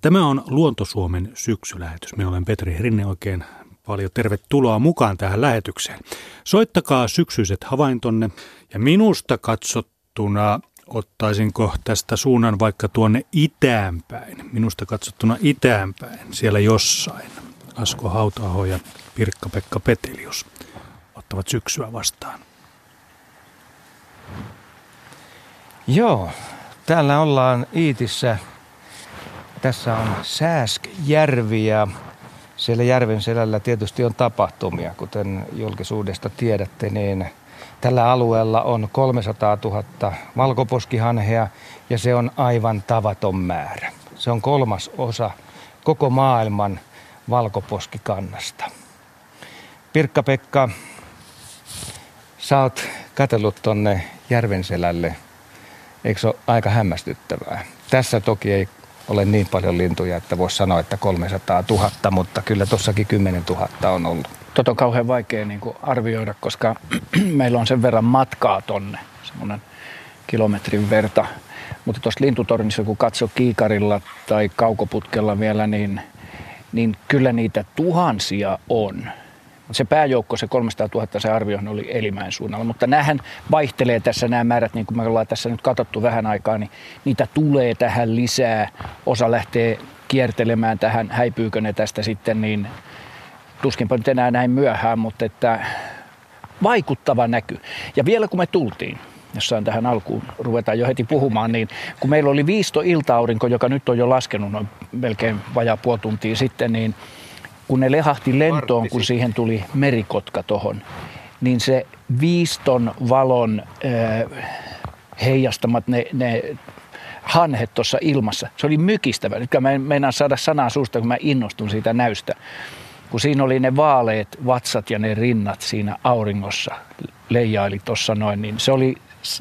Tämä on Luontosuomen syksylähetys. Minä olen Petri Rinne oikein paljon tervetuloa mukaan tähän lähetykseen. Soittakaa syksyiset havaintonne ja minusta katsottuna ottaisinko tästä suunnan vaikka tuonne itäänpäin. Minusta katsottuna itäänpäin, siellä jossain. Asko Hautaho ja Pirkka-Pekka Petelius ottavat syksyä vastaan. Joo, täällä ollaan Iitissä. Tässä on Sääskjärvi ja siellä järven selällä tietysti on tapahtumia, kuten julkisuudesta tiedätte, niin tällä alueella on 300 000 valkoposkihanhea ja se on aivan tavaton määrä. Se on kolmas osa koko maailman valkoposkikannasta. Pirkka-Pekka, sä oot katsellut tonne Järvenselälle. Eikö se ole aika hämmästyttävää? Tässä toki ei ole niin paljon lintuja, että voisi sanoa, että 300 000, mutta kyllä tuossakin 10 000 on ollut. Tota on kauhean vaikea niin kuin arvioida, koska meillä on sen verran matkaa tonne, semmoinen kilometrin verta. Mutta tuossa lintutornissa, kun katsoo kiikarilla tai kaukoputkella vielä, niin, niin kyllä niitä tuhansia on. Se pääjoukko, se 300 000, se arvio oli Elimäen suunnalla, mutta näähän vaihtelee tässä nämä määrät, niin kuin me ollaan tässä nyt katsottu vähän aikaa, niin niitä tulee tähän lisää. Osa lähtee kiertelemään tähän, häipyykö ne tästä sitten, niin tuskinpa nyt enää näin myöhään, mutta että vaikuttava näky. Ja vielä kun me tultiin, jossain tähän alkuun ruvetaan jo heti puhumaan, niin kun meillä oli viisto ilta-aurinko, joka nyt on jo laskenut noin melkein vajaa puoli tuntia sitten, niin kun ne lehahti lentoon, kun siihen tuli merikotka tohon, niin se viiston valon äh, heijastamat ne, ne hanhet tuossa ilmassa, se oli mykistävä. Nyt mä en meinaa saada sanaa suusta, kun mä innostun siitä näystä. Kun siinä oli ne vaaleet vatsat ja ne rinnat siinä auringossa leijaili tuossa noin, niin se oli,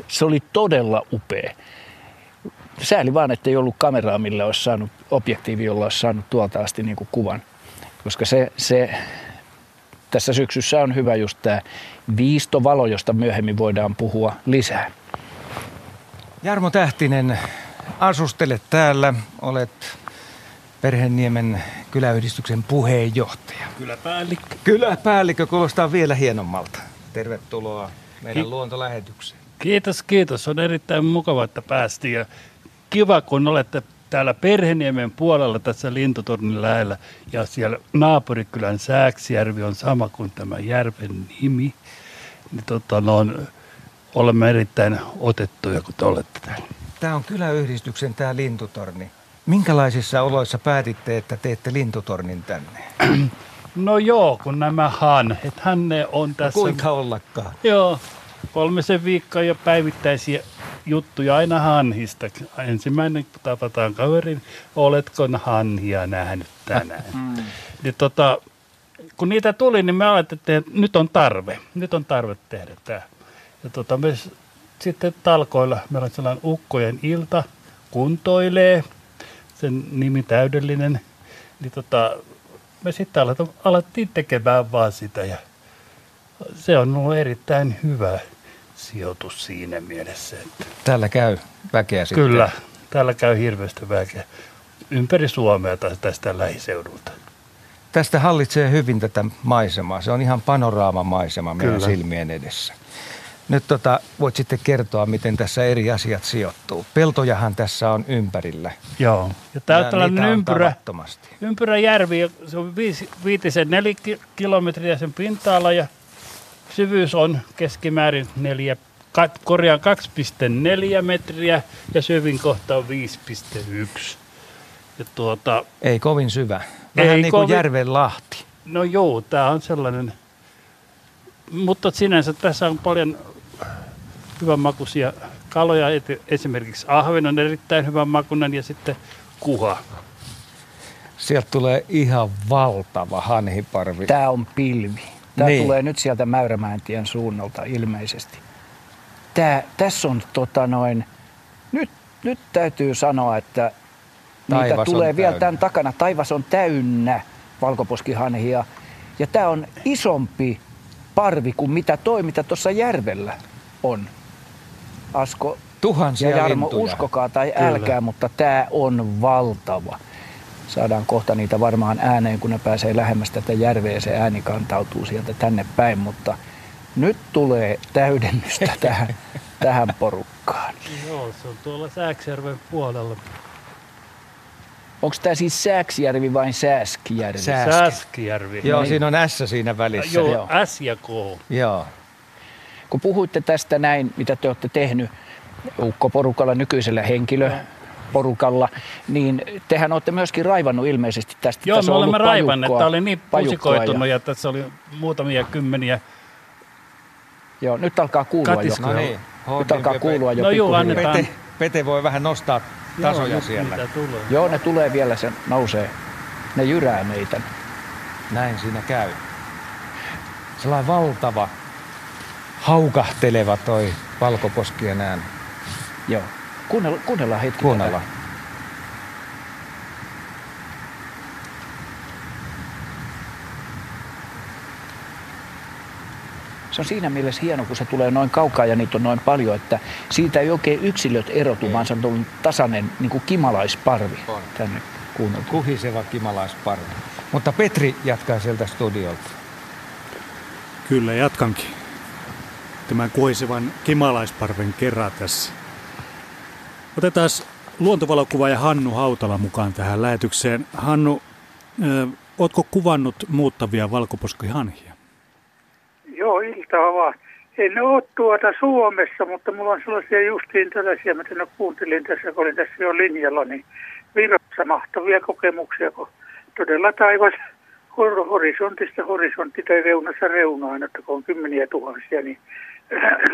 se oli todella upea. Sääli vaan, että ei ollut kameraa, millä olisi saanut, objektiivi, jolla olisi saanut tuolta asti niin kuin kuvan koska se, se tässä syksyssä on hyvä just tämä viistovalo, josta myöhemmin voidaan puhua lisää. Jarmo Tähtinen, asustelet täällä, olet Perheniemen kyläyhdistyksen puheenjohtaja. Kyläpäällikkö. Kyläpäällikkö kuulostaa vielä hienommalta. Tervetuloa meidän Ki- luontolähetykseen. Kiitos, kiitos. On erittäin mukava, että päästiin. Ja kiva, kun olette täällä Perheniemen puolella tässä lintutornin lähellä ja siellä naapurikylän Sääksjärvi on sama kuin tämä järven nimi. Niin tota, no, olemme erittäin otettuja, kun te olette täällä. Tämä on kyläyhdistyksen tämä lintutorni. Minkälaisissa oloissa päätitte, että teette lintutornin tänne? No joo, kun nämä hanhet, ne on no tässä... No kuinka ollakaan? Joo, kolmisen viikkoa jo päivittäisiä juttuja aina hanhista. Ensimmäinen, kun tapataan kaverin, oletko hanhia nähnyt tänään? Mm. Niin tota, kun niitä tuli, niin me ajattelin, että nyt on tarve. Nyt on tarve tehdä tämä. Ja tota, me sitten talkoilla, meillä on sellainen ukkojen ilta, kuntoilee, sen nimi täydellinen. Niin tota, me sitten alettiin tekemään vaan sitä ja se on ollut erittäin hyvä sijoitus siinä mielessä. Että täällä käy väkeä sitten. Kyllä, täällä käy hirveästi väkeä ympäri Suomea tai tästä lähiseudulta. Tästä hallitsee hyvin tätä maisemaa. Se on ihan panoraamamaisema meidän Kyllä. silmien edessä. Nyt tota, voit sitten kertoa, miten tässä eri asiat sijoittuu. Peltojahan tässä on ympärillä. Joo. Ja tämä on tällainen ympyrä, ympyräjärvi. Se on viisi, viitisen neljä kilometriä sen pinta-ala ja syvyys on keskimäärin 4, korjaan 2,4 metriä ja syvin kohta on 5,1. Ja tuota, ei kovin syvä. Vähän ei niin kuin kovin, järven lahti. No joo, tämä on sellainen. Mutta sinänsä tässä on paljon hyvänmakuisia kaloja. Esimerkiksi ahven on erittäin hyvän makunen ja sitten kuha. Sieltä tulee ihan valtava hanhiparvi. Tämä on pilvi. Tämä niin. tulee nyt sieltä Mäyrämäentien suunnalta ilmeisesti. Tämä, tässä on tota noin, nyt, nyt täytyy sanoa, että Taivas niitä tulee vielä tämän takana. Taivas on täynnä valkoposkihanhia. Ja tämä on isompi parvi kuin mitä toi, mitä tuossa järvellä on. Asko Tuhansia ja Jarmo, lintuja. uskokaa tai Kyllä. älkää, mutta tämä on valtava. Saadaan kohta niitä varmaan ääneen, kun ne pääsee lähemmäs tätä järveä ja se ääni kantautuu sieltä tänne päin, mutta nyt tulee täydennystä tähän, tähän porukkaan. Joo, se on tuolla Sääksjärven puolella. Onko tämä siis Sääksjärvi vai Sääskijärvi? Sää- Sääski. Sääskijärvi. Joo, niin. siinä on S siinä välissä. Joo, Joo. S ja K. Joo. Kun puhuitte tästä näin, mitä te olette tehnyt ukkoporukalla, nykyisellä henkilöporukalla, niin tehän olette myöskin raivannut ilmeisesti tästä. Joo, Tässä me olemme raivanneet. Tämä oli niin pusikoitunut ja tässä oli muutamia kymmeniä. Joo, nyt alkaa kuulua jo. Katiskoja. No niin. Nyt alkaa kuulua jo No juu, annetaan. Pete, Pete voi vähän nostaa tasoja Joo, siellä. Mitä tulee. Joo, ne tulee vielä, se nousee. Ne jyrää meitä. Näin siinä käy. Sellainen valtava, haukahteleva toi valkoposkien ääni. Joo. Kuunnella, kuunnellaan hetki. Kuunnellaan. tätä. Se on siinä mielessä hieno, kun se tulee noin kaukaa ja niitä on noin paljon, että siitä ei oikein yksilöt erotu, vaan se on tullut tasainen niin kuin kimalaisparvi On. tänne kuunneltu. Kuhiseva kimalaisparvi. Mutta Petri jatkaa sieltä studiolta. Kyllä, jatkankin. Tämän kuisevan kimalaisparven kerran tässä. Otetaan luontovalokuvaaja Hannu Hautala mukaan tähän lähetykseen. Hannu, ö, ootko kuvannut muuttavia valkoposkihanhia? Joo, iltaa vaan. En ole tuota Suomessa, mutta mulla on sellaisia justiin tällaisia, mitä mä kuuntelin tässä, kun olin tässä jo linjalla, niin Virossa mahtavia kokemuksia, kun todella taivas hor- horisontista horisontti tai reunassa reunaan, että kun on kymmeniä tuhansia, niin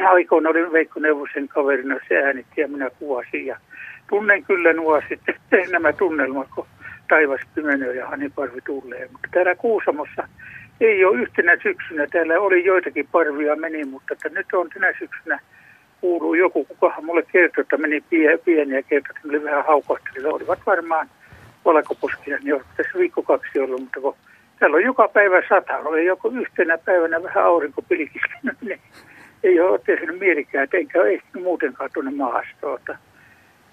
aikoina olin Veikko Neuvosen kaverina, se äänitti ja minä kuvasin ja tunnen kyllä nuo sitten nämä tunnelmat, kun taivas pimenee ja haniparvi tulee. Mutta täällä Kuusamossa ei ole yhtenä syksynä. Täällä oli joitakin parvia meni, mutta että nyt on tänä syksynä kuuluu joku, kukahan mulle kertoi, että meni pie, pieniä kertoi, että oli vähän haukohtelilla. Olivat varmaan valkoposkia, niin on tässä viikko kaksi ollut, mutta kun täällä on joka päivä sata, oli joku yhtenä päivänä vähän aurinko pilkistänyt, niin ei ole tehnyt mielikään, enkä ole ehtinyt muutenkaan tuonne maastoon,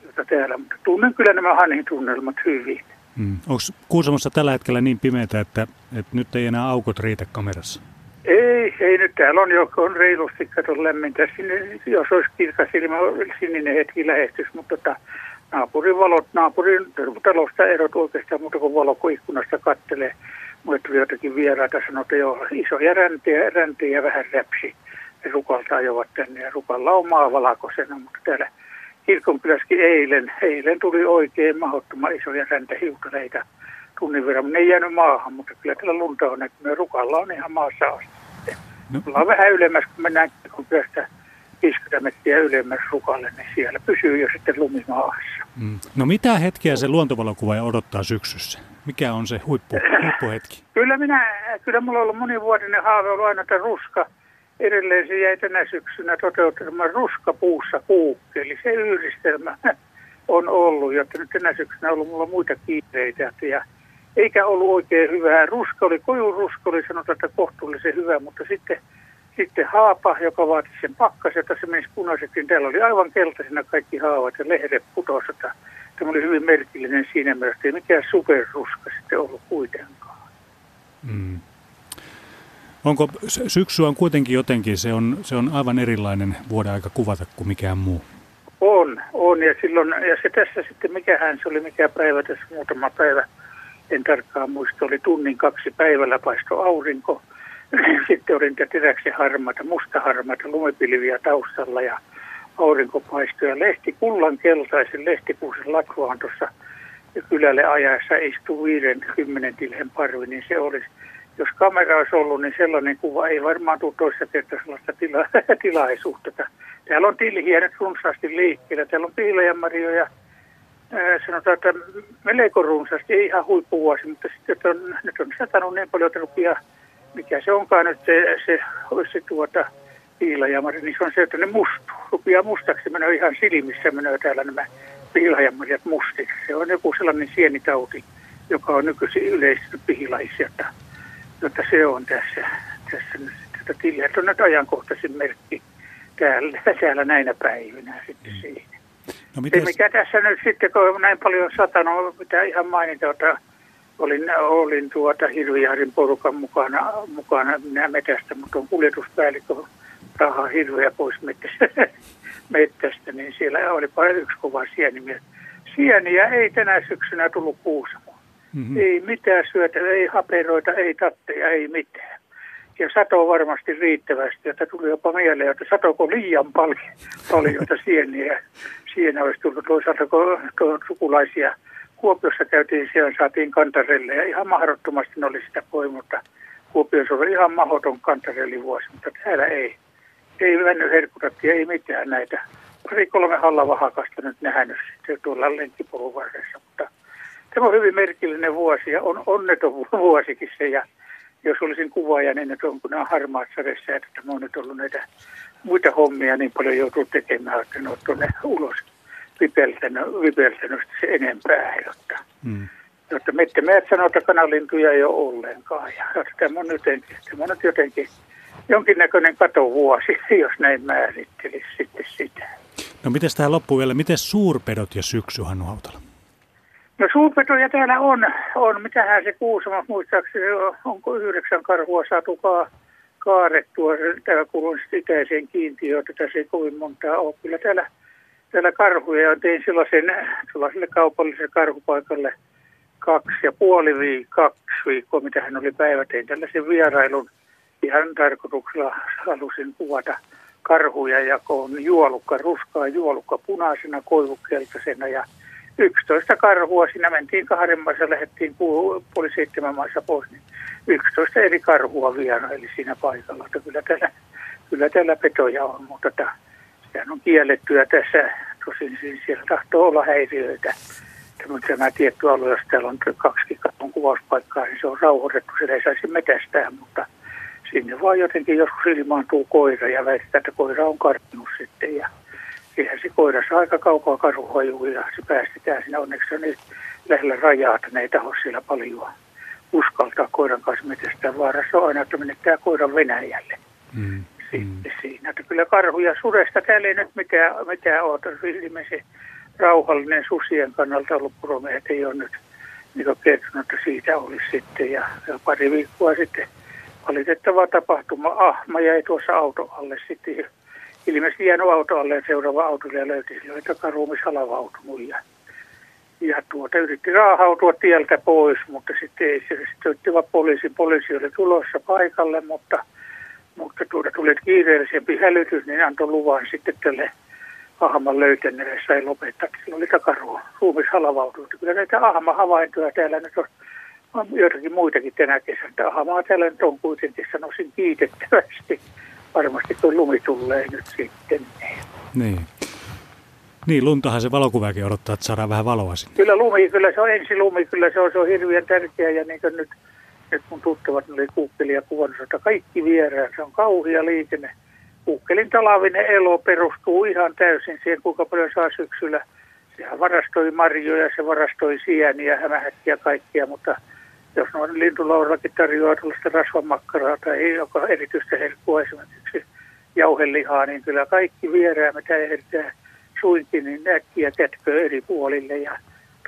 jota täällä, mutta tunnen kyllä nämä Hanin tunnelmat hyvin. Mm. Onko Kuusamossa tällä hetkellä niin pimeätä, että, että nyt ei enää aukot riitä kamerassa? Ei, ei nyt täällä on jo on reilusti kato lämmintä. Sinne, jos olisi kirkas ilma, sininen hetki lähestys, mutta tota, naapurin valot, naapurin talosta erot oikeastaan muuta kuin valo, kun ikkunasta kattelee. Mulle tuli jotakin vieraita sanoa, että joo, isoja räntejä, räntejä vähän räpsi. Rukalta ajoivat tänne ja rukalla on maa valkoisena, mutta täällä kirkonkylässäkin eilen, eilen tuli oikein mahdottoman isoja räntähiutaleita tunnin verran. Ne ei jäänyt maahan, mutta kyllä täällä lunta on näkynyt. Rukalla on ihan maassa asti. No, Ollaan vähän ylemmäs, kun mennään kirkonkylästä 50 metriä ylemmäs rukalle, niin siellä pysyy jo sitten lumi maassa. mm. no mitä hetkeä se luontovalokuvaaja odottaa syksyssä? Mikä on se huippu, huippuhetki? Kyllä minä, kyllä mulla on ollut monivuotinen haave ollut aina, että ruska, edelleen se jäi tänä syksynä toteuttamaan ruska puussa kuukki, eli se yhdistelmä on ollut, jotta nyt tänä syksynä on ollut mulla muita kiireitä, ja eikä ollut oikein hyvää. Ruska oli, kojuruska oli sanotaan, että kohtuullisen hyvä, mutta sitten, sitten haapa, joka vaati sen pakkasen, että se menisi punaiseksi, niin täällä oli aivan keltaisena kaikki haavat ja lehdet putosi, tämä oli hyvin merkillinen siinä mielessä, ei mikään superruska sitten ollut kuitenkaan. Mm. Onko sy- syksy on kuitenkin jotenkin, se on, se on aivan erilainen vuoden aika kuvata kuin mikään muu. On, on. Ja, silloin, ja se tässä sitten, mikähän se oli, mikä päivä tässä muutama päivä, en tarkkaan muista, oli tunnin kaksi päivällä paisto aurinko. Sitten oli niitä teräksen harmaita, mustaharmaita lumipilviä taustalla ja aurinko paistoi. Ja lehti, kullan keltaisen lehtipuusen latvaan tuossa kylälle ajaessa istuu 50 tilhen parvi, niin se olisi, jos kamera olisi ollut, niin sellainen kuva ei varmaan tule toista kertaa sellaista tila, tilaisuutta. Täällä on tilhiä nyt runsaasti liikkeellä. Täällä on piilajamarjoja, sanotaan, että melko runsaasti, ei ihan huippuvuosi, mutta sitten on, nyt on satanut niin paljon, että mikä se onkaan nyt se, se, se tuota, piilajamari, niin se on se, että ne mustuu. Rupeaa mustaksi, menee ihan silmissä, menee täällä nämä piilajamarjat mustiksi. Se on joku sellainen sienitauti, joka on nykyisin yleistynyt pihilaissa, jotta se on tässä, tässä nyt että tilhet on nyt ajankohtaisin merkki täällä, täällä näinä päivinä sitten siinä. No Se miten, mikä tässä nyt sitten, kun on näin paljon satanut, pitää ihan mainita, että olin, olin tuota Hirvijahdin porukan mukana, mukana minä metästä, mutta on kuljetuspäällikkö rahaa hirveä pois mettästä, mettästä, niin siellä oli paljon yksi kova sieni. Sieniä ei tänä syksynä tullut Kuusamoon. Mm-hmm. Ei mitään syötä, ei haperoita, ei tatteja, ei mitään. Ja sato varmasti riittävästi, että tuli jopa mieleen, että satoko liian paljon, paljon sieniä. Sienä olisi tullut kun sukulaisia Kuopiossa käytiin, siellä saatiin kantarelle ja ihan mahdottomasti ne oli sitä pois, mutta Kuopiossa oli ihan mahdoton kantarellivuosi, mutta täällä ei. Ei mennyt herkutattiin, ei mitään näitä. Pari kolme hallavahakasta nyt nähnyt sitten tuolla lenkkipolun varressa, mutta tämä on hyvin merkillinen vuosi ja on onneton vuosikin se ja jos olisin kuvaaja, niin nyt on kun nämä harmaat sadessa, että tämä on nyt ollut näitä muita hommia niin paljon joutuu tekemään, että ne on tuonne ulos vipeltänyt, vipeltänyt se enempää, jotta, mm. jotta metsämäät sanoo, että kanalintuja ei ole ollenkaan. Ja tämä on, jotenkin, tämä on nyt jotenkin jonkinnäköinen katovuosi, jos näin määrittelisi sitten sitä. No miten tähän loppuun vielä, miten suurpedot ja syksy, Hannu Hautala? No suurpetoja täällä on, on. mitähän se Kuusama muistaakseni, onko yhdeksän karhua saatu kaa, kaarettua. Täällä kuuluu itäiseen kiintiöön, että tässä ei kovin montaa ole. Kyllä täällä täällä karhuja ja tein sellaisen, sellaiselle kaupalliselle karhupaikalle kaksi ja puoli viikkoa, kaksi viikkoa, mitä hän oli päivä, tein tällaisen vierailun. Ihan tarkoituksella halusin kuvata karhuja ja on juolukka, ruskaa juolukka punaisena, koivukeltaisena ja 11 karhua. Siinä mentiin kahden maissa, lähdettiin puoli seitsemän maissa pois, niin 11 eri karhua vieraili siinä paikalla. Että kyllä täällä, kyllä täällä petoja on, mutta tämä sehän on kiellettyä tässä. Tosin siis siellä tahtoo olla häiriöitä. Tämä tietty alue, jos täällä on kaksi katon kuvauspaikkaa, niin se on rauhoitettu. Siellä ei saisi metästää, mutta sinne vaan jotenkin joskus ilmaantuu koira ja väitetään, että koira on karttunut sitten. Ja eihän se koira saa aika kaukaa karhuhajua ja se päästetään sinne. Onneksi on niin lähellä rajaa, että ne ei taho siellä paljon uskaltaa koiran kanssa metästää. Vaarassa on aina, että menettää koiran Venäjälle. Mm sitten mm. siinä. Että kyllä karhuja suresta täällä ei nyt mitään, mitään ole. Ilmeisesti rauhallinen susien kannalta ollut puromiehet ei ole nyt niin kertonut, että siitä olisi sitten. Ja, ja pari viikkoa sitten valitettava tapahtuma. Ahma jäi tuossa auto alle sitten. Ilmeisesti jäänyt auto alle seuraava auto ja löyti silloin takaruumis halavautunut. Ja, ja tuota, yritti raahautua tieltä pois, mutta sitten ei se sitten poliisi. Poliisi oli tulossa paikalle, mutta – mutta tuoda tuli kiireellisempi hälytys, niin antoi luvan sitten tälle ahman löytäneelle sai lopettaa. Sillä oli takaruo, ruumis halavautunut. Kyllä näitä ahma-havaintoja täällä nyt on, on joitakin muitakin tänä kesänä. Ahmaa täällä nyt on kuitenkin, sanoisin kiitettävästi. Varmasti kun lumi tulee nyt sitten. Niin. Niin, luntahan se valokuvakin odottaa, että saadaan vähän valoa sinne. Kyllä lumi, kyllä se on ensi lumi, kyllä se on, se on hirveän tärkeä ja niin kuin nyt nyt mun tuttavat oli kuukkelia kuvannut, että kaikki vierään, se on kauhia liikenne. Kuukkelin talavinen elo perustuu ihan täysin siihen, kuinka paljon saa syksyllä. Sehän varastoi marjoja, se varastoi sieniä, hämähäkkiä kaikkia, mutta jos noin lintulaurakin tarjoaa tällaista rasvamakkaraa tai joka erityistä herkkua esimerkiksi jauhelihaa, niin kyllä kaikki vierää, mitä ehditään suinkin, niin äkkiä kätkö eri puolille. Ja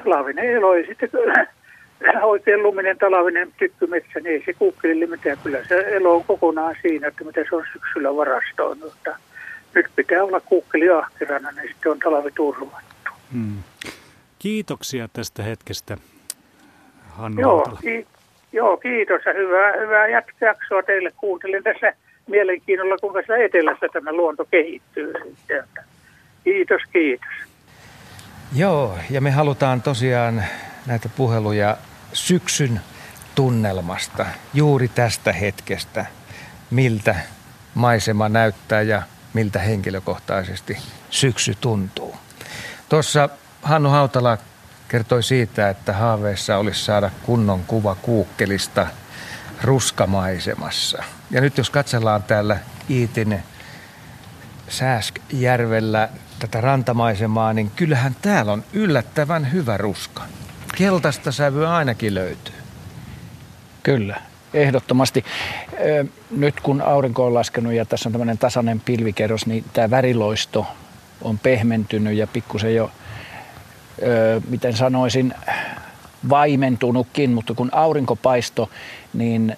talavinen elo ei sitten oikein luminen talavinen tykkymetsä, niin ei se kuukkelille mitään. Kyllä se elo on kokonaan siinä, että mitä se on syksyllä varastoinut. Nyt pitää olla kuukkeli ahkerana, niin sitten on talvi turvattu. Hmm. Kiitoksia tästä hetkestä, Hannu Joo, ki- joo kiitos ja hyvää, hyvää jaksoa teille. Kuuntelin tässä mielenkiinnolla, kuinka siellä etelässä tämä luonto kehittyy. Kiitos, kiitos. Joo, ja me halutaan tosiaan näitä puheluja syksyn tunnelmasta, juuri tästä hetkestä, miltä maisema näyttää ja miltä henkilökohtaisesti syksy tuntuu. Tuossa Hannu Hautala kertoi siitä, että haaveessa olisi saada kunnon kuva kuukkelista ruskamaisemassa. Ja nyt jos katsellaan täällä Iitin Sääskjärvellä tätä rantamaisemaa, niin kyllähän täällä on yllättävän hyvä ruska. Keltaista sävyä ainakin löytyy. Kyllä, ehdottomasti. Nyt kun aurinko on laskenut ja tässä on tämmöinen tasainen pilvikerros, niin tämä väriloisto on pehmentynyt ja pikkusen jo, miten sanoisin, vaimentunutkin, mutta kun aurinko paisto, niin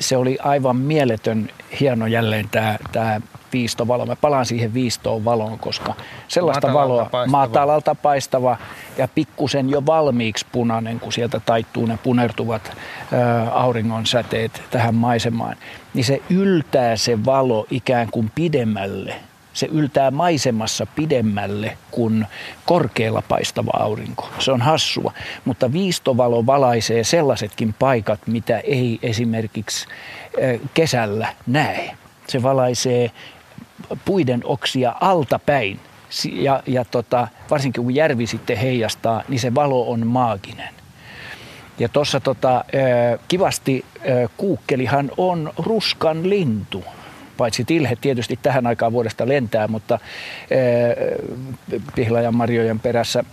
se oli aivan mieletön hieno jälleen tämä, tämä viistovalo. Mä palaan siihen viistoon valoon, koska sellaista Matalalta valoa, paistava. matalalta paistava ja pikkusen jo valmiiksi punainen, kun sieltä taittuu ne punertuvat ää, auringon säteet tähän maisemaan, niin se yltää se valo ikään kuin pidemmälle. Se yltää maisemassa pidemmälle kuin korkealla paistava aurinko. Se on hassua, mutta viistovalo valaisee sellaisetkin paikat, mitä ei esimerkiksi kesällä näe. Se valaisee puiden oksia altapäin. Ja, ja tota, varsinkin kun järvi sitten heijastaa, niin se valo on maaginen. Ja tuossa tota, kivasti kuukkelihan on ruskan lintu. Paitsi tilhe tietysti tähän aikaan vuodesta lentää, mutta ö, pihlajan marjojen perässä.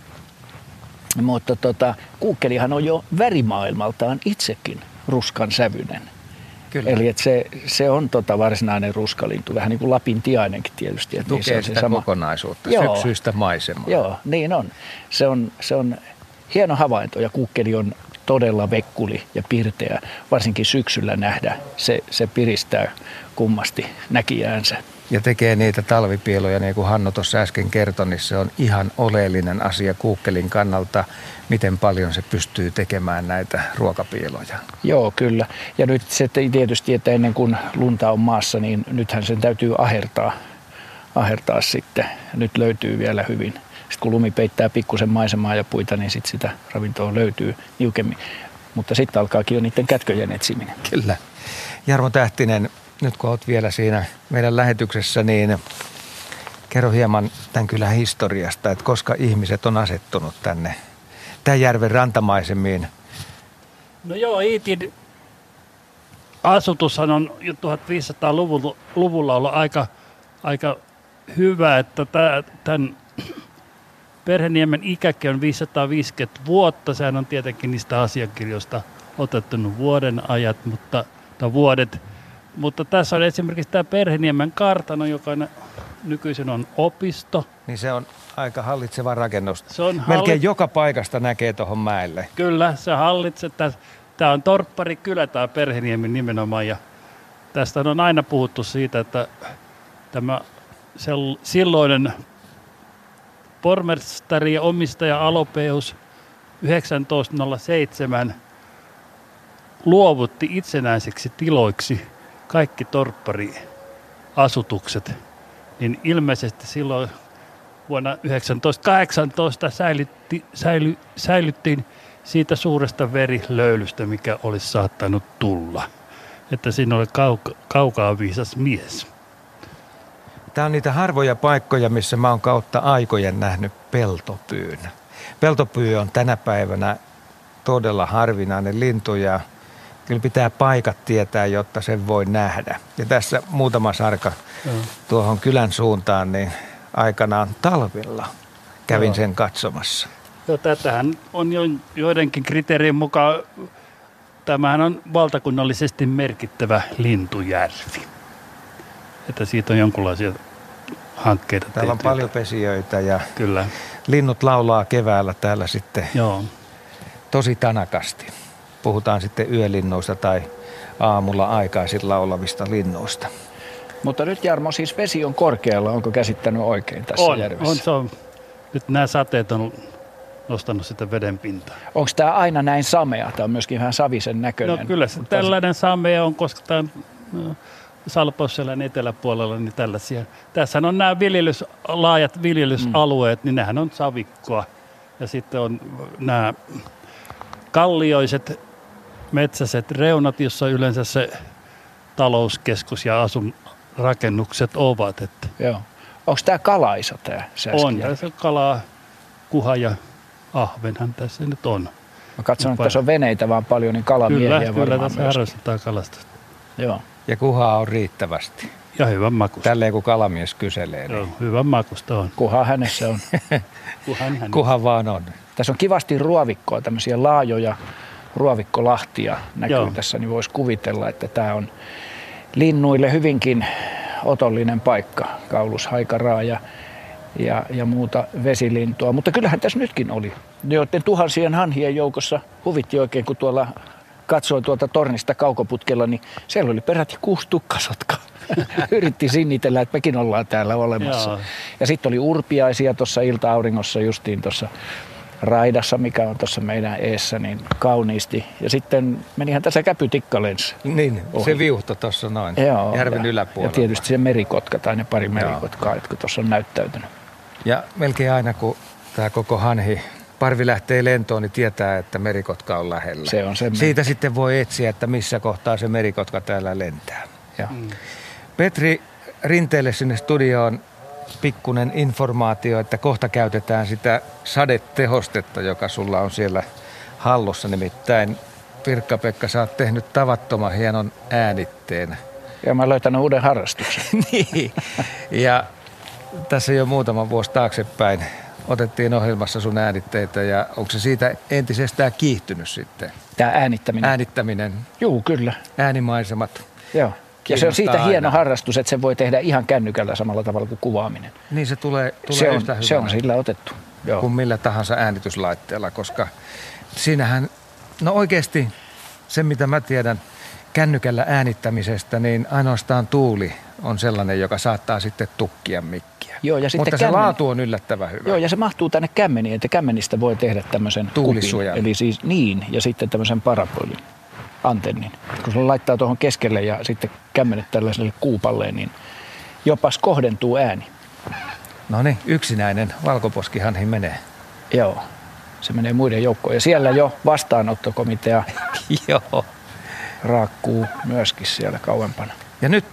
Mutta tota, kuukkelihan on jo värimaailmaltaan itsekin ruskan sävyinen. Kyllä. Eli että se, se on tota varsinainen ruskalintu, vähän niin kuin Lapin tiainenkin tietysti. Että Tukee on se sitä sama. kokonaisuutta, Joo. syksyistä maisemaa. Joo, niin on. Se on, se on hieno havainto ja kukkeli on todella vekkuli ja pirteä, varsinkin syksyllä nähdä. Se, se piristää kummasti näkijäänsä. Ja tekee niitä talvipieloja, niin kuin Hanno tuossa äsken kertoi, niin se on ihan oleellinen asia kuukkelin kannalta, miten paljon se pystyy tekemään näitä ruokapieloja. Joo, kyllä. Ja nyt se tietysti, että ennen kuin lunta on maassa, niin nythän sen täytyy ahertaa, ahertaa sitten. Nyt löytyy vielä hyvin. Sitten kun lumi peittää pikkusen maisemaa ja puita, niin sitten sitä ravintoa löytyy niukemmin. Mutta sitten alkaakin jo niiden kätköjen etsiminen. Kyllä. Jarmo Tähtinen, nyt kun olet vielä siinä meidän lähetyksessä, niin kerro hieman tämän kylän historiasta, että koska ihmiset on asettunut tänne tämän järven rantamaisemiin. No joo, Iitin asutushan on jo 1500-luvulla luvulla ollut aika, aika hyvä, että tää- tämän Perheniemen ikäkin on 550 vuotta. Sehän on tietenkin niistä asiakirjoista otettu vuoden ajat, mutta, tai vuodet. Mutta tässä on esimerkiksi tämä Perheniemen kartano, joka on- nykyisin on opisto. Niin se on aika hallitseva rakennus. Se on Melkein halli- joka paikasta näkee tuohon mäelle. Kyllä, se hallitsee. Tämä on Torppari kylä, tämä Perheniemi nimenomaan. Ja tästä on aina puhuttu siitä, että tämä sel- silloinen pormestari ja omistaja Alopeus 1907 luovutti itsenäiseksi tiloiksi kaikki torppariasutukset. Niin ilmeisesti silloin vuonna 1918 säilytti, säily, säilyttiin siitä suuresta verilöylystä, mikä olisi saattanut tulla. Että siinä oli kauka, kaukaa viisas mies. Tämä on niitä harvoja paikkoja, missä mä oon kautta aikojen nähnyt peltopyyn. Peltopyy on tänä päivänä todella harvinainen lintu ja kyllä pitää paikat tietää, jotta sen voi nähdä. Ja tässä muutama sarka Joo. tuohon kylän suuntaan, niin aikanaan talvella kävin Joo. sen katsomassa. Joo, tätähän on jo, joidenkin kriteerien mukaan, tämähän on valtakunnallisesti merkittävä lintujärvi. Että siitä on jonkinlaisia hankkeita Täällä on tehty. paljon pesijöitä ja Kyllä, linnut laulaa keväällä täällä sitten joo. tosi tanakasti. Puhutaan sitten yölinnuista tai aamulla aikaisin laulavista linnuista. Mutta nyt Jarmo, siis vesi on korkealla, onko käsittänyt oikein tässä On, järvessä? on, se on. Nyt nämä sateet on nostanut sitä veden pintaa. Onko tämä aina näin samea? Tämä on myöskin vähän savisen näköinen. No kyllä se tällainen same on, koska tämä no, Salpausselän eteläpuolella, niin tällaisia. Tässä on nämä viljelys, laajat viljelysalueet, niin nehän on savikkoa. Ja sitten on nämä kallioiset metsäiset reunat, jossa yleensä se talouskeskus ja asun rakennukset ovat. Että Joo. Onko tämä kalaisa tämä on Sääskijärvi? tässä kalaa, kuha ja ahvenhan tässä nyt on. Mä katson, että tässä on veneitä vaan paljon, niin kalamiehiä Kyllä, kyllä varmaan tässä myös. harrastetaan kalastusta. Joo. Ja kuhaa on riittävästi. Ja hyvän makusta. Tälleen kun kalamies kyselee, Joo, niin hyvän makusta on. Kuha hänessä on. Kuhan hän kuha vaan on. Tässä on kivasti ruovikkoa, tämmöisiä laajoja ruovikkolahtia näkyy Joo. tässä, niin voisi kuvitella, että tämä on linnuille hyvinkin otollinen paikka, kaulushaikaraa ja, ja, ja muuta vesilintua. Mutta kyllähän tässä nytkin oli, joiden tuhansien hanhien joukossa huvitti oikein, kun tuolla katsoin tuolta tornista kaukoputkella, niin siellä oli peräti kuusi tukkasotka. Yritti sinnitellä, että mekin ollaan täällä olemassa. Joo. Ja sitten oli urpiaisia tuossa ilta-auringossa justiin tuossa raidassa, mikä on tuossa meidän eessä, niin kauniisti. Ja sitten menihän tässä käpytikka lensi. Niin, ohi. se viuhto tuossa noin, Joo, järven ja, yläpuolella. Ja tietysti se merikotka tai ne pari merikotkaa, jotka tuossa on näyttäytynyt. Ja melkein aina kun tämä koko hanhi parvi lähtee lentoon, niin tietää, että merikotka on lähellä. Se on Siitä sitten voi etsiä, että missä kohtaa se merikotka täällä lentää. Ja. Mm. Petri Rinteelle sinne studioon pikkunen informaatio, että kohta käytetään sitä sadetehostetta, joka sulla on siellä hallussa. Nimittäin Pirkka-Pekka, sä oot tehnyt tavattoman hienon äänitteen. Ja mä löytänyt uuden harrastuksen. niin. Ja tässä jo muutama vuosi taaksepäin otettiin ohjelmassa sun äänitteitä ja onko se siitä entisestään kiihtynyt sitten? Tämä äänittäminen? Äänittäminen. Joo, kyllä. Äänimaisemat. Joo. Ja se on siitä aina. hieno harrastus, että se voi tehdä ihan kännykällä samalla tavalla kuin kuvaaminen. Niin se tulee, tulee se on, yhtä Se on sillä otettu. Joo. Kuin millä tahansa äänityslaitteella, koska siinähän, no oikeasti se mitä mä tiedän kännykällä äänittämisestä, niin ainoastaan tuuli on sellainen, joka saattaa sitten tukkia mikkiä. Joo, ja sitten Mutta kämmen... se laatu on yllättävän hyvä. Joo, ja se mahtuu tänne kämmeniin, että kämmenistä voi tehdä tämmöisen Tuulisuojan. Kupin, eli siis niin, ja sitten tämmöisen parabolin antennin. Kun se laittaa tuohon keskelle ja sitten kämmenet tällaiselle kuupalleen, niin jopas kohdentuu ääni. No niin, yksinäinen valkoposkihanhi menee. Joo, se menee muiden joukkoon. Ja siellä jo vastaanottokomitea Joo. raakkuu myöskin siellä kauempana. Ja nyt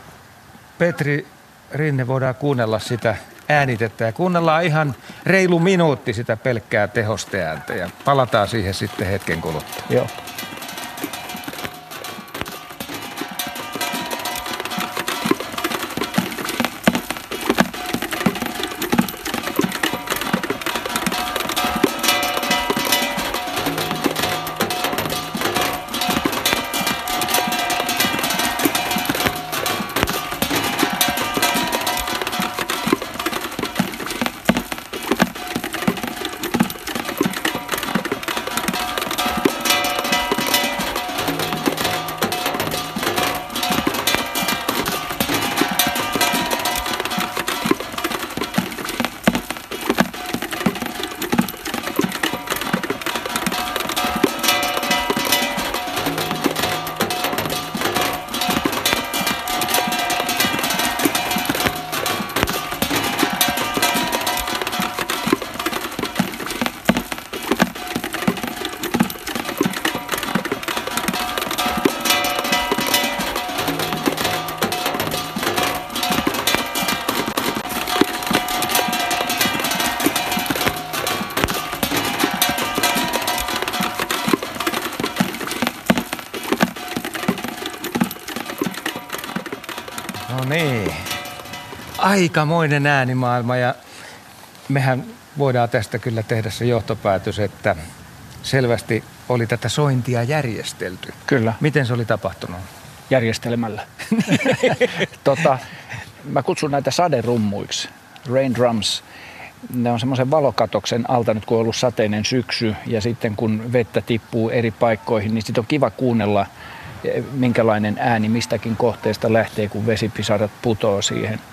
Petri Rinne voidaan kuunnella sitä äänitettä ja kuunnellaan ihan reilu minuutti sitä pelkkää tehosteääntä ja palataan siihen sitten hetken kuluttua. Joo. Aikamoinen äänimaailma ja mehän voidaan tästä kyllä tehdä se johtopäätös, että selvästi oli tätä sointia järjestelty. Kyllä. Miten se oli tapahtunut? Järjestelemällä. tota, mä kutsun näitä saderummuiksi, rain drums. Ne on semmoisen valokatoksen alta nyt, kun on ollut sateinen syksy ja sitten kun vettä tippuu eri paikkoihin, niin sitten on kiva kuunnella, minkälainen ääni mistäkin kohteesta lähtee, kun vesipisarat putoo siihen –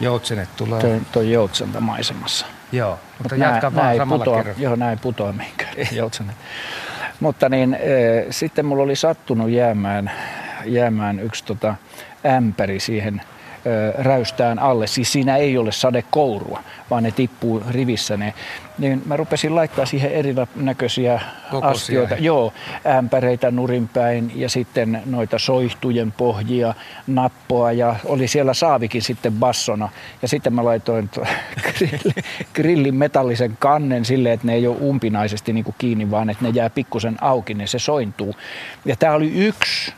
Joutsenet tulee. Tuo, tuo joutsenta maisemassa. Joo, mutta Mut jatka vaan samalla putoa, Joo, näin putoa mihinkään joutsenet. mutta niin, e, sitten mulla oli sattunut jäämään, jäämään yksi tota, ämpäri siihen – räystään alle. Siis siinä ei ole sadekourua, vaan ne tippuu rivissä ne. Niin mä rupesin laittaa siihen erinäköisiä Kokoisia. astioita. Joo, ämpäreitä nurinpäin ja sitten noita soihtujen pohjia, nappoa ja oli siellä saavikin sitten bassona. Ja sitten mä laitoin grillin metallisen kannen silleen, että ne ei ole umpinaisesti niin kuin kiinni, vaan että ne jää pikkusen auki, niin se sointuu. Ja tämä oli yksi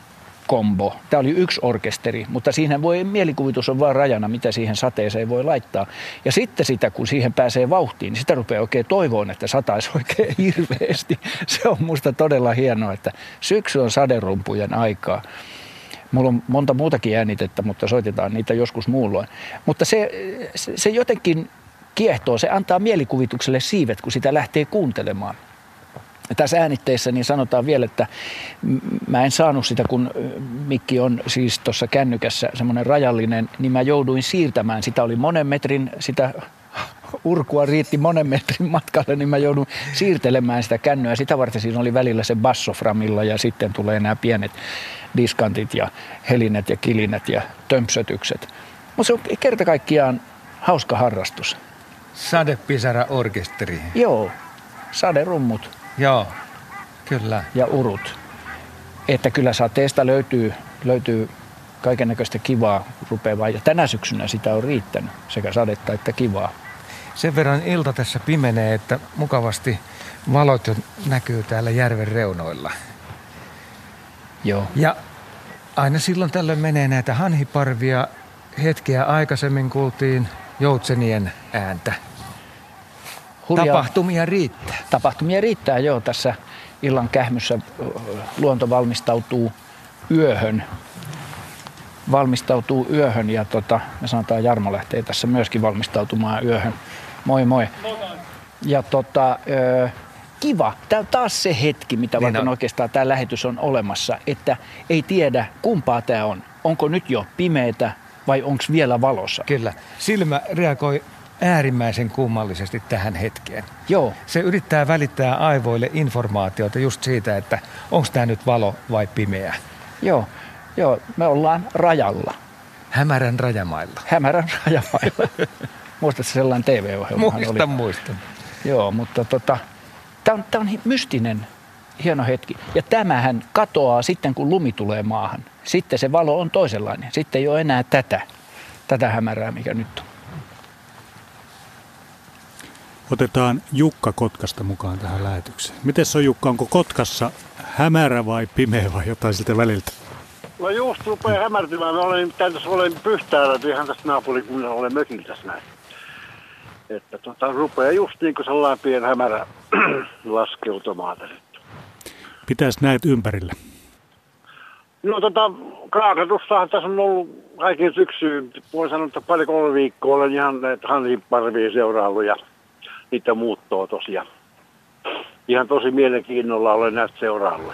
kombo. Tämä oli yksi orkesteri, mutta siihen voi, mielikuvitus on vaan rajana, mitä siihen sateeseen voi laittaa. Ja sitten sitä, kun siihen pääsee vauhtiin, niin sitä rupeaa oikein toivoon, että sataisi oikein hirveästi. Se on musta todella hienoa, että syksy on saderumpujen aikaa. Mulla on monta muutakin äänitettä, mutta soitetaan niitä joskus muulloin. Mutta se, se, se jotenkin kiehtoo. Se antaa mielikuvitukselle siivet, kun sitä lähtee kuuntelemaan. Tässä äänitteessä niin sanotaan vielä, että mä en saanut sitä, kun mikki on siis tuossa kännykässä semmoinen rajallinen, niin mä jouduin siirtämään. Sitä oli monen metrin, sitä urkua riitti monen metrin matkalle, niin mä joudun siirtelemään sitä kännyä. Sitä varten siinä oli välillä se bassoframilla ja sitten tulee nämä pienet diskantit ja helinet ja kilinet ja tömpsötykset. Mutta se on kerta kaikkiaan hauska harrastus. Sadepisara orkesteri. Joo, saderummut. Joo, kyllä. Ja urut. Että kyllä sateesta löytyy, löytyy kaiken näköistä kivaa rupeavaa. Ja tänä syksynä sitä on riittänyt, sekä sadetta että kivaa. Sen verran ilta tässä pimenee, että mukavasti valot jo näkyy täällä järven reunoilla. Joo. Ja aina silloin tällöin menee näitä hanhiparvia. Hetkeä aikaisemmin kuultiin joutsenien ääntä. Hurjaa. Tapahtumia riittää. Tapahtumia riittää, joo. Tässä illan kähmyssä luonto valmistautuu yöhön. Valmistautuu yöhön ja tota, me sanotaan Jarmo lähtee tässä myöskin valmistautumaan yöhön. Moi moi. Ja tota, kiva. Tämä on taas se hetki, mitä niin varten on. oikeastaan tämä lähetys on olemassa, että ei tiedä kumpaa tämä on. Onko nyt jo pimeätä vai onko vielä valossa? Kyllä. Silmä reagoi äärimmäisen kummallisesti tähän hetkeen. Joo. Se yrittää välittää aivoille informaatiota just siitä, että onko tämä nyt valo vai pimeä. Joo. Joo, me ollaan rajalla. Hämärän rajamailla. Hämärän rajamailla. Muistatko sellainen TV-ohjelma? Muistan, oli? muistan. Joo, mutta tota, tämä on, tää on mystinen hieno hetki. Ja tämähän katoaa sitten, kun lumi tulee maahan. Sitten se valo on toisenlainen. Sitten ei ole enää tätä, tätä hämärää, mikä nyt on. Otetaan Jukka Kotkasta mukaan tähän lähetykseen. Miten se on Jukka, onko Kotkassa hämärä vai pimeä vai jotain siltä väliltä? No just rupeaa hämärtymään. Mä olen, tässä olen pyhtäällä, ihan tässä naapurikunnalla olen mökillä tässä näin. Että tota, rupeaa just niin kuin sellainen pieni hämärä laskeutumaan tässä. Pitäisi näet ympärillä? No tota, kaakatussahan tässä on ollut kaiken syksyyn. Voin sanoa, että pari kolme viikkoa olen ihan näitä hanhiparvia seuraillut ja niitä muuttoa tosiaan. Ihan tosi mielenkiinnolla olen näistä seuraillut.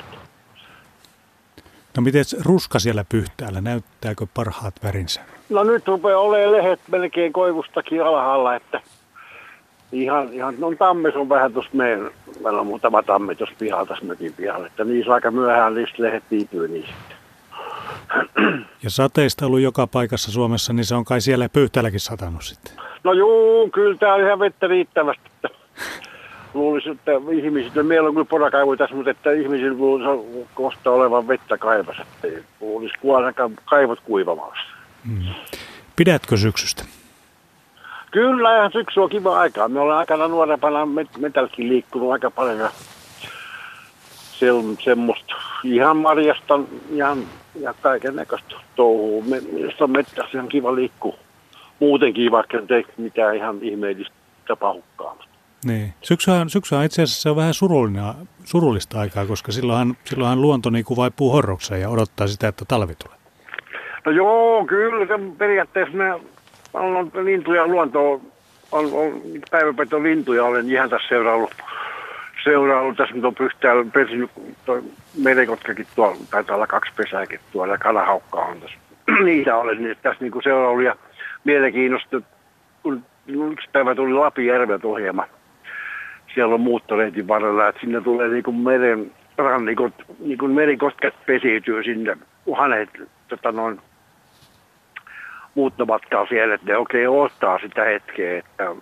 No miten ruska siellä pyhtäällä, näyttääkö parhaat värinsä? No nyt rupeaa olemaan lehet melkein koivustakin alhaalla, että ihan, ihan no tammes on vähän tuossa meidän, meillä on muutama tammi tuossa pihalla tässä mökin pihalla, että niissä aika myöhään niistä lehet viipyy sitten. Ja sateista ollut joka paikassa Suomessa, niin se on kai siellä pyyhtäälläkin satanut sitten. No juu, kyllä tää on ihan vettä riittävästi. Luulisin, että ihmisillä, meillä on kyllä porakaivu tässä, mutta että ihmisillä luulisi kohta olevan vettä kaivassa. Luulisi ainakaan kaivot kuivamassa. Mm. Pidätkö syksystä? Kyllä, ihan syksy on kiva aikaa. Me ollaan aikana nuorempana metälläkin liikkunut aika paljon ja se on semmoista ihan marjasta ihan, ja kaiken näköistä touhua. Minusta on metsässä ihan kiva liikkua muutenkin, vaikka ei mitään ihan ihmeellistä tapahukkaa. Niin. Syksyhän, syksyhän itse asiassa on vähän surullista aikaa, koska silloinhan, silloinhan luonto niin kuin vaipuu horrokseen ja odottaa sitä, että talvi tulee. No joo, kyllä. Se periaatteessa me on lintuja luontoa, on, on päiväpeto lintuja, olen ihan tässä seuraillut, seuraillut tässä nyt on pyhtäällä pesinyt, toi tuolla, taitaa olla kaksi pesääkin tuolla ja kalahaukka on tässä. Niitä olen nyt tässä niin seuraillut ja mielenkiinnosta, kun yksi päivä tuli Lapijärveltä ohjelma. Siellä on muuttoreitin varrella, että sinne tulee niin kuin meren rannikot, niin kuin merikosket pesiytyy sinne, hanet tota noin, muuttomatkaa siellä, että ne oikein ottaa sitä hetkeä. Että,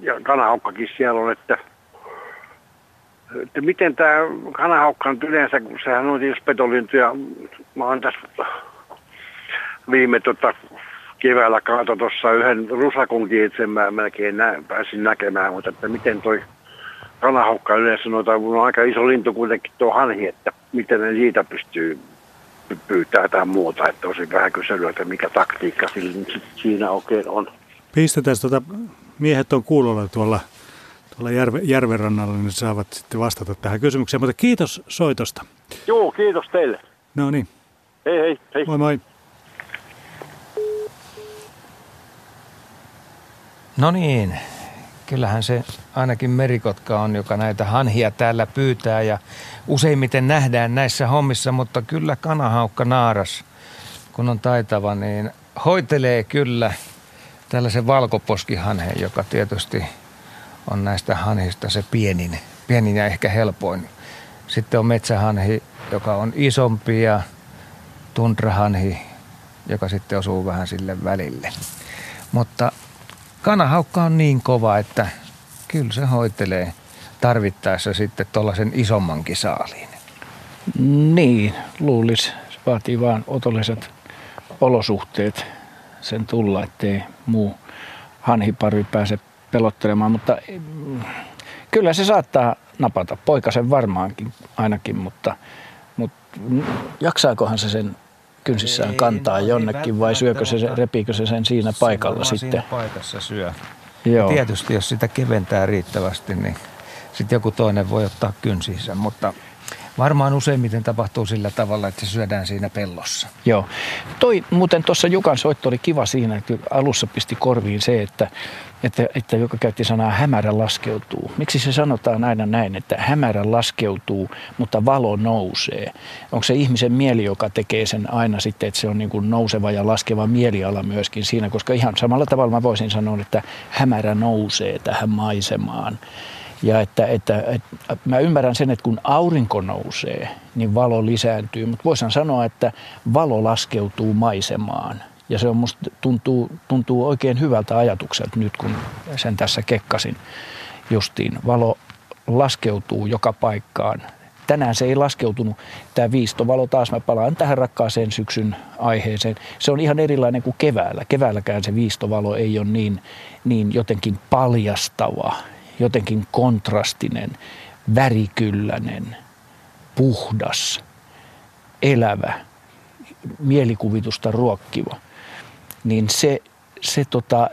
ja kanahaukkakin siellä on, että, että miten tämä kanahaukka on yleensä, kun sehän on tietysti petolintuja. Mä oon tässä viime tota, keväällä kaato tuossa yhden rusakunkin itse mä melkein nä- pääsin näkemään, mutta että miten toi kanahaukka yleensä noita, on aika iso lintu kuitenkin tuo hanhi, että miten ne siitä pystyy pyytää jotain muuta, että olisi vähän kyselyä, että mikä taktiikka siinä oikein on. Pistetään tuota, miehet on kuulolla tuolla, tuolla järve, järvenrannalla, niin saavat sitten vastata tähän kysymykseen. Mutta kiitos soitosta. Joo, kiitos teille. No niin. Hei hei. hei. Moi moi. No niin, kyllähän se ainakin merikotka on, joka näitä hanhia täällä pyytää ja useimmiten nähdään näissä hommissa, mutta kyllä kanahaukka naaras, kun on taitava, niin hoitelee kyllä tällaisen valkoposkihanheen, joka tietysti on näistä hanhista se pienin, pienin ja ehkä helpoin. Sitten on metsähanhi, joka on isompi ja tundrahanhi, joka sitten osuu vähän sille välille. Mutta kanahaukka on niin kova, että kyllä se hoitelee tarvittaessa sitten tuollaisen isommankin saaliin. Niin, luulis. Se vaatii vaan otolliset olosuhteet sen tulla, ettei muu hanhipari pääse pelottelemaan, mutta mm, kyllä se saattaa napata. Poikasen varmaankin ainakin, mutta, mutta jaksaakohan se sen kynsissään kantaa ei, jonnekin vai syökö se, repiikö se sen siinä paikalla se sitten? Siinä paikassa syö. Joo. Tietysti jos sitä keventää riittävästi, niin sitten joku toinen voi ottaa kynsissä, mutta Varmaan useimmiten tapahtuu sillä tavalla, että se syödään siinä pellossa. Joo. Toi muuten tuossa Jukan soitto oli kiva siinä, että alussa pisti korviin se, että, että, että joka käytti sanaa hämärä laskeutuu. Miksi se sanotaan aina näin, että hämärä laskeutuu, mutta valo nousee? Onko se ihmisen mieli, joka tekee sen aina sitten, että se on niin kuin nouseva ja laskeva mieliala myöskin siinä? Koska ihan samalla tavalla mä voisin sanoa, että hämärä nousee tähän maisemaan. Ja että, että, että mä ymmärrän sen, että kun aurinko nousee, niin valo lisääntyy. Mutta voisin sanoa, että valo laskeutuu maisemaan. Ja se on musta tuntuu, tuntuu oikein hyvältä ajatukselta nyt, kun sen tässä kekkasin justiin. Valo laskeutuu joka paikkaan. Tänään se ei laskeutunut. Tämä viistovalo taas, mä palaan tähän rakkaaseen syksyn aiheeseen. Se on ihan erilainen kuin keväällä. Keväälläkään se viistovalo ei ole niin, niin jotenkin paljastava jotenkin kontrastinen, värikylläinen, puhdas, elävä, mielikuvitusta ruokkiva, niin se, se, tota,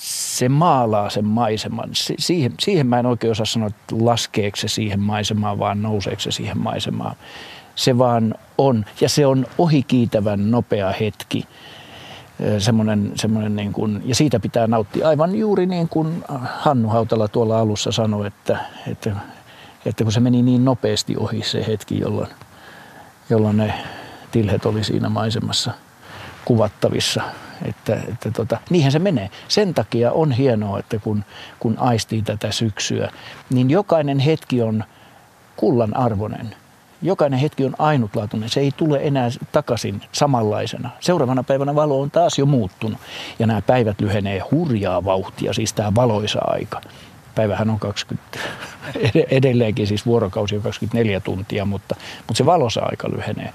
se maalaa sen maiseman. Se, siihen, siihen mä en oikein osaa sanoa, että laskeeko se siihen maisemaan, vaan nouseeko se siihen maisemaan. Se vaan on, ja se on ohikiitävän nopea hetki – semmoinen, semmoinen niin kuin, ja siitä pitää nauttia aivan juuri niin kuin Hannu Hautala tuolla alussa sanoi, että, että, että kun se meni niin nopeasti ohi se hetki, jolloin, jolloin ne tilhet oli siinä maisemassa kuvattavissa, että, että tota, niinhän se menee. Sen takia on hienoa, että kun, kun aistii tätä syksyä, niin jokainen hetki on kullan arvoinen – Jokainen hetki on ainutlaatuinen. Se ei tule enää takaisin samanlaisena. Seuraavana päivänä valo on taas jo muuttunut. Ja nämä päivät lyhenee hurjaa vauhtia, siis tämä valoisa aika. Päivähän on 20, edelleenkin siis vuorokausi on 24 tuntia, mutta, mutta se valoisa aika lyhenee.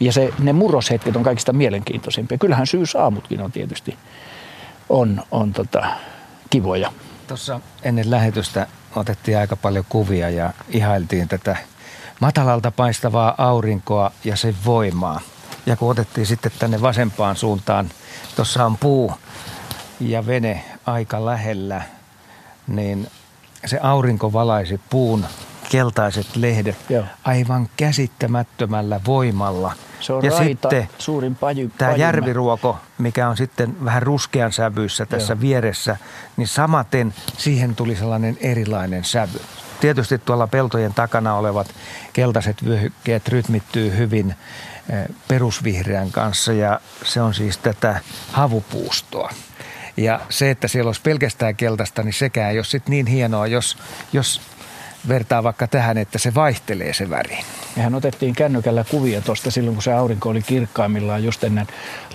Ja se, ne murroshetket on kaikista mielenkiintoisimpia. Kyllähän syysaamutkin on tietysti on, on tota, kivoja. Tuossa ennen lähetystä otettiin aika paljon kuvia ja ihailtiin tätä matalalta paistavaa aurinkoa ja sen voimaa. Ja kun otettiin sitten tänne vasempaan suuntaan, tuossa on puu ja vene aika lähellä, niin se aurinko valaisi puun keltaiset lehdet Joo. aivan käsittämättömällä voimalla. Se on ja raita, sitten suurin paju, tämä järviruoko, mikä on sitten vähän ruskean sävyissä tässä Joo. vieressä, niin samaten siihen tuli sellainen erilainen sävy. Tietysti tuolla peltojen takana olevat keltaiset vyöhykkeet rytmittyy hyvin eh, perusvihreän kanssa ja se on siis tätä havupuustoa. Ja se, että siellä olisi pelkästään keltaista, niin sekään ei ole sit niin hienoa, jos, jos vertaa vaikka tähän, että se vaihtelee se väri. Mehän otettiin kännykällä kuvia tuosta silloin, kun se aurinko oli kirkkaimmillaan just ennen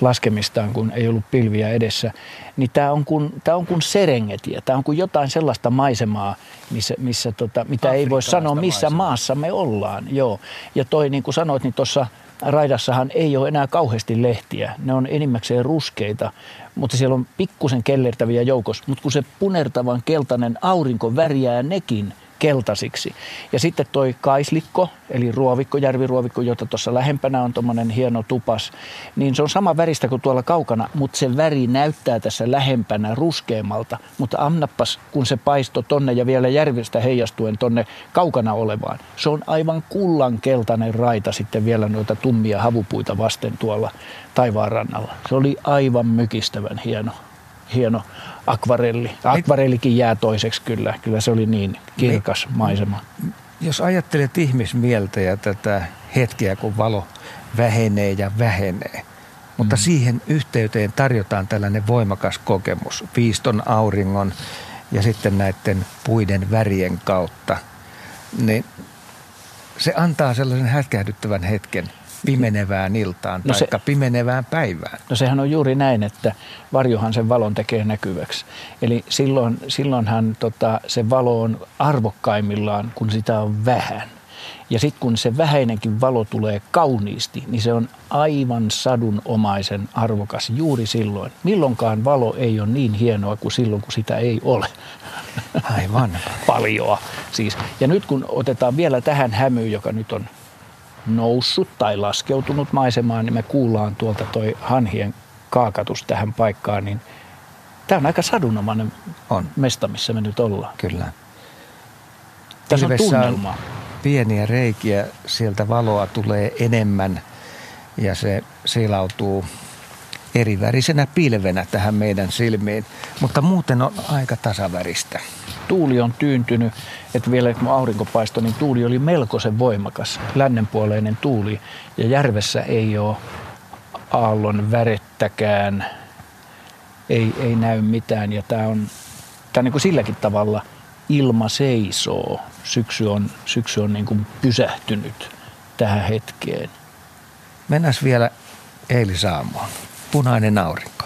laskemistaan, kun ei ollut pilviä edessä. Niin tämä on kuin, tää on kuin Serengetiä, tämä on kuin jotain sellaista maisemaa, missä, missä tota, mitä ei voi sanoa, missä maisemaa. maassa me ollaan. Joo. Ja toi, niin kuin sanoit, niin tuossa raidassahan ei ole enää kauheasti lehtiä. Ne on enimmäkseen ruskeita, mutta siellä on pikkusen kellertäviä joukossa. Mutta kun se punertavan keltainen aurinko värjää nekin keltaisiksi. Ja sitten toi kaislikko, eli ruovikko, järviruovikko, jota tuossa lähempänä on tuommoinen hieno tupas, niin se on sama väristä kuin tuolla kaukana, mutta se väri näyttää tässä lähempänä ruskeammalta. Mutta amnappas, kun se paisto tonne ja vielä järvestä heijastuen tonne kaukana olevaan, se on aivan kullan keltainen raita sitten vielä noita tummia havupuita vasten tuolla taivaan rannalla. Se oli aivan mykistävän hieno hieno akvarelli. Akvarellikin jää toiseksi kyllä. Kyllä se oli niin kirkas maisema. Jos ajattelet ihmismieltä ja tätä hetkeä, kun valo vähenee ja vähenee, mutta mm. siihen yhteyteen tarjotaan tällainen voimakas kokemus viiston auringon ja sitten näiden puiden värien kautta, niin se antaa sellaisen hätkähdyttävän hetken pimenevään iltaan no tai pimenevään päivään. No sehän on juuri näin, että varjohan sen valon tekee näkyväksi. Eli silloin, silloinhan tota, se valo on arvokkaimmillaan, kun sitä on vähän. Ja sitten kun se vähäinenkin valo tulee kauniisti, niin se on aivan sadunomaisen arvokas juuri silloin. Milloinkaan valo ei ole niin hienoa kuin silloin, kun sitä ei ole. Aivan. Paljoa siis. Ja nyt kun otetaan vielä tähän hämyyn, joka nyt on noussut tai laskeutunut maisemaan, niin me kuullaan tuolta toi hanhien kaakatus tähän paikkaan, niin tämä on aika sadunomainen on. mesta, missä me nyt ollaan. Kyllä. Tässä on tunnelma. pieniä reikiä, sieltä valoa tulee enemmän ja se silautuu erivärisenä pilvenä tähän meidän silmiin, mutta muuten on aika tasaväristä tuuli on tyyntynyt, että vielä kun aurinko paistoi, niin tuuli oli melkoisen voimakas, lännenpuoleinen tuuli. Ja järvessä ei ole aallon värettäkään, ei, ei näy mitään. Ja tämä on, tää niin kuin silläkin tavalla ilma seisoo. Syksy on, syksy on niin kuin pysähtynyt tähän hetkeen. Mennään vielä eilisaamuun. Punainen aurinko.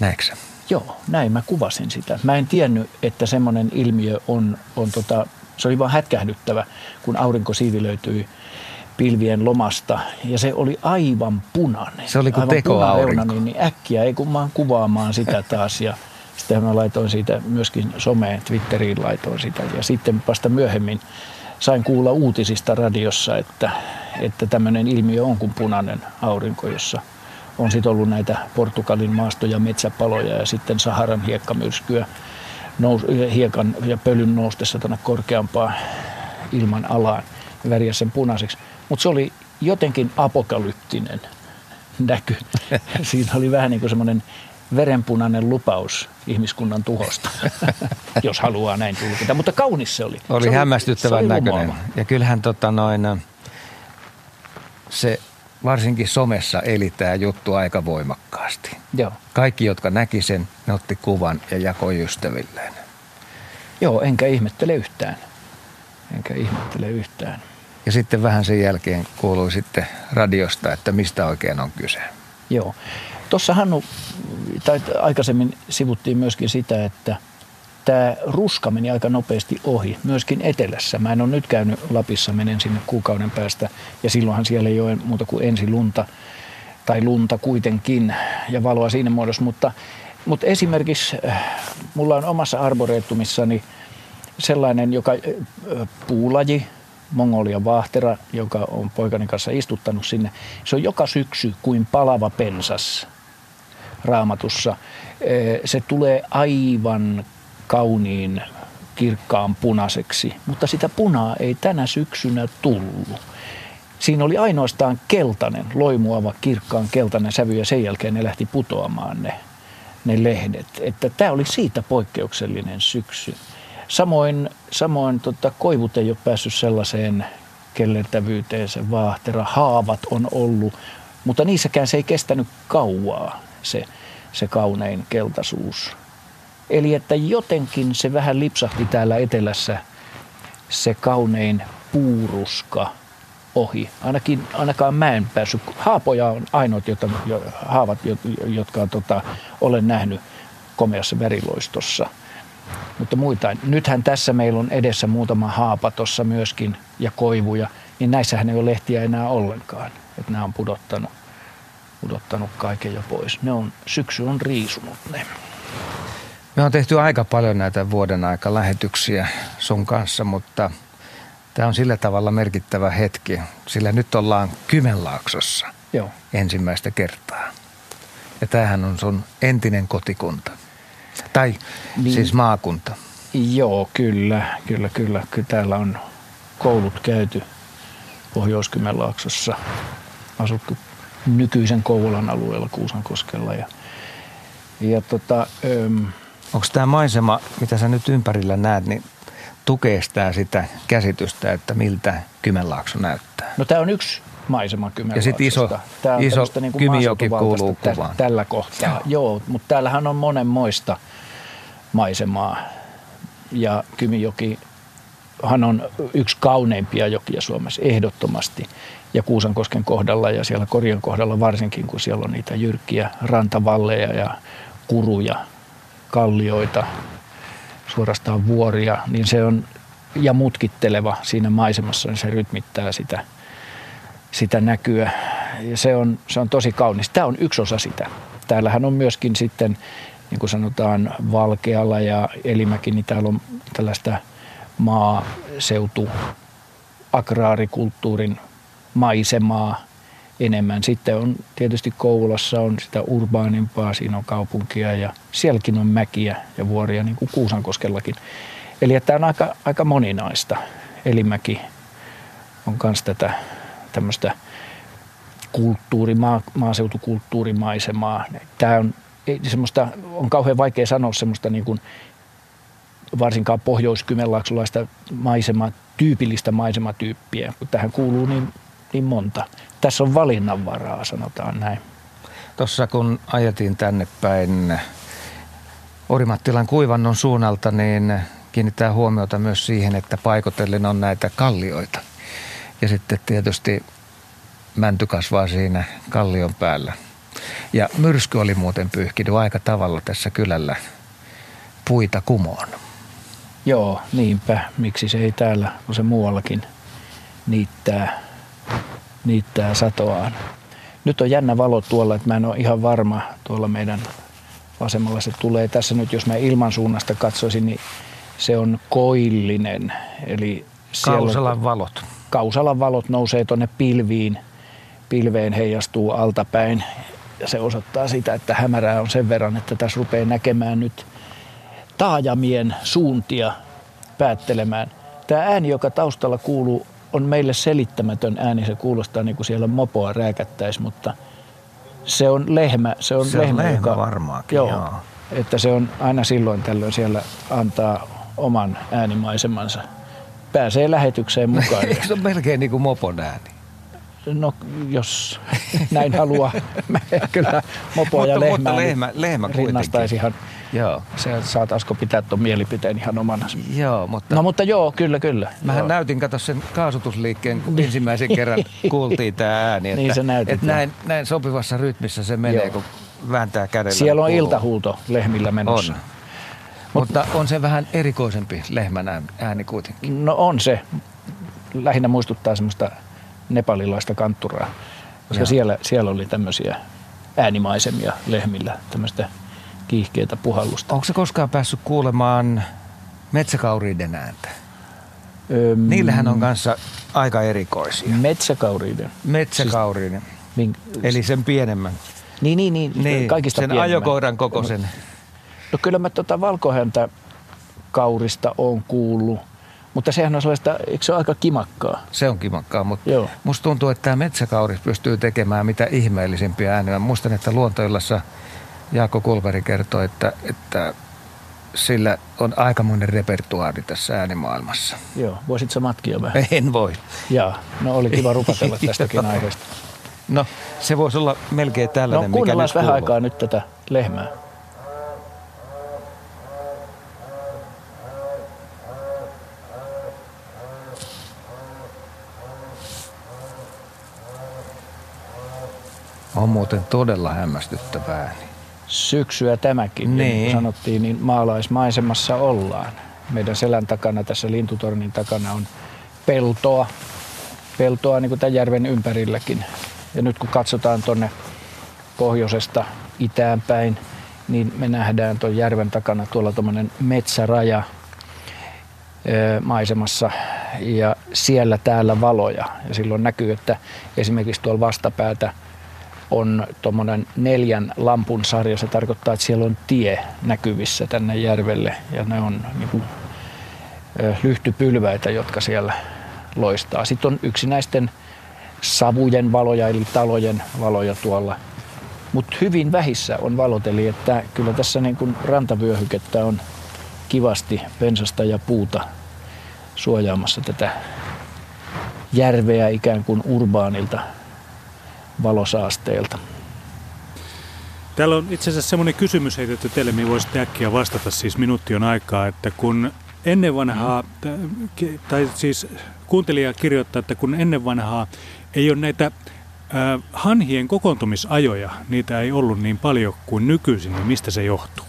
Näetkö Joo, näin mä kuvasin sitä. Mä en tiennyt, että semmoinen ilmiö on, on tota, se oli vaan hätkähdyttävä, kun aurinko siivilöityi pilvien lomasta ja se oli aivan punainen. Se oli kuin tekoaurinko. Niin, niin äkkiä ei kun mä kuvaamaan sitä taas ja sitten mä laitoin siitä myöskin someen, Twitteriin laitoin sitä ja sitten vasta myöhemmin sain kuulla uutisista radiossa, että, että tämmöinen ilmiö on kuin punainen aurinko, jossa – on sitten ollut näitä Portugalin maasto- ja metsäpaloja ja sitten Saharan hiekkamyrskyä nous, hiekan ja pölyn noustessa tuonne korkeampaan ilman alaan ja väriä sen punaiseksi. Mutta se oli jotenkin apokalyptinen näky. Siinä oli vähän niin kuin semmoinen verenpunainen lupaus ihmiskunnan tuhosta, jos haluaa näin tulkita. Mutta kaunis se oli. Oli se hämmästyttävän oli, näköinen. Ja kyllähän tota noin, se varsinkin somessa eli tämä juttu aika voimakkaasti. Joo. Kaikki, jotka näki sen, ne otti kuvan ja jakoi ystävilleen. Joo, enkä ihmettele yhtään. Enkä ihmettele yhtään. Ja sitten vähän sen jälkeen kuului sitten radiosta, että mistä oikein on kyse. Joo. Tuossa Hannu, tai aikaisemmin sivuttiin myöskin sitä, että – tämä ruska meni aika nopeasti ohi, myöskin etelässä. Mä en ole nyt käynyt Lapissa, menen sinne kuukauden päästä ja silloinhan siellä ei ole muuta kuin ensi lunta tai lunta kuitenkin ja valoa siinä muodossa, mutta, mutta esimerkiksi äh, mulla on omassa arboreettumissani sellainen, joka äh, puulaji, Mongolian vaahtera, joka on poikani kanssa istuttanut sinne. Se on joka syksy kuin palava pensas raamatussa. Äh, se tulee aivan kauniin kirkkaan punaiseksi, mutta sitä punaa ei tänä syksynä tullut. Siinä oli ainoastaan keltainen, loimuava, kirkkaan keltainen sävy ja sen jälkeen ne lähti putoamaan ne, ne lehdet. Että tämä oli siitä poikkeuksellinen syksy. Samoin, samoin tota, koivut ei ole päässyt sellaiseen kellertävyyteen, se vaahtera. Haavat on ollut, mutta niissäkään se ei kestänyt kauaa se, se kaunein keltaisuus. Eli että jotenkin se vähän lipsahti täällä etelässä se kaunein puuruska ohi. Ainakin, ainakaan mä en päässyt. Haapoja on ainoat jota, jo, haavat, jotka tota, olen nähnyt komeassa väriloistossa. Mutta muita. Nythän tässä meillä on edessä muutama haapa tuossa myöskin ja koivuja, niin näissähän ei ole lehtiä enää ollenkaan. Että nämä on pudottanut, pudottanut kaiken jo pois. Ne on, syksy on riisunut ne. Me on tehty aika paljon näitä vuoden aika lähetyksiä sun kanssa, mutta tämä on sillä tavalla merkittävä hetki, sillä nyt ollaan Kymenlaaksossa Joo. ensimmäistä kertaa. Ja tämähän on sun entinen kotikunta. Tai niin, siis maakunta. Joo, kyllä, kyllä, kyllä. Kyllä täällä on koulut käyty Pohjois-Kymenlaaksossa. Asuttu nykyisen Kouvolan alueella Kuusankoskella. Ja, ja tota, öm, Onko tämä maisema, mitä sä nyt ympärillä näet, niin tukee sitä, sitä käsitystä, että miltä Kymenlaakso näyttää? No tämä on yksi maisema Ja sitten iso, Tää on iso niin kuin Kymijoki kuuluu tä- kuvaan. Tällä kohtaa, joo. Mutta täällähän on monenmoista maisemaa. Ja Kymijokihan on yksi kauneimpia jokia Suomessa ehdottomasti. Ja Kuusankosken kohdalla ja siellä Korjan kohdalla varsinkin, kun siellä on niitä jyrkkiä rantavalleja ja kuruja, kallioita, suorastaan vuoria, niin se on ja mutkitteleva siinä maisemassa, niin se rytmittää sitä, sitä näkyä. Ja se on, se on tosi kaunis. Tämä on yksi osa sitä. Täällähän on myöskin sitten, niin kuin sanotaan, Valkeala ja Elimäki, niin täällä on tällaista maaseutu, agraarikulttuurin maisemaa enemmän. Sitten on tietysti Kouvolassa on sitä urbaanimpaa, siinä on kaupunkia ja sielläkin on mäkiä ja vuoria, niin kuin Kuusankoskellakin. Eli tämä on aika, aika moninaista. Elimäki on myös tätä tämmöistä kulttuuri, maa, maaseutukulttuurimaisemaa. Tämä on, ei, semmoista, on kauhean vaikea sanoa semmoista niin kuin, varsinkaan pohjois-kymenlaaksolaista maisemaa, tyypillistä maisematyyppiä, kun tähän kuuluu niin, niin monta. Tässä on valinnanvaraa, sanotaan näin. Tuossa kun ajettiin tänne päin Orimattilan kuivannon suunnalta, niin kiinnittää huomiota myös siihen, että paikotellen on näitä kallioita. Ja sitten tietysti mänty kasvaa siinä kallion päällä. Ja myrsky oli muuten pyyhkinyt aika tavalla tässä kylällä puita kumoon. Joo, niinpä. Miksi se ei täällä, kun se muuallakin niittää, niittää satoaan. Nyt on jännä valo tuolla, että mä en ole ihan varma tuolla meidän vasemmalla se tulee. Tässä nyt, jos mä ilman suunnasta katsoisin, niin se on koillinen. Eli Kausalan valot. Kausalan valot nousee tuonne pilviin, pilveen heijastuu altapäin ja se osoittaa sitä, että hämärää on sen verran, että tässä rupeaa näkemään nyt taajamien suuntia päättelemään. Tämä ääni, joka taustalla kuuluu, on meille selittämätön ääni. Se kuulostaa niin kuin siellä mopoa rääkättäisi, mutta se on lehmä. Se on Se on lehmä, lehmä joka, varmaankin, joo, joo. Että se on aina silloin tällöin siellä antaa oman äänimaisemansa. Pääsee lähetykseen mukaan. Eikö se ole melkein niin kuin mopon ääni? No, jos näin haluaa. Kyllä mopoa ja lehmää mutta lehmä- lehmä kuitenkin. Joo. se saataisiko pitää tuon mielipiteen ihan omana. Joo, mutta No mutta joo, kyllä, kyllä. Mähän joo. näytin, kato sen kaasutusliikkeen, kun ensimmäisen kerran kuultiin tämä ääni. Että, Niin sä näytit, että näin, näin sopivassa rytmissä se menee, Joo. kun vääntää kädellä. Siellä on kuuluu. iltahuuto lehmillä menossa. On. Mutta on se vähän erikoisempi lehmän ään- ääni kuitenkin. No on se. Lähinnä muistuttaa semmoista nepalilaista kantturaa. Koska Joo. siellä, siellä oli tämmöisiä äänimaisemia lehmillä, tämmöistä kiihkeitä puhallusta. Onko se koskaan päässyt kuulemaan metsäkauriiden ääntä? Öm, Niillähän on kanssa aika erikoisia. Metsäkauriiden. Metsäkauriiden, Mink, eli sen pienemmän. niin, niin, niin, Niin, kaikista sen pienimmän. ajokoiran kokoisen. No kyllä mä tota valkohäntä kaurista on kuullut, mutta sehän on sellaista, eikö se ole aika kimakkaa? Se on kimakkaa, mutta Joo. musta tuntuu, että tämä metsäkauris pystyy tekemään mitä ihmeellisimpiä ääniä. Muistan, että luontoillassa Jaakko Kulveri kertoi, että, että sillä on aikamoinen repertuaari tässä äänimaailmassa. Joo, voisit sä matkia vähän? En voi. Jaa, no oli kiva rupatella tästäkin aiheesta. No, se voisi olla melkein No tällainen, mikä kuunnellaan nyt vähän kuuluu. aikaa nyt tätä lehmää. On muuten todella hämmästyttävää ääni. Syksyä tämäkin, Niin. niin kuin sanottiin, niin maalaismaisemassa ollaan. Meidän selän takana, tässä lintutornin takana on peltoa, peltoa niin kuin tämän järven ympärilläkin. Ja nyt kun katsotaan tuonne pohjoisesta itään päin, niin me nähdään tuon järven takana tuolla tuommoinen metsäraja ö, maisemassa ja siellä täällä valoja. Ja silloin näkyy, että esimerkiksi tuolla vastapäätä on tuommoinen neljän lampun sarja. Se tarkoittaa, että siellä on tie näkyvissä tänne järvelle ja ne on niin kuin, lyhtypylväitä, jotka siellä loistaa. Sitten on yksinäisten savujen valoja eli talojen valoja tuolla Mutta hyvin vähissä on valot, eli että kyllä tässä niin kuin rantavyöhykettä on kivasti pensasta ja puuta suojaamassa tätä järveä ikään kuin urbaanilta valosaasteelta. Täällä on itse asiassa semmoinen kysymys heitetty teille, mihin voisitte äkkiä vastata, siis minuutti on aikaa, että kun ennen vanhaa, tai siis kuuntelija kirjoittaa, että kun ennen vanhaa ei ole näitä äh, hanhien kokoontumisajoja, niitä ei ollut niin paljon kuin nykyisin, niin mistä se johtuu?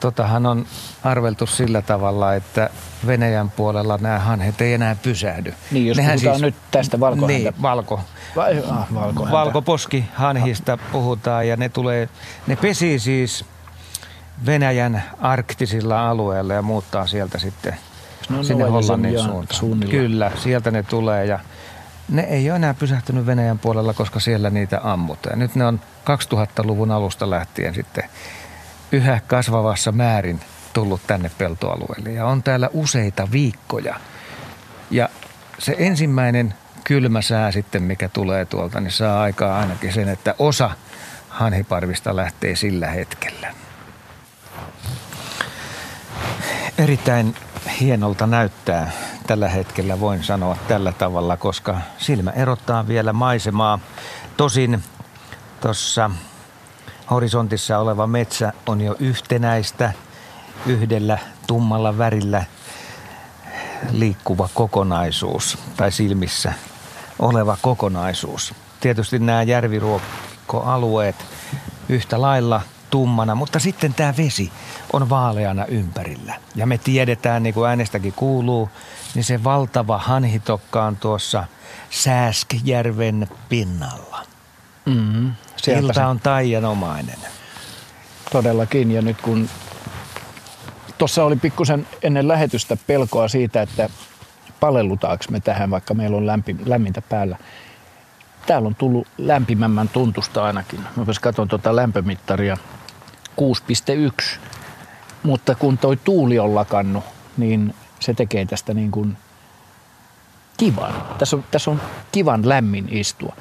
Totahan on arveltu sillä tavalla, että Venäjän puolella nämä hanhet ei enää pysähdy. Niin, jos Nehän puhutaan siis, nyt tästä valkohäntä. Niin, valko. Vai, ah, valkohäntä. Valkoposkihanhista puhutaan ja ne tulee, ne pesii siis Venäjän arktisilla alueilla ja muuttaa sieltä sitten no, sinne Hollannin suuntaan. Suunnilla. Kyllä, sieltä ne tulee ja ne ei ole enää pysähtynyt Venäjän puolella, koska siellä niitä ammutaan. Nyt ne on 2000-luvun alusta lähtien sitten yhä kasvavassa määrin tullut tänne peltoalueelle ja on täällä useita viikkoja. Ja se ensimmäinen kylmä sää sitten, mikä tulee tuolta, niin saa aikaa ainakin sen, että osa hanhiparvista lähtee sillä hetkellä. Erittäin hienolta näyttää tällä hetkellä, voin sanoa tällä tavalla, koska silmä erottaa vielä maisemaa. Tosin tuossa horisontissa oleva metsä on jo yhtenäistä yhdellä tummalla värillä liikkuva kokonaisuus tai silmissä oleva kokonaisuus. Tietysti nämä järviruokkoalueet yhtä lailla tummana, mutta sitten tämä vesi on vaaleana ympärillä. Ja me tiedetään, niin kuin äänestäkin kuuluu, niin se valtava hanhitokka on tuossa Sääskjärven pinnalla. Mm, Ilta on taianomainen. Todellakin, ja nyt kun tuossa oli pikkusen ennen lähetystä pelkoa siitä, että palellutaanko me tähän, vaikka meillä on lämpi, lämmintä päällä. Täällä on tullut lämpimämmän tuntusta ainakin. Mä katson tuota lämpömittaria 6,1. Mutta kun toi tuuli on lakannut, niin se tekee tästä niin kuin kivan. Tässä on, tässä on kivan lämmin istua.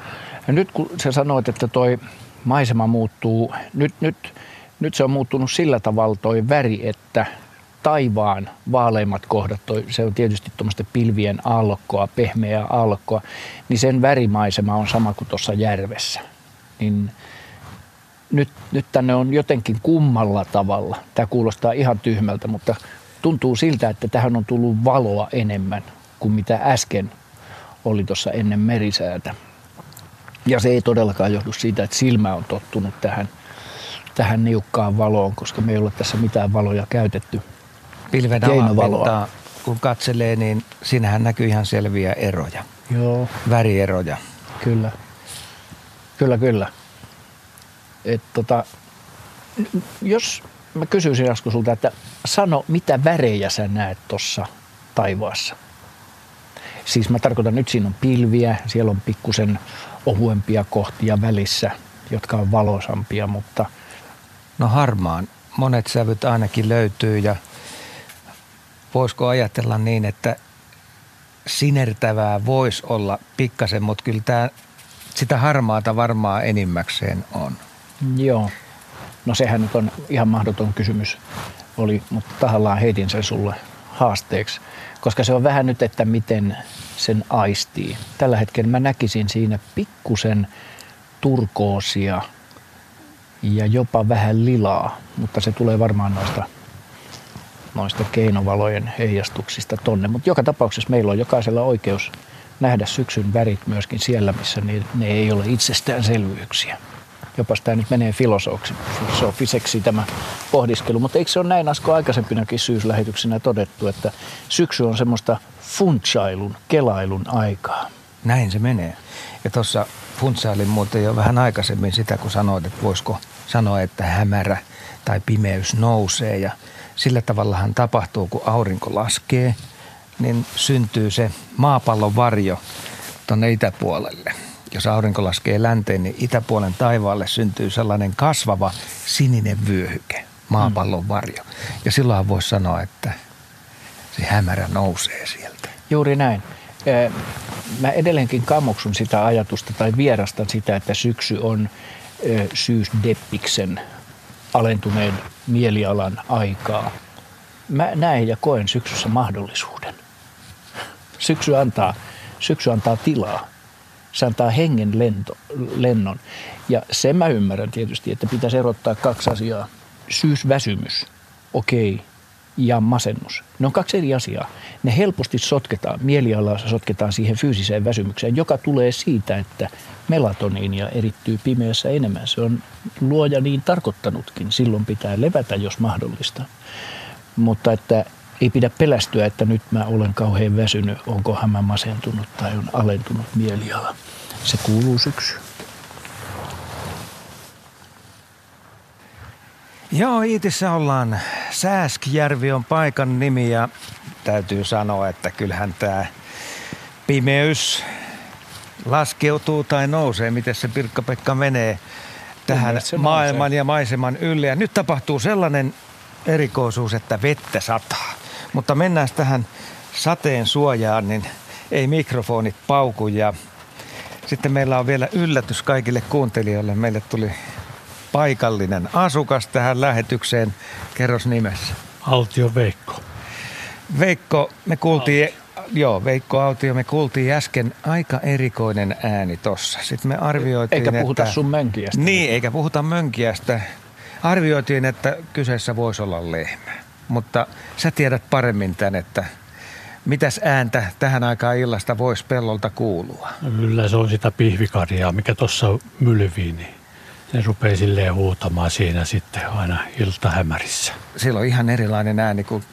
Ja nyt kun sä sanoit, että toi maisema muuttuu, nyt, nyt, nyt se on muuttunut sillä tavalla toi väri, että taivaan vaaleimmat kohdat, toi, se on tietysti tuommoista pilvien aallokkoa, pehmeää aallokkoa, niin sen värimaisema on sama kuin tuossa järvessä. Niin nyt, nyt tänne on jotenkin kummalla tavalla. Tämä kuulostaa ihan tyhmältä, mutta tuntuu siltä, että tähän on tullut valoa enemmän kuin mitä äsken oli tuossa ennen merisäätä. Ja se ei todellakaan johdu siitä, että silmä on tottunut tähän, tähän niukkaan valoon, koska me ei ole tässä mitään valoja käytetty. Pilven alapintaa, kun katselee, niin siinähän näkyy ihan selviä eroja. Joo. Värieroja. Kyllä. Kyllä, kyllä. Et tota, jos mä kysyisin Asko sulta, että sano, mitä värejä sä näet tuossa taivaassa? Siis mä tarkoitan nyt siinä on pilviä, siellä on pikkusen ohuempia kohtia välissä, jotka on valosampia, mutta... No harmaan. Monet sävyt ainakin löytyy ja voisiko ajatella niin, että sinertävää voisi olla pikkasen, mutta kyllä tämä, sitä harmaata varmaan enimmäkseen on. Joo. No sehän nyt on ihan mahdoton kysymys oli, mutta tahallaan heitin sen sulle haasteeksi, koska se on vähän nyt, että miten sen aistii. Tällä hetkellä mä näkisin siinä pikkusen turkoosia ja jopa vähän lilaa, mutta se tulee varmaan noista, noista keinovalojen heijastuksista tonne. Mutta joka tapauksessa meillä on jokaisella oikeus nähdä syksyn värit myöskin siellä, missä ne, ne ei ole itsestäänselvyyksiä jopa tämä nyt menee filosofiseksi tämä pohdiskelu. Mutta eikö se ole näin Asko aikaisempinakin syyslähetyksinä todettu, että syksy on semmoista funtsailun, kelailun aikaa? Näin se menee. Ja tuossa funtsailin muuten jo vähän aikaisemmin sitä, kun sanoit, että voisiko sanoa, että hämärä tai pimeys nousee. Ja sillä tavallahan tapahtuu, kun aurinko laskee, niin syntyy se maapallon varjo tuonne itäpuolelle jos aurinko laskee länteen, niin itäpuolen taivaalle syntyy sellainen kasvava sininen vyöhyke, maapallon varjo. Ja silloin voisi sanoa, että se hämärä nousee sieltä. Juuri näin. mä edelleenkin kammoksun sitä ajatusta tai vierastan sitä, että syksy on syysdeppiksen alentuneen mielialan aikaa. Mä näen ja koen syksyssä mahdollisuuden. Syksy antaa, syksy antaa tilaa. Se antaa hengen lento, lennon. Ja sen mä ymmärrän tietysti, että pitäisi erottaa kaksi asiaa. Syysväsymys, okei, ja masennus. Ne on kaksi eri asiaa. Ne helposti sotketaan, mielialaa sotketaan siihen fyysiseen väsymykseen, joka tulee siitä, että melatoniinia erittyy pimeässä enemmän. Se on luoja niin tarkoittanutkin. Silloin pitää levätä, jos mahdollista. Mutta että ei pidä pelästyä, että nyt mä olen kauhean väsynyt, onkohan mä masentunut tai on alentunut mieliala. Se kuuluu syksyyn. Joo, Iitissä ollaan. Sääskjärvi on paikan nimi ja täytyy sanoa, että kyllähän tämä pimeys laskeutuu tai nousee, miten se Pirkka-Pekka menee tähän maailman nousee. ja maiseman ylle. Ja nyt tapahtuu sellainen erikoisuus, että vettä sataa. Mutta mennään tähän sateen suojaan, niin ei mikrofonit pauku ja sitten meillä on vielä yllätys kaikille kuuntelijoille. Meille tuli paikallinen asukas tähän lähetykseen. Kerros nimessä. Altio Veikko. Veikko, me kuultiin, Autio. joo, Veikko Autio, me kuultiin äsken aika erikoinen ääni tossa. Sitten me arvioitiin, Eikä puhuta että, sun mönkiästä. Niin, eikä puhuta mönkiästä. Arvioitiin, että kyseessä voisi olla lehmä. Mutta sä tiedät paremmin tämän, että mitäs ääntä tähän aikaan illasta voisi pellolta kuulua? Kyllä se on sitä pihvikarjaa, mikä tuossa mylvii, niin ne rupeaa silleen huutamaan siinä sitten aina iltahämärissä. Sillä on ihan erilainen ääni kuin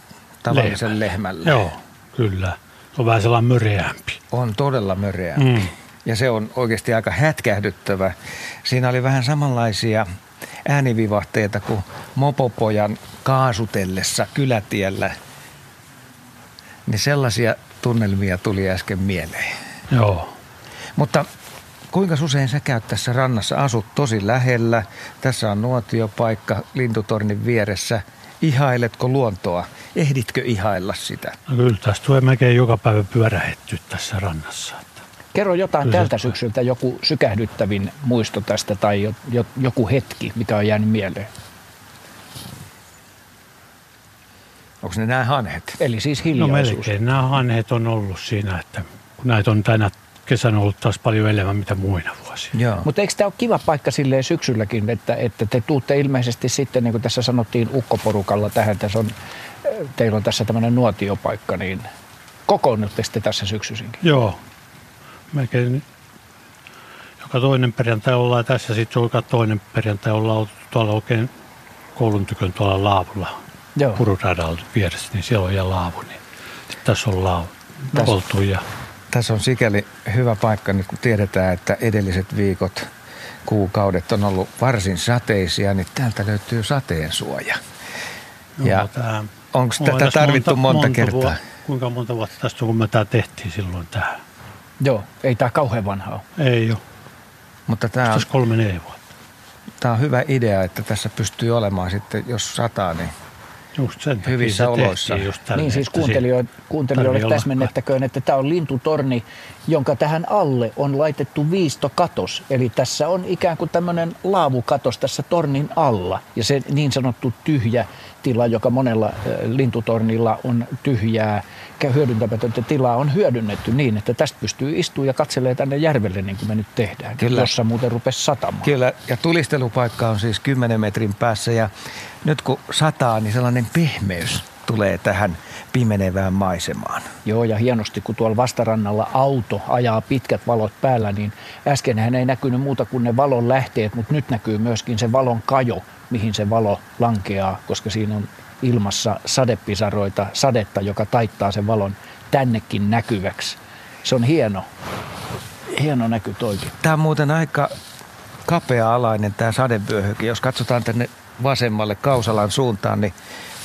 tavallisen Lehmä. lehmällä. Joo, kyllä. Se on vähän sellainen möreämpi. On todella möreämpi. Mm. Ja se on oikeasti aika hätkähdyttävä. Siinä oli vähän samanlaisia äänivivahteita kuin mopopojan kaasutellessa kylätiellä. Niin sellaisia tunnelmia tuli äsken mieleen. Joo. Mutta kuinka usein sä käyt tässä rannassa? Asut tosi lähellä. Tässä on nuotiopaikka lintutornin vieressä. Ihailetko luontoa? Ehditkö ihailla sitä? No kyllä tästä tulee melkein joka päivä pyörähetty tässä rannassa. Kerro jotain kyllä tältä syksyltä, joku sykähdyttävin muisto tästä tai joku hetki, mikä on jäänyt mieleen. Onko ne nämä hanhet? Eli siis No hiljaisuus. melkein nämä hanhet on ollut siinä, että kun näitä on tänä kesänä ollut taas paljon enemmän mitä muina vuosina. Mutta eikö tämä ole kiva paikka silleen syksylläkin, että, että te tuutte ilmeisesti sitten, niin kuin tässä sanottiin ukkoporukalla tähän, tässä on, teillä on tässä tämmöinen nuotiopaikka, niin kokoonnutte sitten tässä syksyisinkin? Joo, melkein joka toinen perjantai ollaan tässä, sitten joka toinen perjantai ollaan oltu tuolla oikein koulun tykön tuolla laavulla, Joo. pururadalla vieressä, niin siellä on ja laavu, niin tässä ollaan Tässä- oltu ja Tässä on sikäli hyvä paikka nyt, kun tiedetään, että edelliset viikot, kuukaudet on ollut varsin sateisia, niin täältä löytyy sateen suoja. Ja tää- onko tätä tarvittu monta, kertaa? vuotta- kuinka monta vuotta tästä kun me tämä tehtiin silloin tähän? Joo, ei tämä kauhean vanha ole. Ei ole, Mutta tämä on, kolme neljä vuotta. tämä on hyvä idea, että tässä pystyy olemaan sitten, jos sataa, niin Just sen Hyvissä se oloissa. Just tälle, Niin siis kuuntelijoille, kuuntelijoille täsmennettäköön, että tämä on lintutorni, jonka tähän alle on laitettu viistokatos. Eli tässä on ikään kuin tämmöinen laavukatos tässä tornin alla. Ja se niin sanottu tyhjä tila, joka monella lintutornilla on tyhjää, hyödyntämätöntä tilaa, on hyödynnetty niin, että tästä pystyy istumaan ja katselee tänne järvelle niin kuin me nyt tehdään. Kyllä. Jossa muuten rupesi satamaan. Kyllä, ja tulistelupaikka on siis 10 metrin päässä ja nyt kun sataa, niin sellainen pehmeys tulee tähän pimenevään maisemaan. Joo, ja hienosti, kun tuolla vastarannalla auto ajaa pitkät valot päällä, niin äskenhän ei näkynyt muuta kuin ne valon lähteet, mutta nyt näkyy myöskin se valon kajo, mihin se valo lankeaa, koska siinä on ilmassa sadepisaroita, sadetta, joka taittaa sen valon tännekin näkyväksi. Se on hieno, hieno näky toikin. Tämä on muuten aika kapea-alainen tämä sadevyöhyke. Jos katsotaan tänne vasemmalle Kausalan suuntaan, niin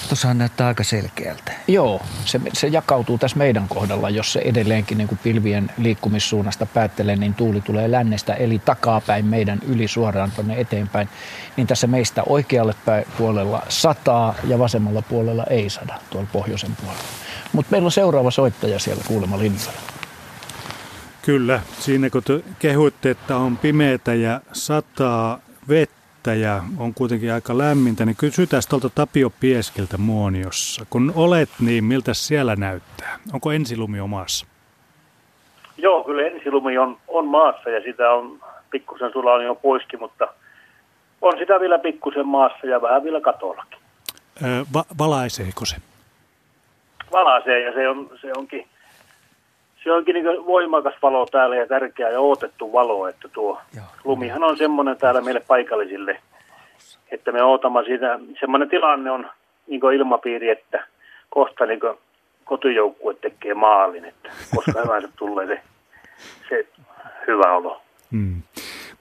tuossahan näyttää aika selkeältä. Joo, se, se jakautuu tässä meidän kohdalla, jos se edelleenkin niin kuin pilvien liikkumissuunnasta päättelee, niin tuuli tulee lännestä, eli takapäin meidän yli suoraan tuonne eteenpäin. Niin tässä meistä oikealle päin puolella sataa ja vasemmalla puolella ei sada tuolla pohjoisen puolella. Mutta meillä on seuraava soittaja siellä kuulemma linjalla. Kyllä, siinä kun te kehuitte, että on pimeätä ja sataa vettä ja on kuitenkin aika lämmintä, niin kysytään tuolta Tapio Pieskeltä Muoniossa. Kun olet, niin miltä siellä näyttää? Onko ensilumi omassa? Joo, kyllä ensilumi on, on maassa ja sitä on pikkusen sulla on jo poiskin, mutta on sitä vielä pikkusen maassa ja vähän vielä katollakin. Öö, va- valaiseeko se? Valaisee ja se, on, se onkin, se onkin niin voimakas valo täällä ja tärkeä ja odotettu valo, että tuo Joo. lumihan on semmoinen täällä meille paikallisille, että me odotamme sitä, semmoinen tilanne on niin ilmapiiri, että kohta niin kotijoukkue tekee maalin, että koska hyvänsä tulee se, se hyvä olo. Hmm.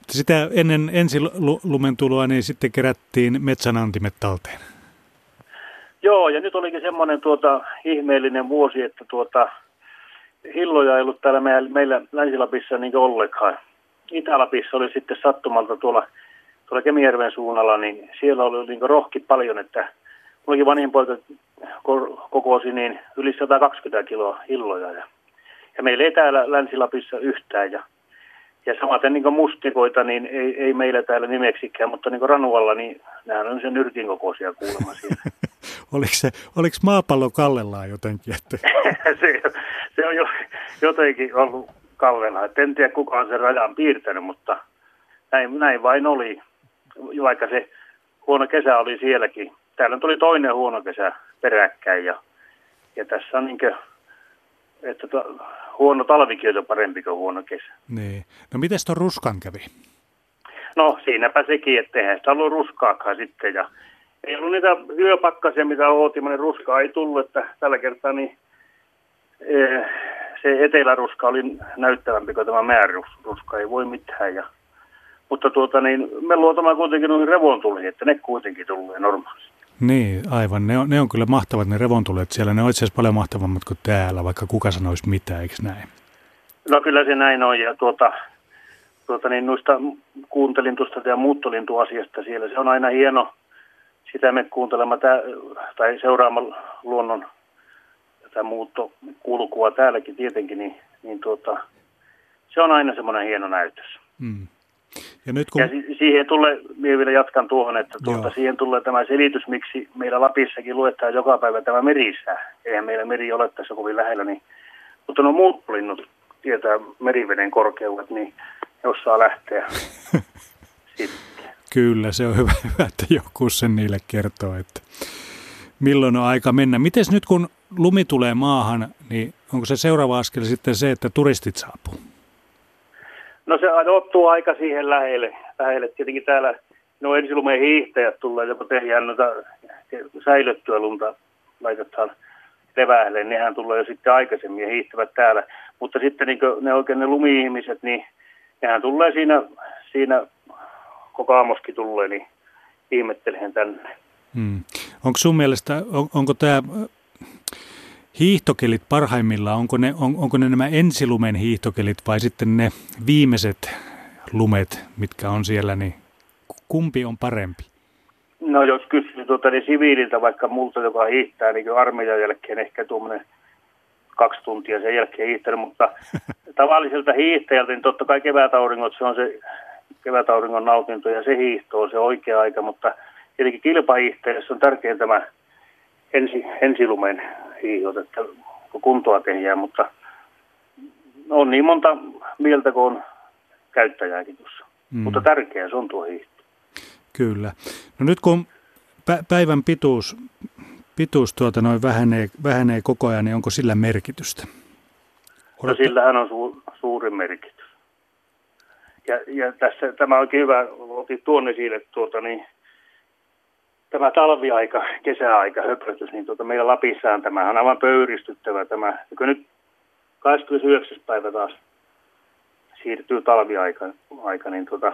Sitä ennen ensilumen tuloa niin sitten kerättiin metsänantimet talteen. Joo, ja nyt olikin semmoinen tuota, ihmeellinen vuosi, että tuota, hilloja ei ollut täällä meillä, meillä Länsi-Lapissa niin ollenkaan. Itä-Lapissa oli sitten sattumalta tuolla, tuolla Kemijärven suunnalla, niin siellä oli niin rohki paljon, että mullakin vanhin poika kokosi niin yli 120 kiloa hilloja. Ja, ja meillä ei täällä Länsi-Lapissa yhtään. Ja ja samaten niin mustikoita, niin ei, ei meillä täällä nimeksikään, mutta niin Ranualla, niin nämä on sen nyrkin kokoisia kuulemma siellä. oliko, se, oliko maapallo kallellaan jotenkin? Että... se, se on jo, jotenkin ollut kallellaan. Et en tiedä kuka on sen rajan piirtänyt, mutta näin, näin vain oli, vaikka se huono kesä oli sielläkin. Täällä tuli toinen huono kesä peräkkäin ja, ja tässä on niin kuin, että to, huono talvikin on parempi kuin huono kesä. Niin. No miten tuon ruskan kävi? No siinäpä sekin, että eihän sitä ollut ruskaakaan sitten. Ja ei ollut niitä yöpakkasia, mitä ootimme, ruskaa ei tullut, että tällä kertaa niin se eteläruska oli näyttävämpi kuin tämä määräruska, ei voi mitään. Ja, mutta tuota niin, me luotamme kuitenkin noihin revontuliin, että ne kuitenkin tulee normaalisti. Niin, aivan. Ne on, ne on kyllä mahtavat ne revontulet siellä. Ne on itse asiassa paljon mahtavammat kuin täällä, vaikka kuka sanoisi mitä, eikö näin? No kyllä se näin on. Ja tuota, tuota niin, noista kuuntelin tuosta ja muuttolintuasiasta siellä. Se on aina hieno sitä me kuuntelemme tää, tai seuraamalla luonnon tätä muuttokulkua täälläkin tietenkin, niin, niin tuota, se on aina semmoinen hieno näytös. Mm. Ja, nyt kun... ja si- siihen tulee, minä vielä jatkan tuohon, että tuota, siihen tulee tämä selitys, miksi meillä Lapissakin luetaan joka päivä tämä merisää. Eihän meillä meri ole tässä kovin lähellä, niin, mutta no muut linnut tietää meriveden korkeudet, niin jos saa lähteä sitten. Kyllä, se on hyvä, hyvä, että joku sen niille kertoo, että milloin on aika mennä. Miten nyt kun lumi tulee maahan, niin onko se seuraava askel sitten se, että turistit saapuu? No se ottuu aika siihen lähelle. lähelle. Tietenkin täällä no ensilumeen hiihtäjät tulee, joko tehdään noita säilyttyä lunta, laitetaan leväälle, nehän tulee jo sitten aikaisemmin ja hiihtävät täällä. Mutta sitten niin ne oikein ne lumi-ihmiset, niin nehän tulee siinä, siinä koko aamoski tulee, niin ihmettelen tänne. Hmm. Onko sun mielestä, on, onko tämä hiihtokelit parhaimmillaan, onko ne, on, onko ne nämä ensilumen hiihtokelit vai sitten ne viimeiset lumet, mitkä on siellä, niin kumpi on parempi? No jos kysyy tuota, niin siviililtä vaikka multa, joka hiihtää niin armeijan jälkeen ehkä tuommoinen kaksi tuntia sen jälkeen hiihtänyt, mutta tavalliselta hiihtäjältä, niin totta kai kevätauringot, se on se kevätauringon nautinto ja se hiihto on se oikea aika, mutta tietenkin kilpahiihtäjässä on tärkein tämä ensi, ensilumen hiihot, että kuntoa tehdään, mutta on niin monta mieltä kuin on käyttäjääkin tuossa. Mm. Mutta tärkeää se on tuo hiihto. Kyllä. No nyt kun päivän pituus, pituus tuota noin vähenee, vähenee koko ajan, niin onko sillä merkitystä? No sillähän on su, suuri merkitys. Ja, ja tässä tämä onkin hyvä, otit tuon esille tuota, niin tämä talviaika, kesäaika, höpötys, niin tuota, meillä Lapissaan tämä on aivan pöyristyttävä tämä. Ja nyt 29. päivä taas siirtyy talviaika, aika, niin tuota,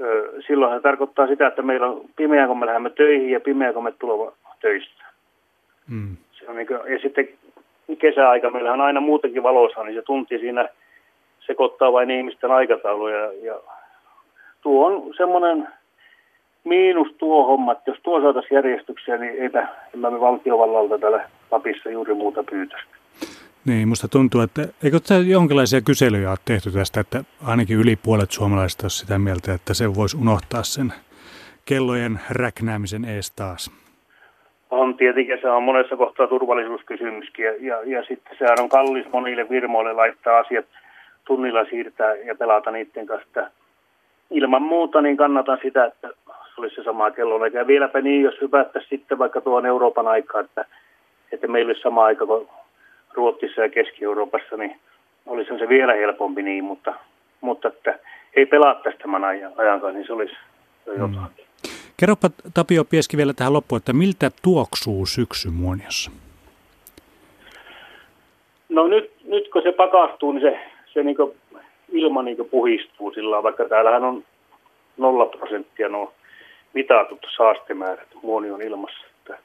ö, silloin se tarkoittaa sitä, että meillä on pimeä, kun me lähdemme töihin ja pimeä, kun me tulemme töistä. Mm. Se on niin kuin, ja sitten kesäaika, meillä on aina muutenkin valossa, niin se tunti siinä sekoittaa vain ihmisten aikatauluja. Ja tuo on semmoinen miinus tuo homma, että jos tuo saataisiin järjestyksiä, niin eipä, eipä me valtiovallalta täällä Lapissa juuri muuta pyytäisi. Niin, musta tuntuu, että eikö tämä jonkinlaisia kyselyjä ole tehty tästä, että ainakin yli puolet suomalaisista olisi sitä mieltä, että se voisi unohtaa sen kellojen räknäämisen ees taas. On tietenkin, se on monessa kohtaa turvallisuuskysymyskin ja, ja, ja sitten sehän on kallis monille virmoille laittaa asiat tunnilla siirtää ja pelata niiden kanssa. Ilman muuta niin kannatan sitä, että olisi se sama kello. Ja vieläpä niin, jos hypättäisiin sitten vaikka tuon Euroopan aikaa, että, että meillä olisi sama aika kuin Ruotsissa ja Keski-Euroopassa, niin olisi se vielä helpompi niin, mutta, mutta että ei pelattaisi tämän ajan, ajan kanssa, niin se olisi jo mm. jotakin. Mm. Kerropa Tapio Pieski vielä tähän loppuun, että miltä tuoksuu syksy Muoniossa? No nyt, nyt kun se pakastuu, niin se, se niin ilma niin puhistuu sillä vaikka täällähän on nolla prosenttia nuo mitatut saastemäärät muonion ilmassa. Että,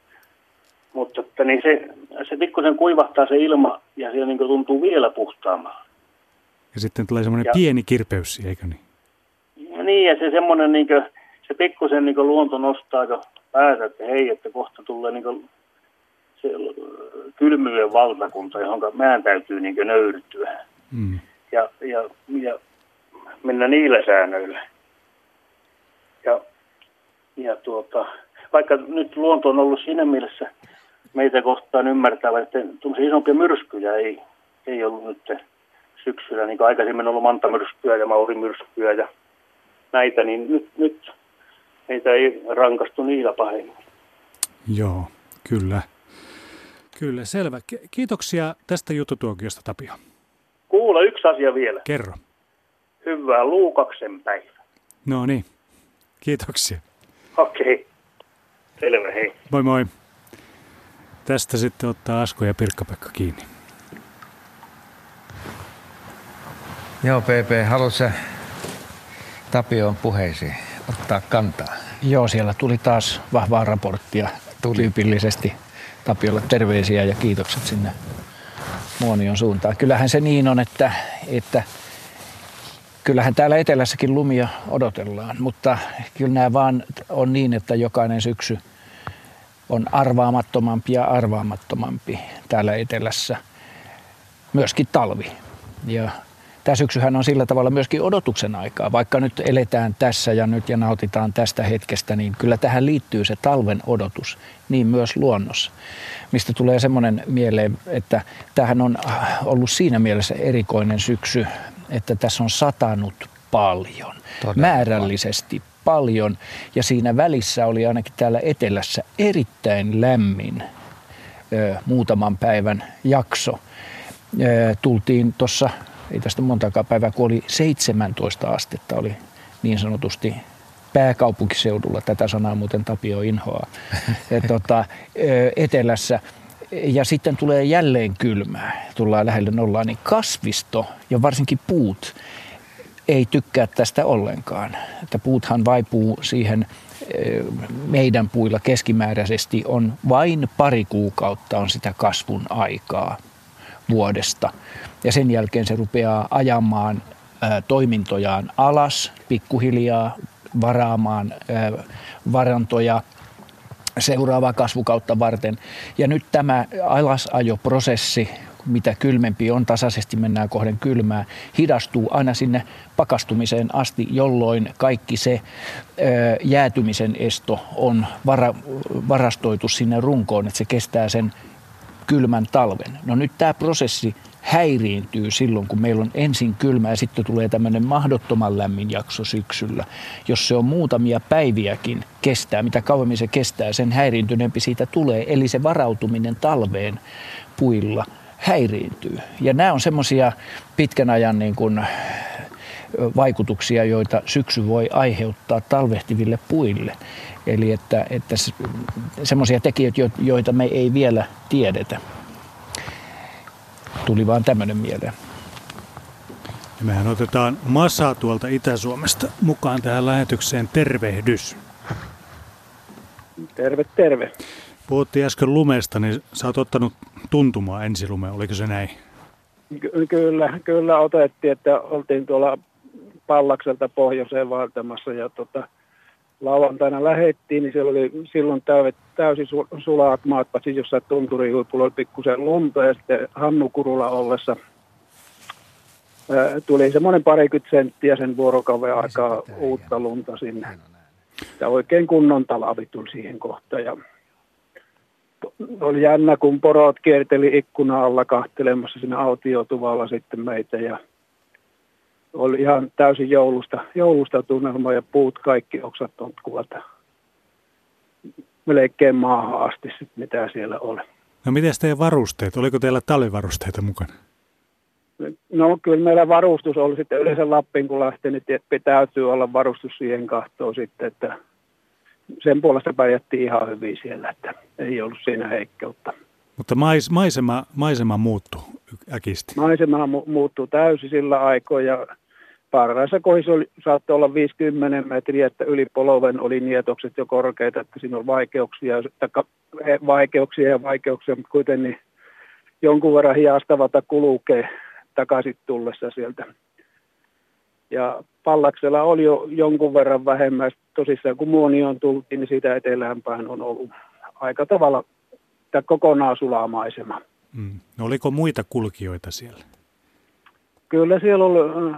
mutta että niin se, se pikkusen kuivahtaa se ilma ja se niin tuntuu vielä puhtaamalla. Ja sitten tulee semmoinen ja, pieni kirpeys, eikö niin? Ja niin, ja se semmoinen niin kuin, se pikkusen niin luonto nostaa päätä, että hei, että kohta tulee niin se kylmyyden valtakunta, johon meidän täytyy niin nöyrtyä. Mm. Ja, ja, ja mennä niillä säännöillä. Ja, ja tuota, vaikka nyt luonto on ollut siinä mielessä meitä kohtaan ymmärtävä, että isompia myrskyjä ei, ei ollut nyt syksyllä, niin kuin aikaisemmin on ollut mantamyrskyä ja maurimyrskyä ja näitä, niin nyt, nyt heitä ei rankastu niillä pahemmin. Joo, kyllä. Kyllä, selvä. Kiitoksia tästä jututuokiosta, Tapio. Kuule, yksi asia vielä. Kerro. Hyvää Luukaksen päivä. No niin, kiitoksia. Okei, okay. selvä, hei. Moi moi. Tästä sitten ottaa Asko ja Pirkka-Pekka kiinni. Joo, PP, haluatko Tapioon puheisiin? ottaa kantaa? Joo, siellä tuli taas vahvaa raporttia tuli. tyypillisesti Tapiolle terveisiä ja kiitokset sinne Muonion suuntaan. Kyllähän se niin on, että, että kyllähän täällä etelässäkin lumia odotellaan, mutta kyllä nämä vaan on niin, että jokainen syksy on arvaamattomampi ja arvaamattomampi täällä etelässä. Myöskin talvi. Ja tämä syksyhän on sillä tavalla myöskin odotuksen aikaa. Vaikka nyt eletään tässä ja nyt ja nautitaan tästä hetkestä, niin kyllä tähän liittyy se talven odotus, niin myös luonnossa. Mistä tulee semmoinen mieleen, että tähän on ollut siinä mielessä erikoinen syksy, että tässä on satanut paljon, Todella määrällisesti paljon. Ja siinä välissä oli ainakin täällä etelässä erittäin lämmin ö, muutaman päivän jakso. Ö, tultiin tuossa ei tästä montakaan päivää, kun oli 17 astetta, oli niin sanotusti pääkaupunkiseudulla, tätä sanaa muuten Tapio inhoa, et, tota, etelässä. Ja sitten tulee jälleen kylmää, tullaan lähelle nollaa, niin kasvisto ja varsinkin puut ei tykkää tästä ollenkaan. Että puuthan vaipuu siihen meidän puilla keskimääräisesti on vain pari kuukautta on sitä kasvun aikaa vuodesta. Ja sen jälkeen se rupeaa ajamaan toimintojaan alas pikkuhiljaa, varaamaan varantoja seuraavaa kasvukautta varten. Ja nyt tämä alasajoprosessi, mitä kylmempi on, tasaisesti mennään kohden kylmää, hidastuu aina sinne pakastumiseen asti, jolloin kaikki se jäätymisen esto on vara, varastoitu sinne runkoon, että se kestää sen kylmän talven. No nyt tämä prosessi häiriintyy silloin, kun meillä on ensin kylmä ja sitten tulee tämmöinen mahdottoman lämmin jakso syksyllä. Jos se on muutamia päiviäkin kestää, mitä kauemmin se kestää, sen häiriintyneempi siitä tulee. Eli se varautuminen talveen puilla häiriintyy. Ja nämä on semmoisia pitkän ajan niin kuin vaikutuksia, joita syksy voi aiheuttaa talvehtiville puille. Eli että, että semmoisia tekijöitä, joita me ei vielä tiedetä. Tuli vaan tämmöinen mieleen. Ja mehän otetaan Masa tuolta Itä-Suomesta mukaan tähän lähetykseen. Tervehdys. Terve, terve. Puhuttiin äsken lumesta, niin sä oot ottanut tuntumaa ensilume, oliko se näin? Ky- kyllä, kyllä otettiin, että oltiin tuolla Pallakselta pohjoiseen vaeltamassa ja tota, lauantaina lähettiin, niin siellä oli silloin täydet täysin sulaat maat, paitsi jossain tunturihuipulla oli pikkusen lunta ja sitten Hannukurulla ollessa ää, tuli semmoinen parikymmentä senttiä sen vuorokauden aikaa uutta lunta sinne. Ja oikein kunnon talavi tuli siihen kohtaan. Ja oli jännä, kun porot kierteli ikkuna alla kahtelemassa sinne autiotuvalla sitten meitä ja oli ihan täysin joulusta, joulusta tunnelma ja puut kaikki oksat tontkuvat melkein maahan asti sit, mitä siellä oli. No miten teidän varusteet? Oliko teillä talvivarusteita mukana? No kyllä meillä varustus oli sitten yleensä Lappiin kun lähtee, niin täytyy olla varustus siihen kahtoon sitten, että sen puolesta pärjättiin ihan hyvin siellä, että ei ollut siinä heikkeutta. Mutta mais, maisema, maisema muuttui äkisti. Maisema mu- muuttui täysin sillä aikoina ja parhaissa kohdissa oli, saattoi olla 50 metriä, että yli polven oli nietokset jo korkeita, että siinä on vaikeuksia, vaikeuksia ja vaikeuksia, mutta kuitenkin jonkun verran hiastavata kulukee takaisin tullessa sieltä. Ja Pallaksella oli jo jonkun verran vähemmän. Tosissaan kun Muonioon tultiin, niin siitä eteläänpäin on ollut aika tavalla tämä kokonaan sulamaisema. Mm. No oliko muita kulkijoita siellä? Kyllä siellä oli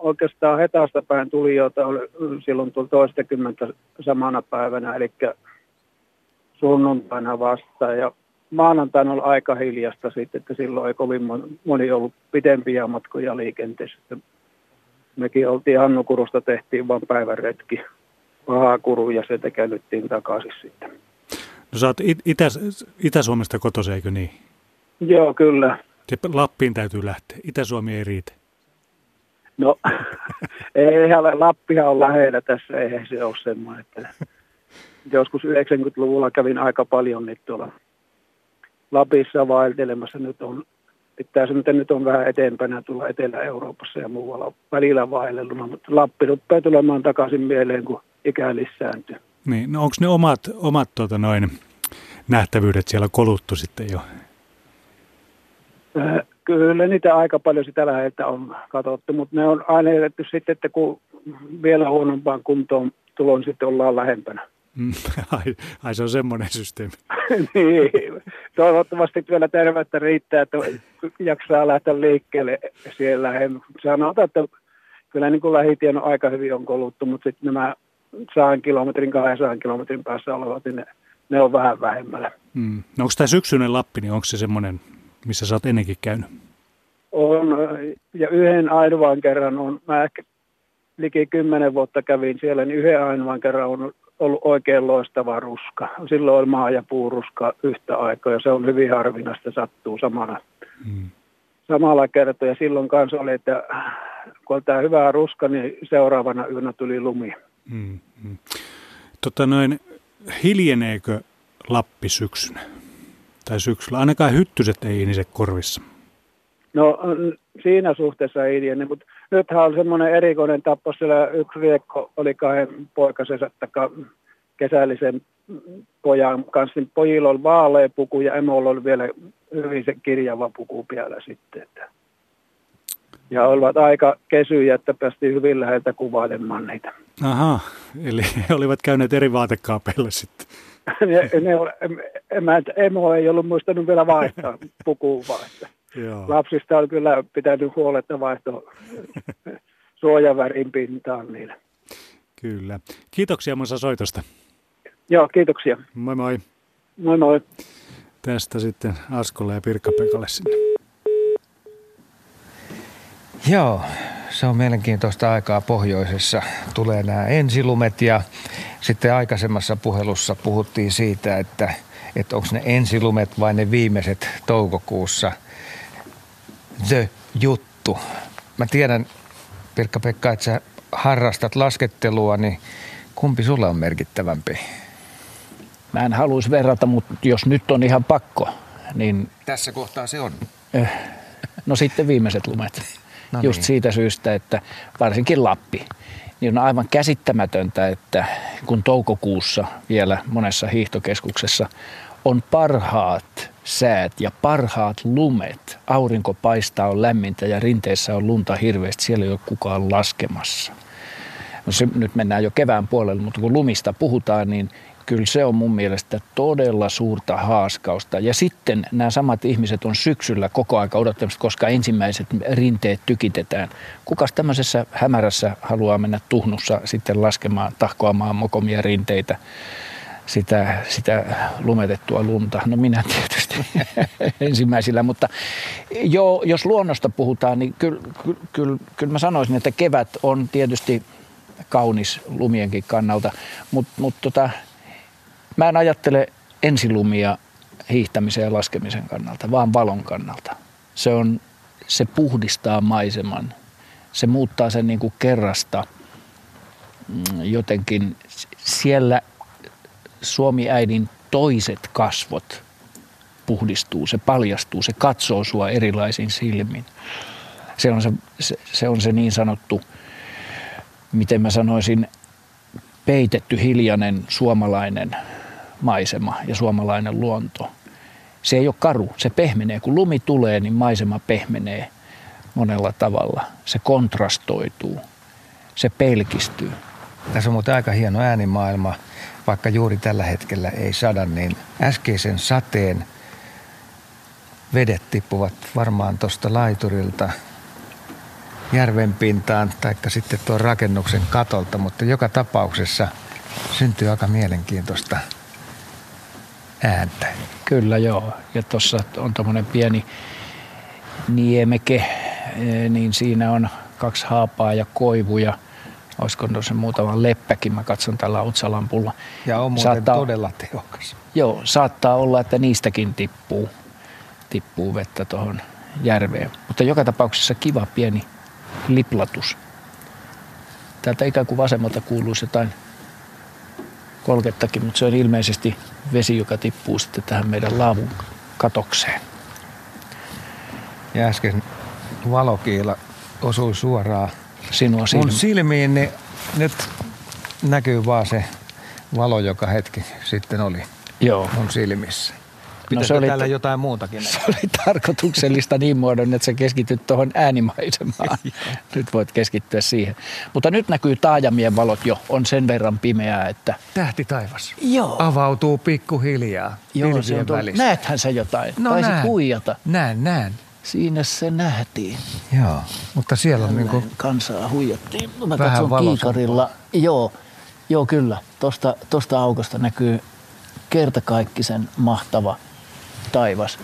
oikeastaan hetasta päin tulijoita oli silloin tuli toistakymmentä samana päivänä, eli sunnuntaina vastaan. Ja maanantaina oli aika hiljasta sitten, että silloin ei kovin moni ollut pitempiä matkoja liikenteessä. Mekin oltiin Hannukurusta, tehtiin vain päivän retki Pahakuru ja se käännyttiin takaisin sitten. No sä oot Itä, Itä-Suomesta kotoisin, eikö niin? Joo, kyllä. Lappiin täytyy lähteä. Itä-Suomi ei riitä. No, eihän Lappihan on lähellä tässä, eihän se ole semmoinen. Että joskus 90-luvulla kävin aika paljon niin tuolla Lapissa vaeltelemassa. Nyt on, pitää sanoa, että nyt on vähän eteenpäin tulla Etelä-Euroopassa ja muualla välillä vaellellut, mutta Lappi rupeaa tulemaan takaisin mieleen, kun ikä lisääntyy. Niin, no onko ne omat, omat tuota noin, nähtävyydet siellä koluttu sitten jo? Äh, Kyllä niitä aika paljon sitä läheltä on katsottu, mutta ne on aina edetty sitten, että kun vielä huonompaan kuntoon tulon sitten ollaan lähempänä. Mm, ai, ai se on semmoinen systeemi. niin, toivottavasti vielä terveyttä riittää, että jaksaa lähteä liikkeelle siellä. Sanotaan, että kyllä niin kuin lähitien on aika hyvin on koluttu, mutta sitten nämä saan kilometrin, 200 kilometrin päässä olevat, niin ne, ne on vähän vähemmällä. Mm. No onko tämä syksyinen Lappi, niin onko se semmoinen missä sä oot ennenkin käynyt? On, ja yhden ainoan kerran on, mä ehkä liki kymmenen vuotta kävin siellä, niin yhden ainoan kerran on ollut oikein loistava ruska. Silloin oli maa- ja puuruska yhtä aikaa, ja se on hyvin harvinaista, sattuu samana, hmm. samalla kertaa. Ja silloin kanssa oli, että kun oli tämä hyvä ruska, niin seuraavana yönä tuli lumi. Hmm. hmm. Tota noin, hiljeneekö Lappi syksynä? Tai syksyllä. Ainakaan hyttyset ei inise korvissa. No siinä suhteessa ei tiedä, mutta nythän on semmoinen erikoinen tapaus, siellä yksi riekko oli kahden poikasensa taka kesällisen pojan kanssa. Niin pojilla oli vaalea puku ja emolla oli vielä hyvin se kirjava puku vielä sitten. Että. Ja olivat aika kesyjä, että päästiin hyvin läheltä kuvailemaan niitä. Aha, eli he olivat käyneet eri vaatekaapeilla sitten ne, ne, emä, emo ei ollut muistanut vielä vaihtaa pukuun vaihtaa. Lapsista on kyllä pitänyt huoletta vaihto suojavärin pintaan niille. Kyllä. Kiitoksia Musa soitosta. Joo, kiitoksia. Moi moi. Moi moi. Tästä sitten Askolle ja Pirkka-Pekalle sinne. Joo, se on mielenkiintoista aikaa pohjoisessa. Tulee nämä ensilumet ja sitten aikaisemmassa puhelussa puhuttiin siitä, että, että onko ne ensilumet vai ne viimeiset toukokuussa. The juttu. Mä tiedän, Pirkka-Pekka, että sä harrastat laskettelua, niin kumpi sulle on merkittävämpi? Mä en haluaisi verrata, mutta jos nyt on ihan pakko, niin... Tässä kohtaa se on. Eh, no sitten viimeiset lumet. No Just niin. siitä syystä, että varsinkin Lappi, niin on aivan käsittämätöntä, että kun toukokuussa vielä monessa hiihtokeskuksessa on parhaat säät ja parhaat lumet, aurinko paistaa, on lämmintä ja rinteissä on lunta hirveästi, siellä ei ole kukaan laskemassa. No se, nyt mennään jo kevään puolelle, mutta kun lumista puhutaan, niin kyllä se on mun mielestä todella suurta haaskausta. Ja sitten nämä samat ihmiset on syksyllä koko aika odottamassa, koska ensimmäiset rinteet tykitetään. Kukas tämmöisessä hämärässä haluaa mennä tuhnussa sitten laskemaan, tahkoamaan mokomia rinteitä? sitä, sitä lumetettua lunta. No minä tietysti ensimmäisillä, mutta jo, jos luonnosta puhutaan, niin kyllä, kyllä, kyllä, kyllä mä sanoisin, että kevät on tietysti kaunis lumienkin kannalta, mutta mut tota, mä en ajattele ensilumia hiihtämisen ja laskemisen kannalta, vaan valon kannalta. Se, on, se puhdistaa maiseman, se muuttaa sen niin kuin kerrasta mm, jotenkin siellä Suomi-äidin toiset kasvot puhdistuu, se paljastuu, se katsoo sua erilaisin silmin. Se on se, se, se, on se niin sanottu, miten mä sanoisin, peitetty hiljainen suomalainen maisema ja suomalainen luonto. Se ei ole karu, se pehmenee. Kun lumi tulee, niin maisema pehmenee monella tavalla. Se kontrastoituu, se pelkistyy. Tässä on muuten aika hieno äänimaailma – vaikka juuri tällä hetkellä ei sada, niin äskeisen sateen vedet tippuvat varmaan tuosta laiturilta järven pintaan tai sitten tuon rakennuksen katolta, mutta joka tapauksessa syntyy aika mielenkiintoista ääntä. Kyllä joo, ja tuossa on tuommoinen pieni niemeke, eh, niin siinä on kaksi haapaa ja koivuja – olisiko se muutama leppäkin, mä katson tällä otsalampulla. Ja on muuten saattaa, todella tehokas. Joo, saattaa olla, että niistäkin tippuu, tippuu vettä tuohon järveen. Mutta joka tapauksessa kiva pieni liplatus. Täältä ikään kuin vasemmalta kuuluisi jotain kolkettakin, mutta se on ilmeisesti vesi, joka tippuu sitten tähän meidän laavun katokseen. Ja äsken valokiila osui suoraan sinua silmiin? Mun silmiin niin nyt näkyy vaan se valo, joka hetki sitten oli Joo. mun silmissä. No se oli täällä jotain muutakin? Se oli tarkoituksellista niin muodon, että sä keskityt tuohon äänimaisemaan. nyt voit keskittyä siihen. Mutta nyt näkyy taajamien valot jo, on sen verran pimeää, että... Tähti taivas. Joo. Avautuu pikkuhiljaa. Joo, se on tullut. Näethän sä jotain? No Taisit näen. huijata. Näen, näen. Siinä se nähtiin. Joo, mutta siellä on niin kuin Kansaa huijattiin. Mä katson kiikarilla. Joo, joo kyllä. Tosta, tosta aukosta näkyy kertakaikkisen mahtava taivas.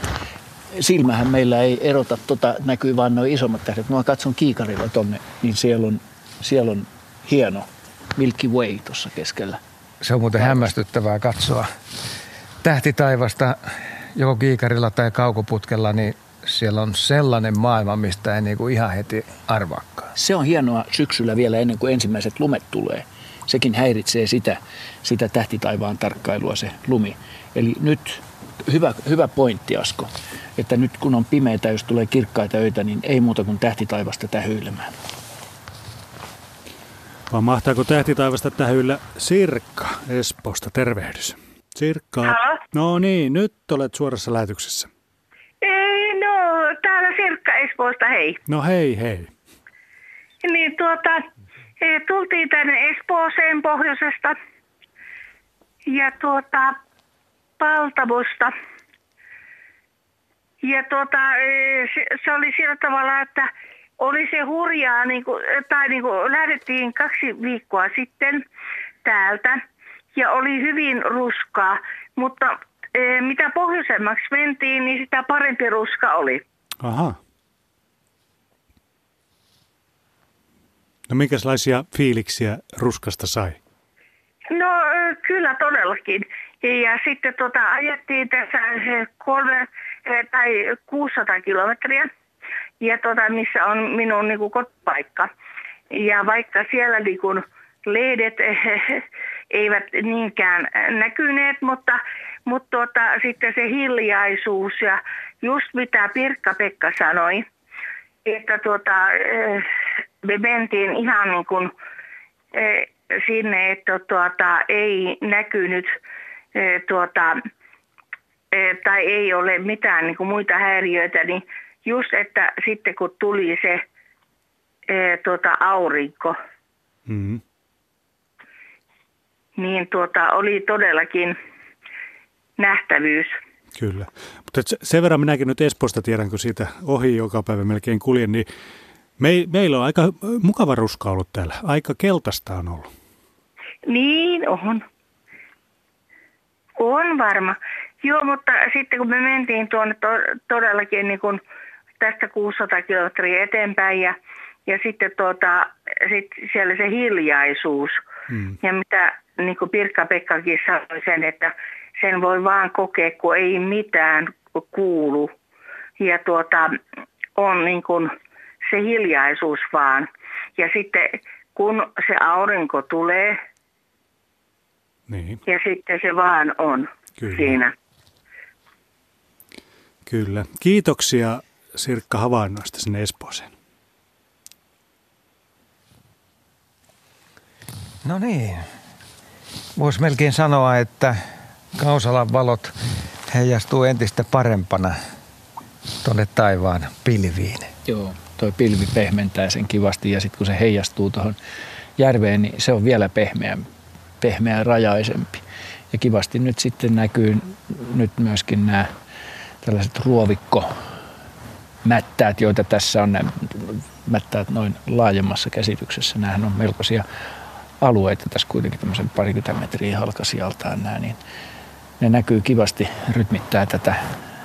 Silmähän meillä ei erota, tota, näkyy vain nuo isommat tähdet. Mä katson kiikarilla tonne, niin siellä on, siellä on hieno Milky Way tuossa keskellä. Se on muuten hämmästyttävää katsoa tähtitaivasta joko kiikarilla tai kaukoputkella, niin siellä on sellainen maailma, mistä ei niinku ihan heti arvaakaan. Se on hienoa syksyllä vielä ennen kuin ensimmäiset lumet tulee. Sekin häiritsee sitä, sitä tähtitaivaan tarkkailua se lumi. Eli nyt hyvä, hyvä pointti Asko, että nyt kun on pimeitä, jos tulee kirkkaita öitä, niin ei muuta kuin tähtitaivasta tähyilemään. Vaan mahtaako tähtitaivasta tähyillä Sirkka Espoosta? Tervehdys. Sirkka. Halo? No niin, nyt olet suorassa lähetyksessä. Espoosta, hei. No hei, hei. Niin tuota, e, tultiin tänne Espooseen pohjoisesta ja tuota, Paltamosta. Ja tuota, e, se, se oli sillä tavalla, että oli se hurjaa, niin kuin, tai niin kuin lähdettiin kaksi viikkoa sitten täältä ja oli hyvin ruskaa, mutta e, mitä pohjoisemmaksi mentiin, niin sitä parempi ruska oli. Aha. No minkälaisia fiiliksiä ruskasta sai? No kyllä todellakin. Ja sitten tota, ajettiin tässä kolme tai 600 kilometriä, ja tota, missä on minun niin kotipaikka. Ja vaikka siellä niin kuin, lehdet eivät niinkään näkyneet, mutta, mutta tota, sitten se hiljaisuus ja just mitä Pirkka-Pekka sanoi, että tuota, me mentiin ihan niin kuin sinne, että tuota, ei näkynyt tuota, e, tai ei ole mitään niin kuin muita häiriöitä, niin just, että sitten kun tuli se tuota, aurinko, mm-hmm. niin tuota, oli todellakin nähtävyys. Kyllä. Mutta sen verran minäkin nyt Espoosta tiedän, kun siitä ohi joka päivä melkein kuljen, niin me, meillä on aika mukava ruska ollut täällä. Aika keltaista on ollut. Niin on. On varma. Joo, mutta sitten kun me mentiin tuonne to, todellakin niin kuin tästä 600 kilometriä eteenpäin ja, ja sitten tuota, sit siellä se hiljaisuus. Hmm. Ja mitä niin kuin Pirkka-Pekkakin sanoi sen, että sen voi vaan kokea, kun ei mitään kuulu. Ja tuota, on niin kuin se hiljaisuus vaan. Ja sitten kun se aurinko tulee, niin. ja sitten se vaan on Kyllä. siinä. Kyllä. Kiitoksia Sirkka havainnoista sinne Espooseen. No niin. Voisi melkein sanoa, että Kausalan valot heijastuu entistä parempana tuonne taivaan pilviin. Joo, toi pilvi pehmentää sen kivasti ja sitten kun se heijastuu tuohon järveen, niin se on vielä pehmeä, pehmeä rajaisempi. Ja kivasti nyt sitten näkyy nyt myöskin nämä tällaiset ruovikko mättäät, joita tässä on, nämä mättäät noin laajemmassa käsityksessä. Nämähän on melkoisia alueita tässä kuitenkin tämmöisen parikymmentä metriä halkasijaltaan nämä, niin ne näkyy kivasti, rytmittää tätä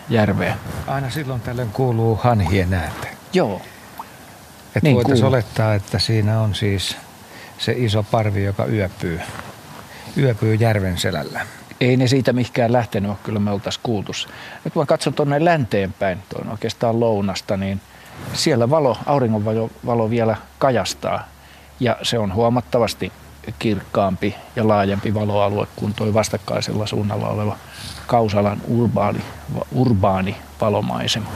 järveä. Aina silloin tällöin kuuluu hanhien ääntä. Joo. Että niin voitaisiin olettaa, että siinä on siis se iso parvi, joka yöpyy, yöpyy järven selällä. Ei ne siitä mihinkään lähtenyt ole, kyllä me oltaisiin kuultu. Nyt kun katson tuonne länteenpäin, tuon oikeastaan lounasta, niin siellä valo, auringonvalo valo vielä kajastaa. Ja se on huomattavasti kirkkaampi ja laajempi valoalue kuin tuo vastakkaisella suunnalla oleva Kausalan urbaani, urbaani valomaisema.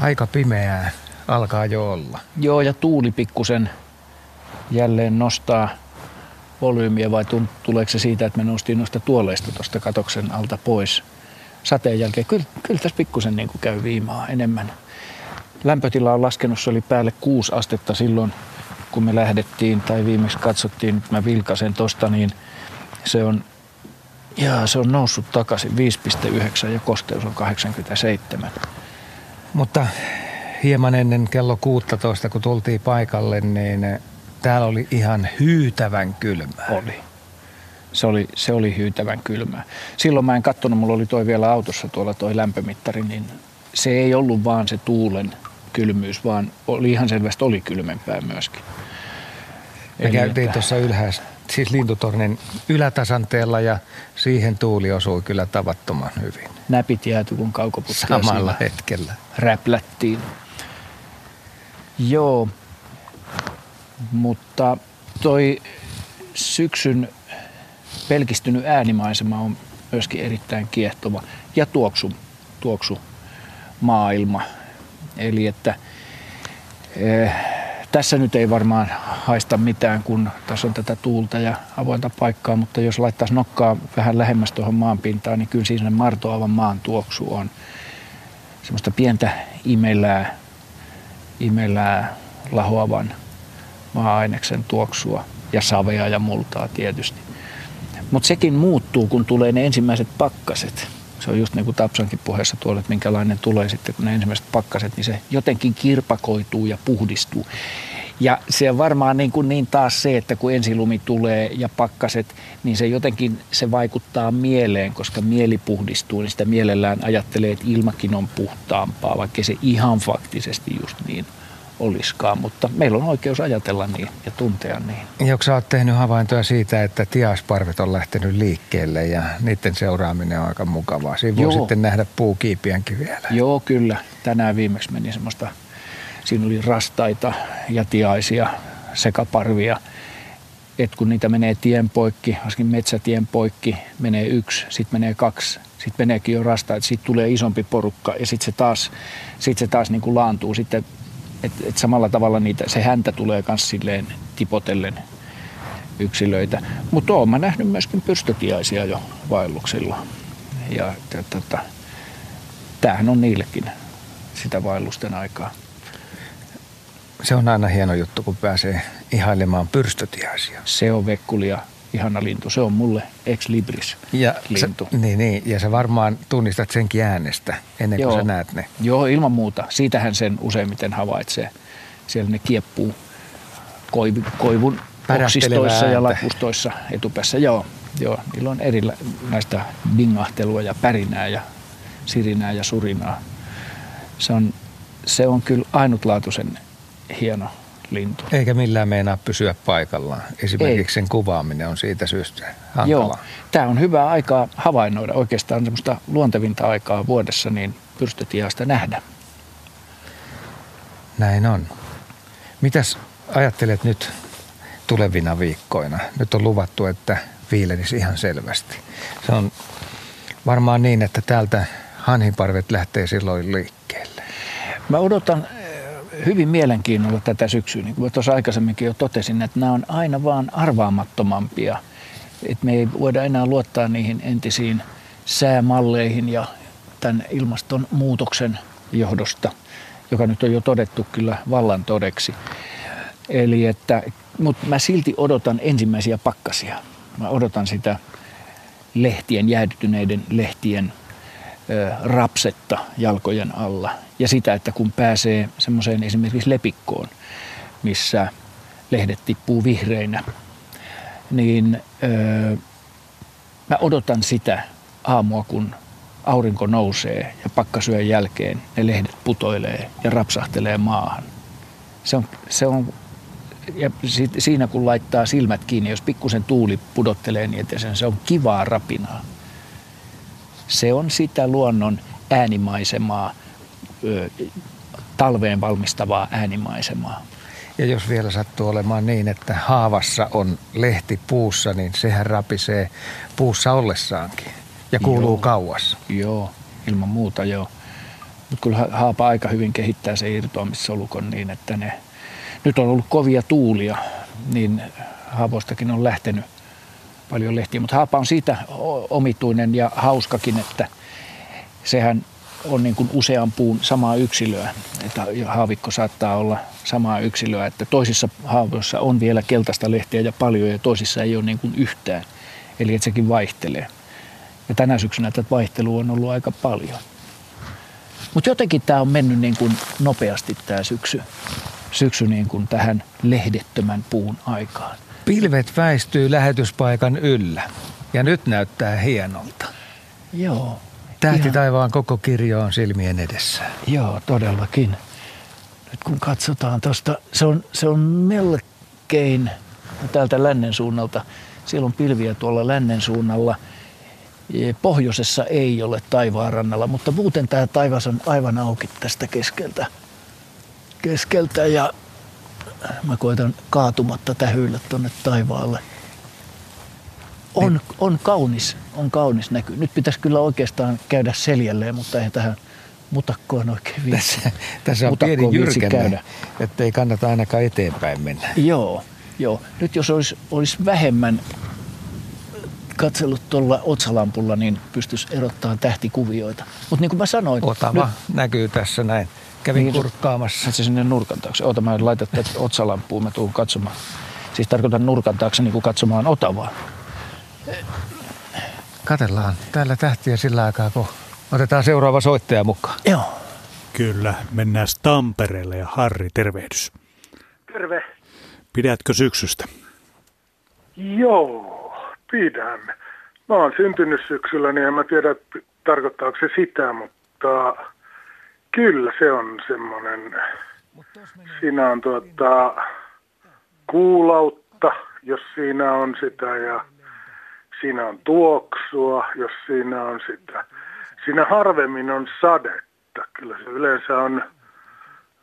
Aika pimeää alkaa jo olla. Joo, ja tuuli pikkusen jälleen nostaa volyymiä vai tuleeko se siitä, että me noustiin noista tuoleista tuosta katoksen alta pois sateen jälkeen? Kyllä, kyllä tässä pikkusen niin kuin käy viimaa enemmän. Lämpötila on laskenut, se oli päälle 6 astetta silloin, kun me lähdettiin tai viimeksi katsottiin, nyt mä vilkasen tosta, niin se on, jaa, se on noussut takaisin 5,9 ja kosteus on 87. Mutta hieman ennen kello 16, kun tultiin paikalle, niin täällä oli ihan hyytävän kylmä. Oli. Se oli, se oli hyytävän kylmää. Silloin mä en katsonut, mulla oli toi vielä autossa tuolla toi lämpömittari, niin se ei ollut vaan se tuulen kylmyys, vaan oli ihan selvästi oli kylmempää myöskin. Me käytiin tuossa ylhäässä, siis lintutornin ylätasanteella ja siihen tuuli osui kyllä tavattoman hyvin. Näpit jääty kun kaukoputkia Samalla hetkellä. Räplättiin. Joo, mutta toi syksyn pelkistynyt äänimaisema on myöskin erittäin kiehtova ja tuoksu, tuoksu maailma. Eli että eh, tässä nyt ei varmaan haista mitään, kun tässä on tätä tuulta ja avointa paikkaa, mutta jos laittaisi nokkaa vähän lähemmäs tuohon maanpintaan, niin kyllä siinä martoavan maan tuoksu on semmoista pientä imelää, imelää lahoavan maa-aineksen tuoksua ja savea ja multaa tietysti. Mutta sekin muuttuu, kun tulee ne ensimmäiset pakkaset. Se on just niin kuin Tapsankin puheessa tuolla, että minkälainen tulee sitten, kun ne ensimmäiset pakkaset, niin se jotenkin kirpakoituu ja puhdistuu. Ja se on varmaan niin, kuin niin taas se, että kun ensilumi tulee ja pakkaset, niin se jotenkin se vaikuttaa mieleen, koska mieli puhdistuu, niin sitä mielellään ajattelee, että ilmakin on puhtaampaa, vaikka se ihan faktisesti just niin olisikaan, mutta meillä on oikeus ajatella niin ja tuntea niin. Joksa olet tehnyt havaintoja siitä, että tiasparvet on lähtenyt liikkeelle ja niiden seuraaminen on aika mukavaa. Siinä voi Joo. sitten nähdä puukiipiänkin vielä. Joo, kyllä. Tänään viimeksi meni semmoista, siinä oli rastaita ja tiaisia, sekaparvia. Et kun niitä menee tien poikki, varsinkin metsätien poikki, menee yksi, sitten menee kaksi, sitten meneekin jo rastaita, sitten tulee isompi porukka ja sitten se taas, sit se taas niin kuin laantuu sitten et, et samalla tavalla niitä, se häntä tulee myös silleen tipotellen yksilöitä. Mutta olen mä nähnyt myöskin pyrstötiaisia jo vaelluksilla. Ja tota, tämähän on niillekin sitä vaellusten aikaa. Se on aina hieno juttu, kun pääsee ihailemaan pyrstötiaisia. Se on vekkulia. Ihana lintu. Se on mulle ex libris ja lintu. Sä, niin, niin, ja sä varmaan tunnistat senkin äänestä ennen kuin Joo. sä näet ne. Joo, ilman muuta. Siitähän sen useimmiten havaitsee. Siellä ne kieppuu koivu, koivun oksistoissa ja ääntä. lapustoissa etupäässä. Joo, joo, niillä on eri näistä dingahtelua ja pärinää ja sirinää ja surinaa. Se on, se on kyllä ainutlaatuisen hieno lintu. Eikä millään meinaa pysyä paikallaan. Esimerkiksi sen kuvaaminen on siitä syystä hankalaa. Joo, tämä on hyvä aikaa havainnoida. Oikeastaan semmoista luontevinta aikaa vuodessa, niin pyrstötiaista nähdä. Näin on. Mitäs ajattelet nyt tulevina viikkoina? Nyt on luvattu, että viilenisi ihan selvästi. Se on varmaan niin, että täältä hanhiparvet lähtee silloin liikkeelle. Mä odotan hyvin mielenkiinnolla tätä syksyä. Niin kuin tuossa aikaisemminkin jo totesin, että nämä on aina vaan arvaamattomampia. Että me ei voida enää luottaa niihin entisiin säämalleihin ja tämän ilmastonmuutoksen johdosta, joka nyt on jo todettu kyllä vallan todeksi. Eli että, mutta mä silti odotan ensimmäisiä pakkasia. Mä odotan sitä lehtien, jäädytyneiden lehtien rapsetta jalkojen alla. Ja sitä, että kun pääsee semmoiseen esimerkiksi lepikkoon, missä lehdet tippuu vihreinä, niin ö, mä odotan sitä aamua, kun aurinko nousee ja pakkasyön jälkeen ne lehdet putoilee ja rapsahtelee maahan. Se on, se on ja si- siinä kun laittaa silmät kiinni, jos pikkusen tuuli pudottelee niin, että sen, se on kivaa rapinaa. Se on sitä luonnon äänimaisemaa, talveen valmistavaa äänimaisemaa. Ja jos vielä sattuu olemaan niin, että haavassa on lehti puussa, niin sehän rapisee puussa ollessaankin ja kuuluu Joo. kauas. Joo, ilman muuta joo. Mutta kyllä ha- haapa aika hyvin kehittää se irtoamissolukon niin, että ne... Nyt on ollut kovia tuulia, niin haavoistakin on lähtenyt paljon lehtiä. Mutta haapa on siitä omituinen ja hauskakin, että sehän on niin kuin usean puun samaa yksilöä. Että haavikko saattaa olla samaa yksilöä, että toisissa haavoissa on vielä keltaista lehteä ja paljon ja toisissa ei ole niin kuin yhtään. Eli että sekin vaihtelee. Ja tänä syksynä tätä vaihtelua on ollut aika paljon. Mutta jotenkin tämä on mennyt niin kuin nopeasti tämä syksy, syksy niin kuin tähän lehdettömän puun aikaan. Pilvet väistyy lähetyspaikan yllä ja nyt näyttää hienolta. Joo, Tähti taivaan koko kirjo on silmien edessä. joo todellakin. Nyt kun katsotaan tuosta, se on, se on melkein täältä lännen suunnalta. Siellä on pilviä tuolla lännen suunnalla. Ja Pohjoisessa ei ole taivaanrannalla, mutta muuten tämä taivas on aivan auki tästä keskeltä. Keskeltä ja mä koitan kaatumatta tähyillä tuonne taivaalle. On, on kaunis, on kaunis näky. Nyt pitäisi kyllä oikeastaan käydä seljelleen, mutta ei tähän mutakkoon oikein viitsi. Tässä, tässä on Mutakkoon pieni jyrkenne, käydä. että ei kannata ainakaan eteenpäin mennä. Joo, joo. Nyt jos olisi, olisi vähemmän katsellut tuolla otsalampulla, niin pystyisi erottamaan tähtikuvioita. Mutta niin kuin mä sanoin, Otava nyt, näkyy tässä näin. Kävin Niin. kurkkaamassa. Se sinne nurkan taakse. Ota, mä laitan tätä otsalampuun, mä tuun katsomaan. Siis tarkoitan nurkan taakse niin kuin katsomaan Otavaa. Katellaan täällä tähtiä sillä aikaa, kun otetaan seuraava soittaja mukaan. Joo. Kyllä, mennään Tampereelle ja Harri, tervehdys. Terve. Pidätkö syksystä? Joo, pidän. Mä oon syntynyt syksyllä, niin en mä tiedä, tarkoittaako se sitä, mutta kyllä se on semmoinen, siinä on tuota, kuulautta, jos siinä on sitä, ja siinä on tuoksua, jos siinä on sitä. Siinä harvemmin on sadetta. Kyllä se yleensä on,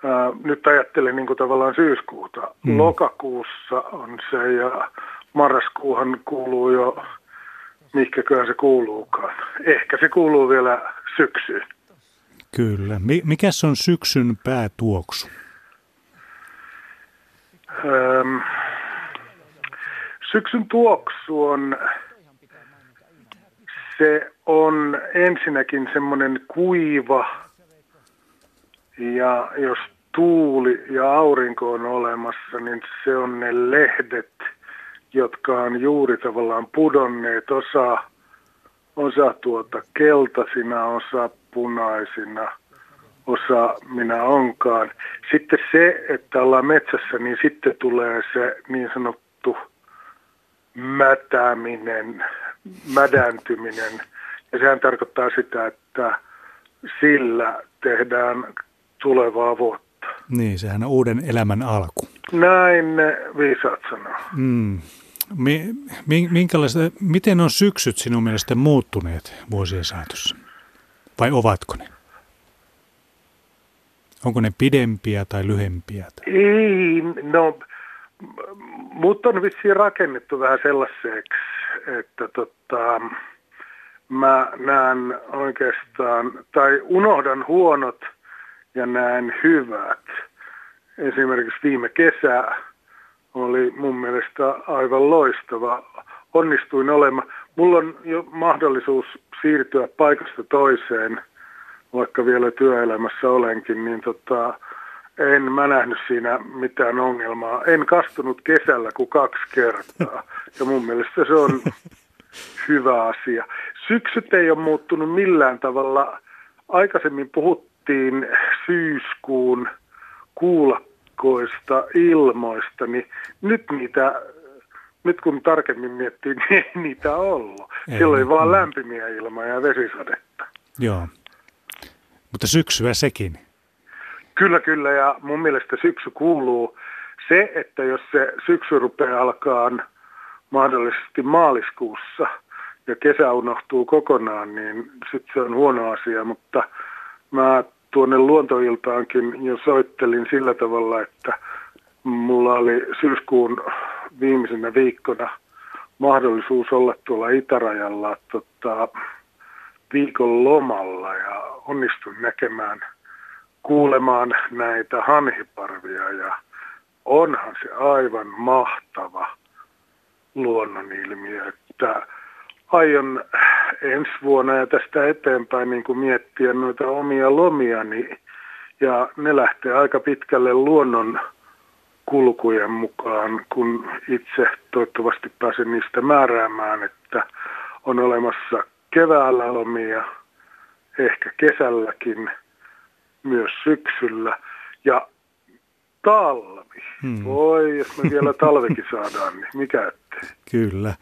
ää, nyt ajattelen niin kuin tavallaan syyskuuta. Mm. Lokakuussa on se ja marraskuuhan kuuluu jo, mihinkäköhän se kuuluukaan. Ehkä se kuuluu vielä syksyyn. Kyllä. Mi- mikäs on syksyn päätuoksu? Öm, syksyn tuoksu on, se on ensinnäkin semmoinen kuiva ja jos tuuli ja aurinko on olemassa, niin se on ne lehdet, jotka on juuri tavallaan pudonneet, osa, osa tuota keltaisina, osa punaisina, osa minä onkaan. Sitten se, että ollaan metsässä, niin sitten tulee se niin sanottu mätääminen, mädäntyminen. Ja sehän tarkoittaa sitä, että sillä tehdään tulevaa vuotta. Niin, sehän on uuden elämän alku. Näin ne viisaat sanoo. Mm. Mi, mi, miten on syksyt sinun mielestä muuttuneet vuosien saatossa? Vai ovatko ne? Onko ne pidempiä tai lyhempiä? Ei, no, mutta on vissiin rakennettu vähän sellaiseksi, että tota, mä näen oikeastaan, tai unohdan huonot ja näen hyvät. Esimerkiksi viime kesä oli mun mielestä aivan loistava. Onnistuin olemaan. Mulla on jo mahdollisuus siirtyä paikasta toiseen, vaikka vielä työelämässä olenkin, niin tota, en mä nähnyt siinä mitään ongelmaa. En kastunut kesällä kuin kaksi kertaa. Ja mun mielestä se on hyvä asia. Syksyt ei ole muuttunut millään tavalla. Aikaisemmin puhuttiin syyskuun kuulakkoista ilmoista, niin nyt niitä nyt kun tarkemmin miettii, niin ei niitä ollut. Ei, Silloin oli vaan lämpimiä ilmaa ja vesisadetta. Joo, mutta syksyä sekin. Kyllä, kyllä, ja mun mielestä syksy kuuluu. Se, että jos se syksy rupeaa alkaa mahdollisesti maaliskuussa ja kesä unohtuu kokonaan, niin sitten se on huono asia, mutta mä tuonne luontoiltaankin jo soittelin sillä tavalla, että mulla oli syyskuun viimeisenä viikkona mahdollisuus olla tuolla itärajalla tota, viikon lomalla ja onnistuin näkemään – kuulemaan näitä hanhiparvia ja onhan se aivan mahtava luonnonilmiö, että aion ensi vuonna ja tästä eteenpäin niin kuin miettiä noita omia lomiani ja ne lähtee aika pitkälle luonnon kulkujen mukaan, kun itse toivottavasti pääsen niistä määräämään, että on olemassa keväällä lomia, ehkä kesälläkin – myös syksyllä. Ja talvi. Hmm. Voi, jos me vielä talvekin saadaan, niin mikä ettei. Kyllä.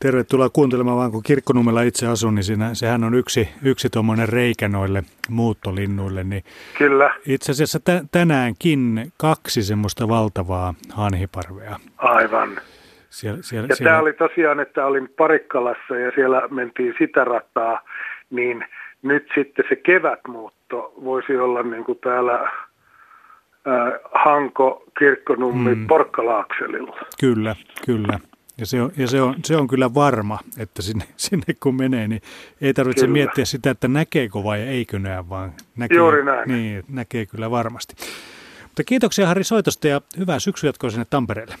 Tervetuloa kuuntelemaan vaan, kun Kirkkonummella itse asun, niin siinä, sehän on yksi, yksi tuommoinen reikä noille muuttolinnuille. Niin Kyllä. Itse asiassa t- tänäänkin kaksi semmoista valtavaa hanhiparvea. Aivan. Siellä, siellä, ja siellä... tämä oli tosiaan, että olin Parikkalassa ja siellä mentiin sitä rataa, niin nyt sitten se kevätmuutto voisi olla niin kuin täällä Hanko, Kirkkonummi, mm. Porkkalaakselilla. Kyllä, kyllä. Ja, se on, ja se, on, se on kyllä varma, että sinne, sinne kun menee, niin ei tarvitse kyllä. miettiä sitä, että näkeekö vai eikö näe, vaan näkee, Juuri näin. Niin, näkee kyllä varmasti. Mutta kiitoksia Harri soitosta ja hyvää syksyä jatkoa sinne Tampereelle.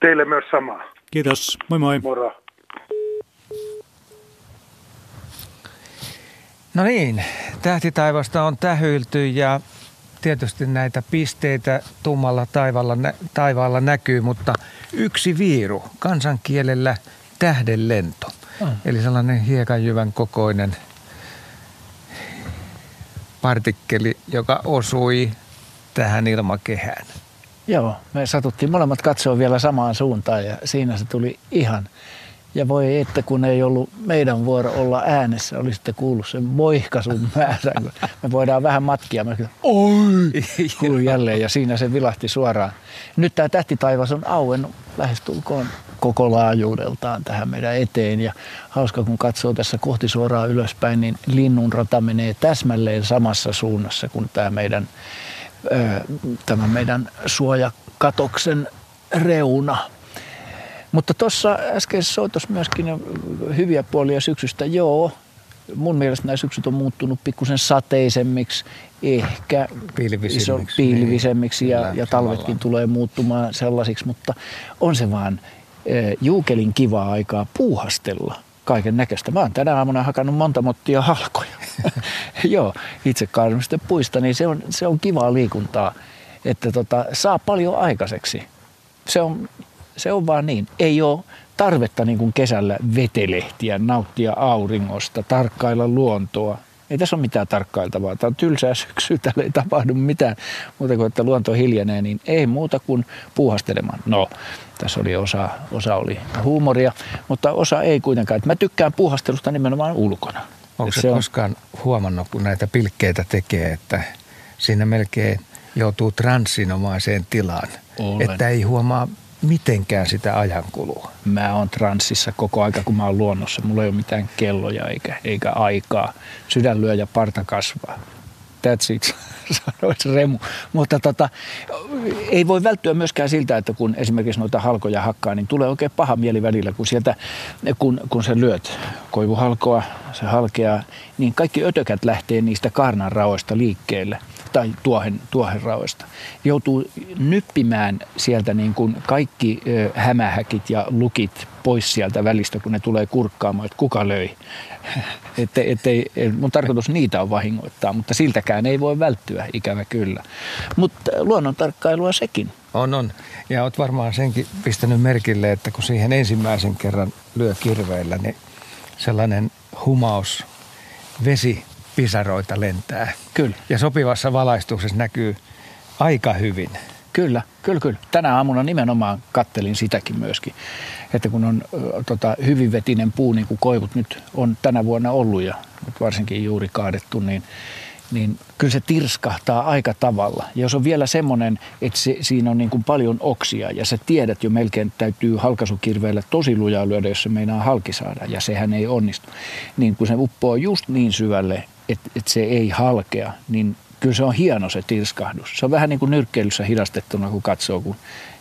Teille myös samaa. Kiitos, moi moi. Moro. No niin, tähtitaivasta on tähyilty ja tietysti näitä pisteitä tummalla taivaalla, taivaalla näkyy, mutta yksi viiru, kansankielellä tähdenlento. Oh. Eli sellainen hiekanjyvän kokoinen partikkeli, joka osui tähän ilmakehään. Joo, me satuttiin molemmat katsoa vielä samaan suuntaan ja siinä se tuli ihan ja voi että kun ei ollut meidän vuoro olla äänessä, olisitte kuullut sen moihkasun määrän. Me voidaan vähän matkia. Mä oi, kuului jälleen ja siinä se vilahti suoraan. Nyt tämä tähtitaivas on auennut lähestulkoon koko laajuudeltaan tähän meidän eteen. Ja hauska kun katsoo tässä kohti suoraan ylöspäin, niin linnunrata menee täsmälleen samassa suunnassa kuin tämä meidän, tämä meidän suojakatoksen reuna mutta tuossa äskeisessä soitossa myöskin hyviä puolia syksystä. Joo, mun mielestä nämä syksyt on muuttunut pikkusen sateisemmiksi, ehkä pilvisemmiksi, pilvisemmiksi niin, ja, ja talvetkin tavallaan. tulee muuttumaan sellaisiksi, mutta on se vaan e, juukelin kivaa aikaa puuhastella kaiken näköistä. Mä oon tänä aamuna hakannut monta mottia halkoja. Joo, itse kaadumisten puista, niin se on, se on kivaa liikuntaa, että tota, saa paljon aikaiseksi. Se on se on vaan niin. Ei ole tarvetta niin kuin kesällä vetelehtiä, nauttia auringosta, tarkkailla luontoa. Ei tässä ole mitään tarkkailtavaa. Tämä on tylsää syksyä, täällä ei tapahdu mitään muuta kuin, että luonto hiljenee, niin ei muuta kuin puuhastelemaan. No, tässä oli osa, osa oli huumoria, mutta osa ei kuitenkaan. Että mä tykkään puuhastelusta nimenomaan ulkona. Onko se, se on... koskaan huomannut, kun näitä pilkkeitä tekee, että siinä melkein joutuu transinomaiseen tilaan, Olen. että ei huomaa mitenkään sitä ajankulua? Mä oon transsissa koko aika, kun mä oon luonnossa. Mulla ei ole mitään kelloja eikä, eikä aikaa. Sydän lyö ja parta kasvaa. That's it, sanoisi Remu. Mutta tota, ei voi välttyä myöskään siltä, että kun esimerkiksi noita halkoja hakkaa, niin tulee oikein paha mieli välillä, kun sieltä, kun, kun sä lyöt koivuhalkoa, se halkeaa, niin kaikki ötökät lähtee niistä kaarnanraoista liikkeelle – tai tuohen, tuohenraoista. Joutuu nyppimään sieltä niin kuin kaikki hämähäkit ja lukit pois sieltä välistä, kun ne tulee kurkkaamaan, että kuka löi. Ette, ettei, mun tarkoitus niitä on vahingoittaa, mutta siltäkään ei voi välttyä, ikävä kyllä. Mutta luonnon tarkkailua sekin. On, on. Ja oot varmaan senkin pistänyt merkille, että kun siihen ensimmäisen kerran lyö kirveillä, niin sellainen humaus, vesi pisaroita lentää. Kyllä. Ja sopivassa valaistuksessa näkyy aika hyvin. Kyllä, kyllä, kyllä. Tänä aamuna nimenomaan kattelin sitäkin myöskin, että kun on tota, hyvin vetinen puu, niin kuin koivut nyt on tänä vuonna ollut ja nyt varsinkin juuri kaadettu, niin, niin kyllä se tirskahtaa aika tavalla. Ja jos on vielä semmoinen, että se, siinä on niin kuin paljon oksia ja sä tiedät jo melkein, että täytyy halkaisukirveellä tosi lujaa lyödä, jos se meinaa halki saada ja sehän ei onnistu. Niin kun se uppoo just niin syvälle, että et se ei halkea, niin kyllä se on hieno se tirskahdus. Se on vähän niin kuin nyrkkeilyssä hidastettuna, kun katsoo, kun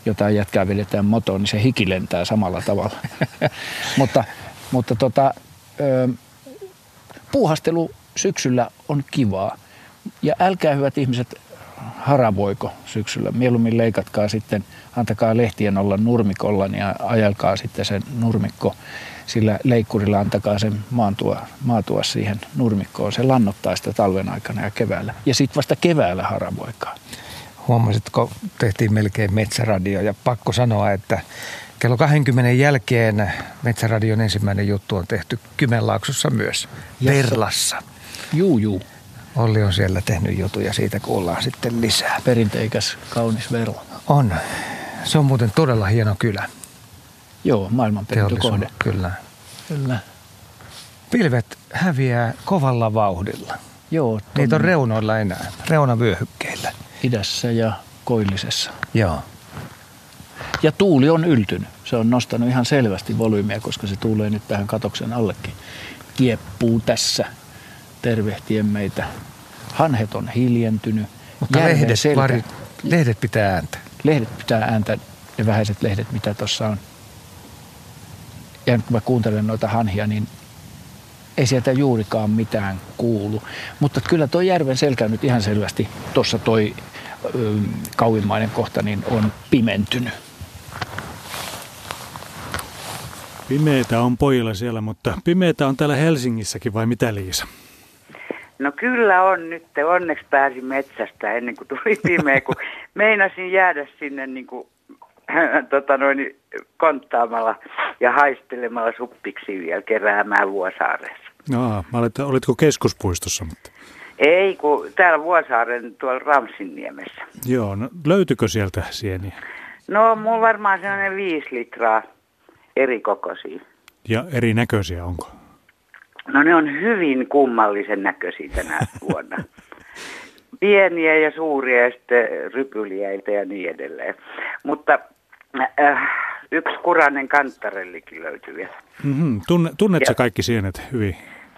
jotain jätkää vedetään motoon, niin se hiki lentää samalla tavalla. mutta mutta tota, ö, puuhastelu syksyllä on kivaa. Ja älkää hyvät ihmiset haravoiko syksyllä. Mieluummin leikatkaa sitten, antakaa lehtien olla nurmikolla ja ajelkaa sitten sen nurmikko sillä leikkurilla antakaa sen maantua, maatua siihen nurmikkoon. Se lannottaa sitä talven aikana ja keväällä. Ja sitten vasta keväällä haravoikaa. Huomasitko, tehtiin melkein metsäradio ja pakko sanoa, että kello 20 jälkeen Metsäradion ensimmäinen juttu on tehty Kymenlaaksossa myös, Verlassa. Juu, juu. Olli on siellä tehnyt jutuja, siitä kuullaan sitten lisää. Perinteikäs, kaunis Verla. On. Se on muuten todella hieno kylä. Joo, maailmanperintökohde. Kyllä. Kyllä. Pilvet häviää kovalla vauhdilla. Joo. Ton... Niitä on reunoilla enää, reunavyöhykkeillä. Idässä ja koillisessa. Joo. Ja tuuli on yltynyt. Se on nostanut ihan selvästi volyymiä, koska se tuulee nyt tähän katoksen allekin. Kieppuu tässä tervehtien meitä. Hanhet on hiljentynyt. Mutta lehdet, selkä... lehdet pitää ääntä. Lehdet pitää ääntä, ne vähäiset lehdet, mitä tuossa on ja kun mä kuuntelen noita hanhia, niin ei sieltä juurikaan mitään kuulu. Mutta kyllä tuo järven selkä nyt ihan selvästi, tuossa toi ö, kauimmainen kohta, niin on pimentynyt. Pimeitä on pojilla siellä, mutta pimeitä on täällä Helsingissäkin vai mitä Liisa? No kyllä on nyt. Onneksi pääsin metsästä ennen kuin tuli pimeä, kun meinasin jäädä sinne niin kuin tota noin, konttaamalla ja haistelemalla suppiksi vielä keräämään Vuosaaressa. No, olet, olitko keskuspuistossa? Mutta... Ei, kun täällä Vuosaaren tuolla Ramsinniemessä. Joo, no löytyykö sieltä sieniä? No, mulla varmaan sellainen viisi litraa eri kokoisia. Ja eri näköisiä onko? No ne on hyvin kummallisen näköisiä tänä vuonna. Pieniä ja suuria ja sitten rypyliäitä ja niin edelleen. Mutta äh, yksi kurainen kanttarellikin löytyy vielä. Mm-hmm. Tunne, tunnetko kaikki sienet hyvin?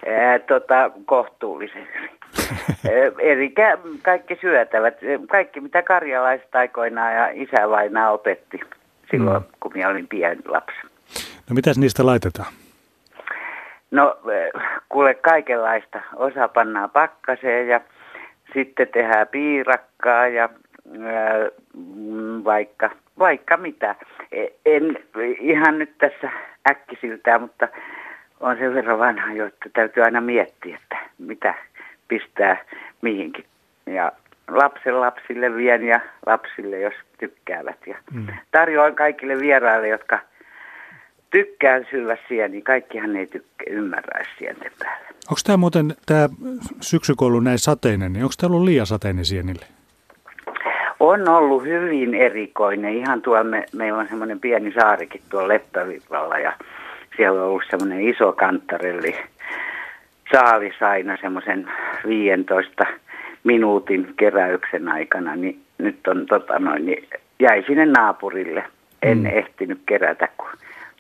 Äh, tota, kohtuullisesti. Eli kaikki syötävät, kaikki mitä karjalaiset aikoinaan ja isävainaa opetti silloin, mm. kun minä olin pieni lapsi. No mitäs niistä laitetaan? No kuule kaikenlaista. Osa pannaan pakkaseen ja sitten tehdään piirakkaa ja vaikka, vaikka mitä. E, en ihan nyt tässä äkkisiltää, mutta on sen verran vanha jo, että täytyy aina miettiä, että mitä pistää mihinkin. Ja lapsen lapsille vien ja lapsille, jos tykkäävät. Ja mm. tarjoan kaikille vieraille, jotka tykkää syödä sieniä. Kaikkihan ei tykkää ymmärrä sienten päälle. Onko tämä muuten, tämä syksykoulu näin sateinen, niin onko tämä ollut liian sateinen sienille? On ollut hyvin erikoinen. Ihan tuolla me, meillä on semmoinen pieni saarikin tuolla Leppävillalla ja siellä on ollut semmoinen iso kanttarelli saalis aina semmoisen 15 minuutin keräyksen aikana, niin nyt on tota noin, niin jäi sinne naapurille. En mm. ehtinyt kerätä, kun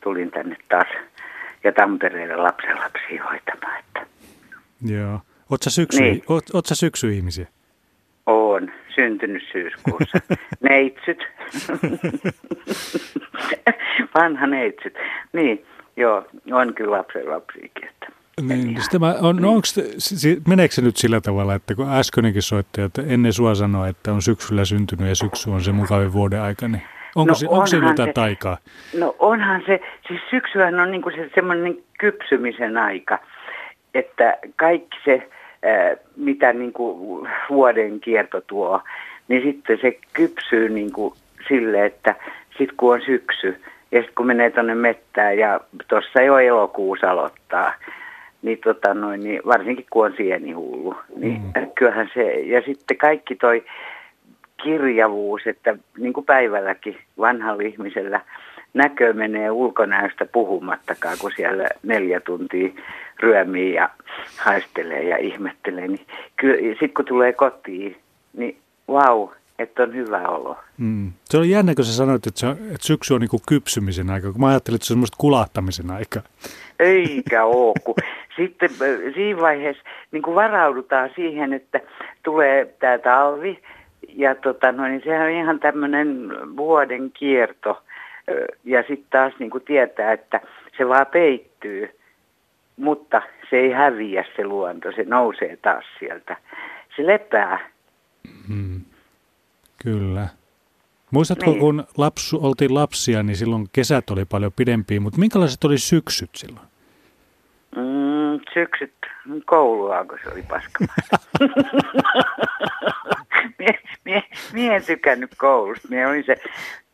tulin tänne taas ja Tampereelle lapsenlapsia hoitamaan. Että. Joo. Oletko syksy, niin. oot, oot syksy-ihmisiä? On, syntynyt syyskuussa. neitsyt. Vanha neitsyt. Niin, joo, on kyllä lapsenlapsiakin. Että. Niin, tämä on, no onks, meneekö se nyt sillä tavalla, että kun äskenkin soitti, että ennen sua sanoa, että on syksyllä syntynyt ja syksy on se mukavin vuoden aika, niin onko, no, se, onko siinä jotain taikaa? No onhan se, siis syksyhän on niin kuin se semmoinen kypsymisen aika, että kaikki se, mitä niin kuin vuoden kierto tuo, niin sitten se kypsyy niin kuin sille, että sitten kun on syksy, ja sitten kun menee tuonne mettään ja tuossa jo elokuussa aloittaa, niin, tota noin, niin varsinkin kun on sienihullu, niin mm. kyllähän se, ja sitten kaikki toi kirjavuus, että niin kuin päivälläkin vanhalla ihmisellä näkö menee ulkonäöstä puhumattakaan, kun siellä neljä tuntia ryömii ja haistelee ja ihmettelee, niin sitten kun tulee kotiin, niin vau, että on hyvä olo. Mm. Se oli jännä, kun sä sanoit, että, se, että syksy on niin kuin kypsymisen aika, kun mä ajattelin, että se on semmoista kulahtamisen aika. Eikä ole, kun sitten siinä vaiheessa niin kuin varaudutaan siihen, että tulee tämä talvi, ja tota, no, niin sehän on ihan tämmöinen vuoden kierto, ja sitten taas niin kuin tietää, että se vaan peittyy, mutta se ei häviä se luonto, se nousee taas sieltä. Se lepää. Hmm. Kyllä. Muistatko, niin. kun lapsu, oltiin lapsia, niin silloin kesät oli paljon pidempiä, mutta minkälaiset oli syksyt silloin? Mm, syksyt koulua, kun se oli paskamassa. mie, mie, mie en tykännyt koulusta. Mie olin se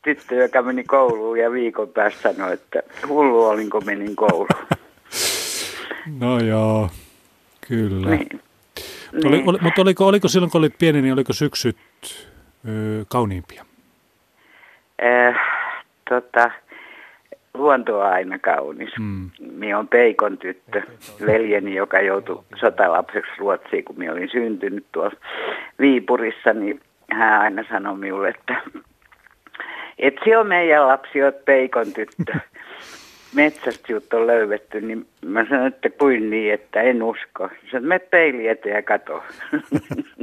tyttö, joka meni kouluun ja viikon päästä sanoi, että hullu olin, kun menin kouluun. No joo, kyllä. Niin. Oli, niin. oli, mutta oliko, oliko silloin, kun olit pieni, niin oliko syksyt ö, kauniimpia? Äh, tota, luonto on aina kaunis. Mm. Minä on Peikon tyttö, veljeni, joka joutui sotalapseksi Ruotsiin, kun minä olin syntynyt tuolla Viipurissa, niin hän aina sanoi minulle, että et se on meidän lapsi, oot Peikon tyttö. Metsästä juttu on löydetty, niin mä sanoin, että kuin niin, että en usko. Sanoin, me peili eteen ja kato.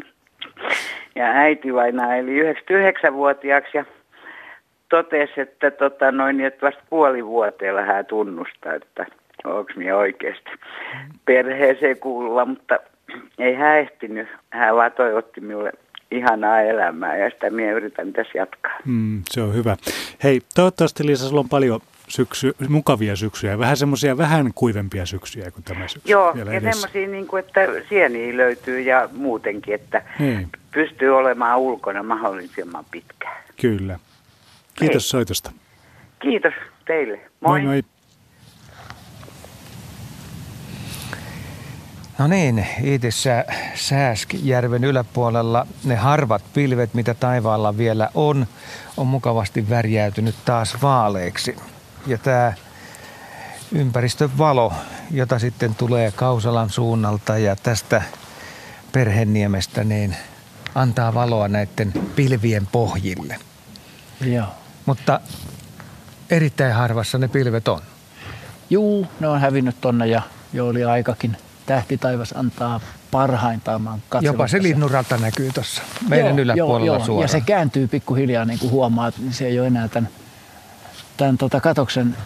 ja äiti vainaa eli 99-vuotiaaksi ja totesi, että, tota noin, että vasta puoli vuoteella hän tunnustaa, että onko minä oikeasti perheeseen kuuluva, mutta ei hän ehtinyt. Hän vaan toivotti minulle ihanaa elämää ja sitä minä yritän tässä jatkaa. Mm, se on hyvä. Hei, toivottavasti Liisa, sulla on paljon syksy, mukavia syksyjä, vähän semmoisia vähän kuivempia syksyjä kuin tämä syksy. Joo, ja semmoisia, niin kuin, että sieniä löytyy ja muutenkin, että niin. pystyy olemaan ulkona mahdollisimman pitkään. Kyllä. Kiitos Hei. soitosta. Kiitos teille. Moi. Moi, moi. No niin, Iitissä Sääskjärven yläpuolella ne harvat pilvet, mitä taivaalla vielä on, on mukavasti värjäytynyt taas vaaleiksi. Ja tämä ympäristön valo, jota sitten tulee Kausalan suunnalta ja tästä Perheniemestä, niin antaa valoa näiden pilvien pohjille. Joo. Mutta erittäin harvassa ne pilvet on. Juu, ne on hävinnyt tonne ja jo oli aikakin. Tähtitaivas antaa parhaintaan. Jopa se linnunrata näkyy tuossa meidän joo, yläpuolella joo, suoraan. Ja se kääntyy pikkuhiljaa, niin kuin huomaat, niin se ei ole enää tämän, tämän tota katoksen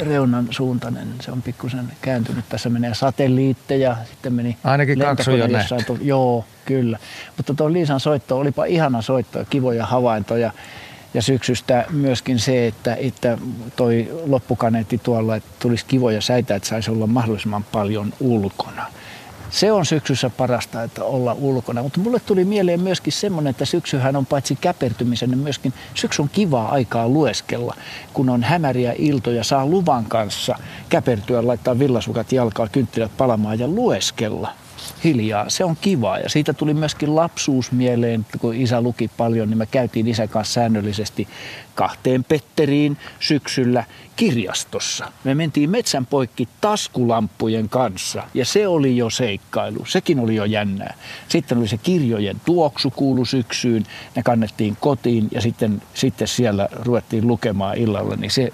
reunan suuntainen. Se on pikkusen kääntynyt. Tässä menee satelliitteja, sitten meni Ainakin kaksi on jo. Joo, kyllä. Mutta tuo Liisan soitto, olipa ihana soitto, kivoja havaintoja ja syksystä myöskin se, että, että toi loppukaneetti tuolla, että tulisi kivoja säitä, että saisi olla mahdollisimman paljon ulkona. Se on syksyssä parasta, että olla ulkona. Mutta mulle tuli mieleen myöskin semmoinen, että syksyhän on paitsi käpertymisen, niin myöskin syksy on kivaa aikaa lueskella. Kun on hämäriä iltoja, saa luvan kanssa käpertyä, laittaa villasukat jalkaa, kynttilät palamaan ja lueskella hiljaa. Se on kivaa ja siitä tuli myöskin lapsuus mieleen, kun isä luki paljon, niin me käytiin isän kanssa säännöllisesti kahteen Petteriin syksyllä kirjastossa. Me mentiin metsän poikki taskulampujen kanssa ja se oli jo seikkailu, sekin oli jo jännää. Sitten oli se kirjojen tuoksu kuulu syksyyn, ne kannettiin kotiin ja sitten, sitten siellä ruvettiin lukemaan illalla, niin se,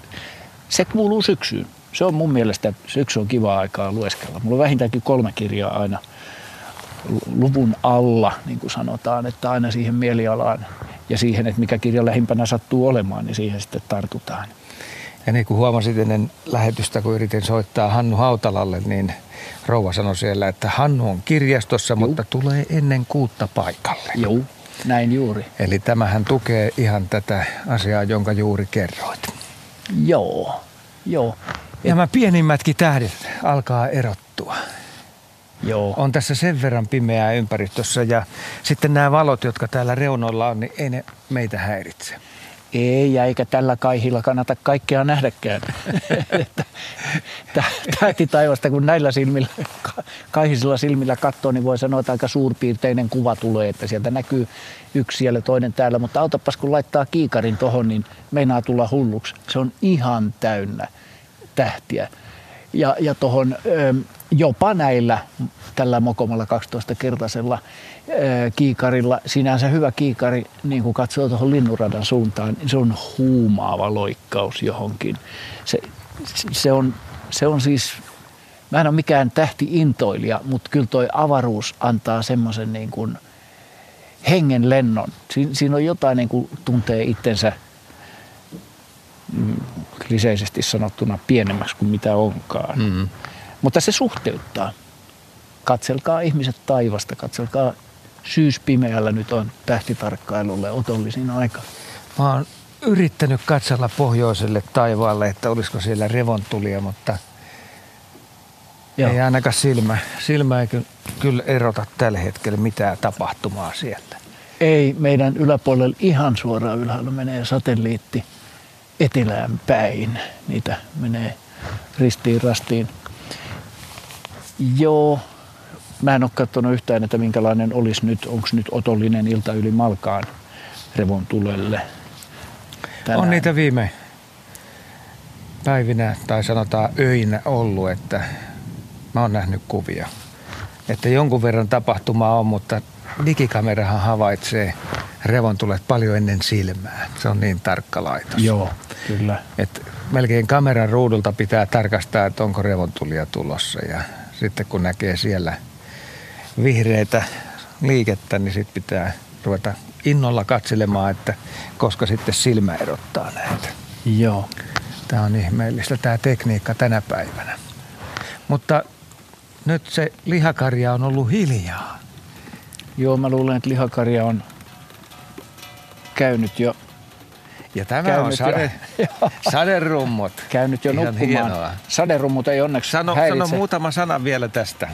se kuuluu syksyyn. Se on mun mielestä syksy on kiva aikaa lueskella. Mulla on vähintäänkin kolme kirjaa aina luvun alla, niin kuin sanotaan, että aina siihen mielialaan ja siihen, että mikä kirja lähimpänä sattuu olemaan, niin siihen sitten tartutaan. Ja niin kuin huomasit ennen lähetystä, kun yritin soittaa Hannu Hautalalle, niin rouva sanoi siellä, että Hannu on kirjastossa, Juh. mutta tulee ennen kuutta paikalle. Joo, näin juuri. Eli tämähän tukee ihan tätä asiaa, jonka juuri kerroit. Joo, joo. Ja Et... mä pienimmätkin tähdet alkaa erottua. Joo. On tässä sen verran pimeää ympäristössä ja sitten nämä valot, jotka täällä reunoilla on, niin ei ne meitä häiritse. Ei, eikä tällä kaihilla kannata kaikkea nähdäkään. Tähti taivasta, kun näillä silmillä, kaihisilla silmillä katsoo, niin voi sanoa, että aika suurpiirteinen kuva tulee, että sieltä näkyy yksi siellä toinen täällä. Mutta autapas, kun laittaa kiikarin tohon, niin meinaa tulla hulluksi. Se on ihan täynnä tähtiä. Ja, ja tuohon jopa näillä tällä mokomalla 12-kertaisella kiikarilla, sinänsä hyvä kiikari, niin kuin katsoo tuohon linnuradan suuntaan, niin se on huumaava loikkaus johonkin. Se, se, on, se on siis, mä en ole mikään tähti-intoilija, mutta kyllä toi avaruus antaa semmoisen niin kuin hengen lennon. Siin, siinä on jotain niin kuin tuntee itsensä mm, kliseisesti sanottuna pienemmäksi kuin mitä onkaan. Mm. Mutta se suhteuttaa. Katselkaa ihmiset taivasta, katselkaa syyspimeällä nyt on tähtitarkkailulle otollisin aika. Mä oon yrittänyt katsella pohjoiselle taivaalle, että olisiko siellä revontulia, mutta Joo. ei ainakaan silmä, silmä ei kyllä erota tällä hetkellä mitään tapahtumaa sieltä. Ei, meidän yläpuolella ihan suoraan ylhäällä menee satelliitti etelään päin. Niitä menee ristiin rastiin. Joo, mä en ole katsonut yhtään, että minkälainen olisi nyt, onko nyt otollinen ilta yli Malkaan revontulelle. Tänään. On niitä viime päivinä tai sanotaan öinä ollut, että mä oon nähnyt kuvia. Että jonkun verran tapahtumaa on, mutta digikamerahan havaitsee revontulet paljon ennen silmää. Se on niin tarkka laitos. Joo, kyllä. Et melkein kameran ruudulta pitää tarkastaa, että onko revontulia tulossa. Ja sitten kun näkee siellä vihreitä liikettä, niin sitten pitää ruveta innolla katselemaan, että koska sitten silmä erottaa näitä. Joo. Tämä on ihmeellistä tämä tekniikka tänä päivänä. Mutta nyt se lihakarja on ollut hiljaa. Joo, mä luulen, että lihakarja on käynyt jo ja tämä Käynyt on sade, jo, saderummut. Käynyt jo Ihan nukkumaan. Hienoa. Saderummut ei onneksi sano, häiritse. Sano muutama sana vielä tästä.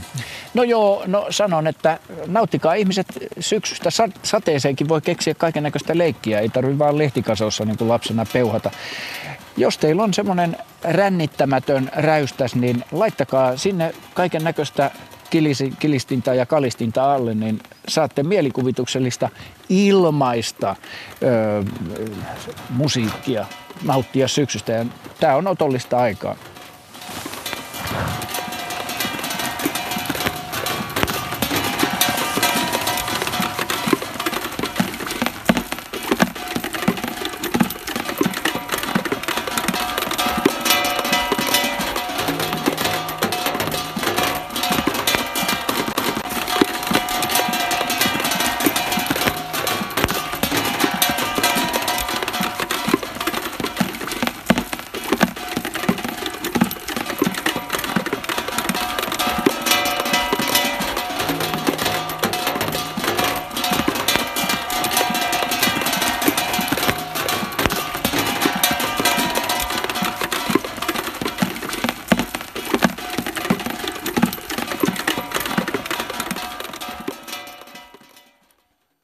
No joo, no sanon, että nauttikaa ihmiset syksystä. Sateeseenkin voi keksiä kaiken näköistä leikkiä. Ei tarvitse vaan lehtikasossa niin kuin lapsena peuhata. Jos teillä on semmoinen rännittämätön räystäs, niin laittakaa sinne kaiken näköistä kilistintä ja kalistinta alle, niin saatte mielikuvituksellista ilmaista ö, musiikkia nauttia syksystä. Tämä on otollista aikaa.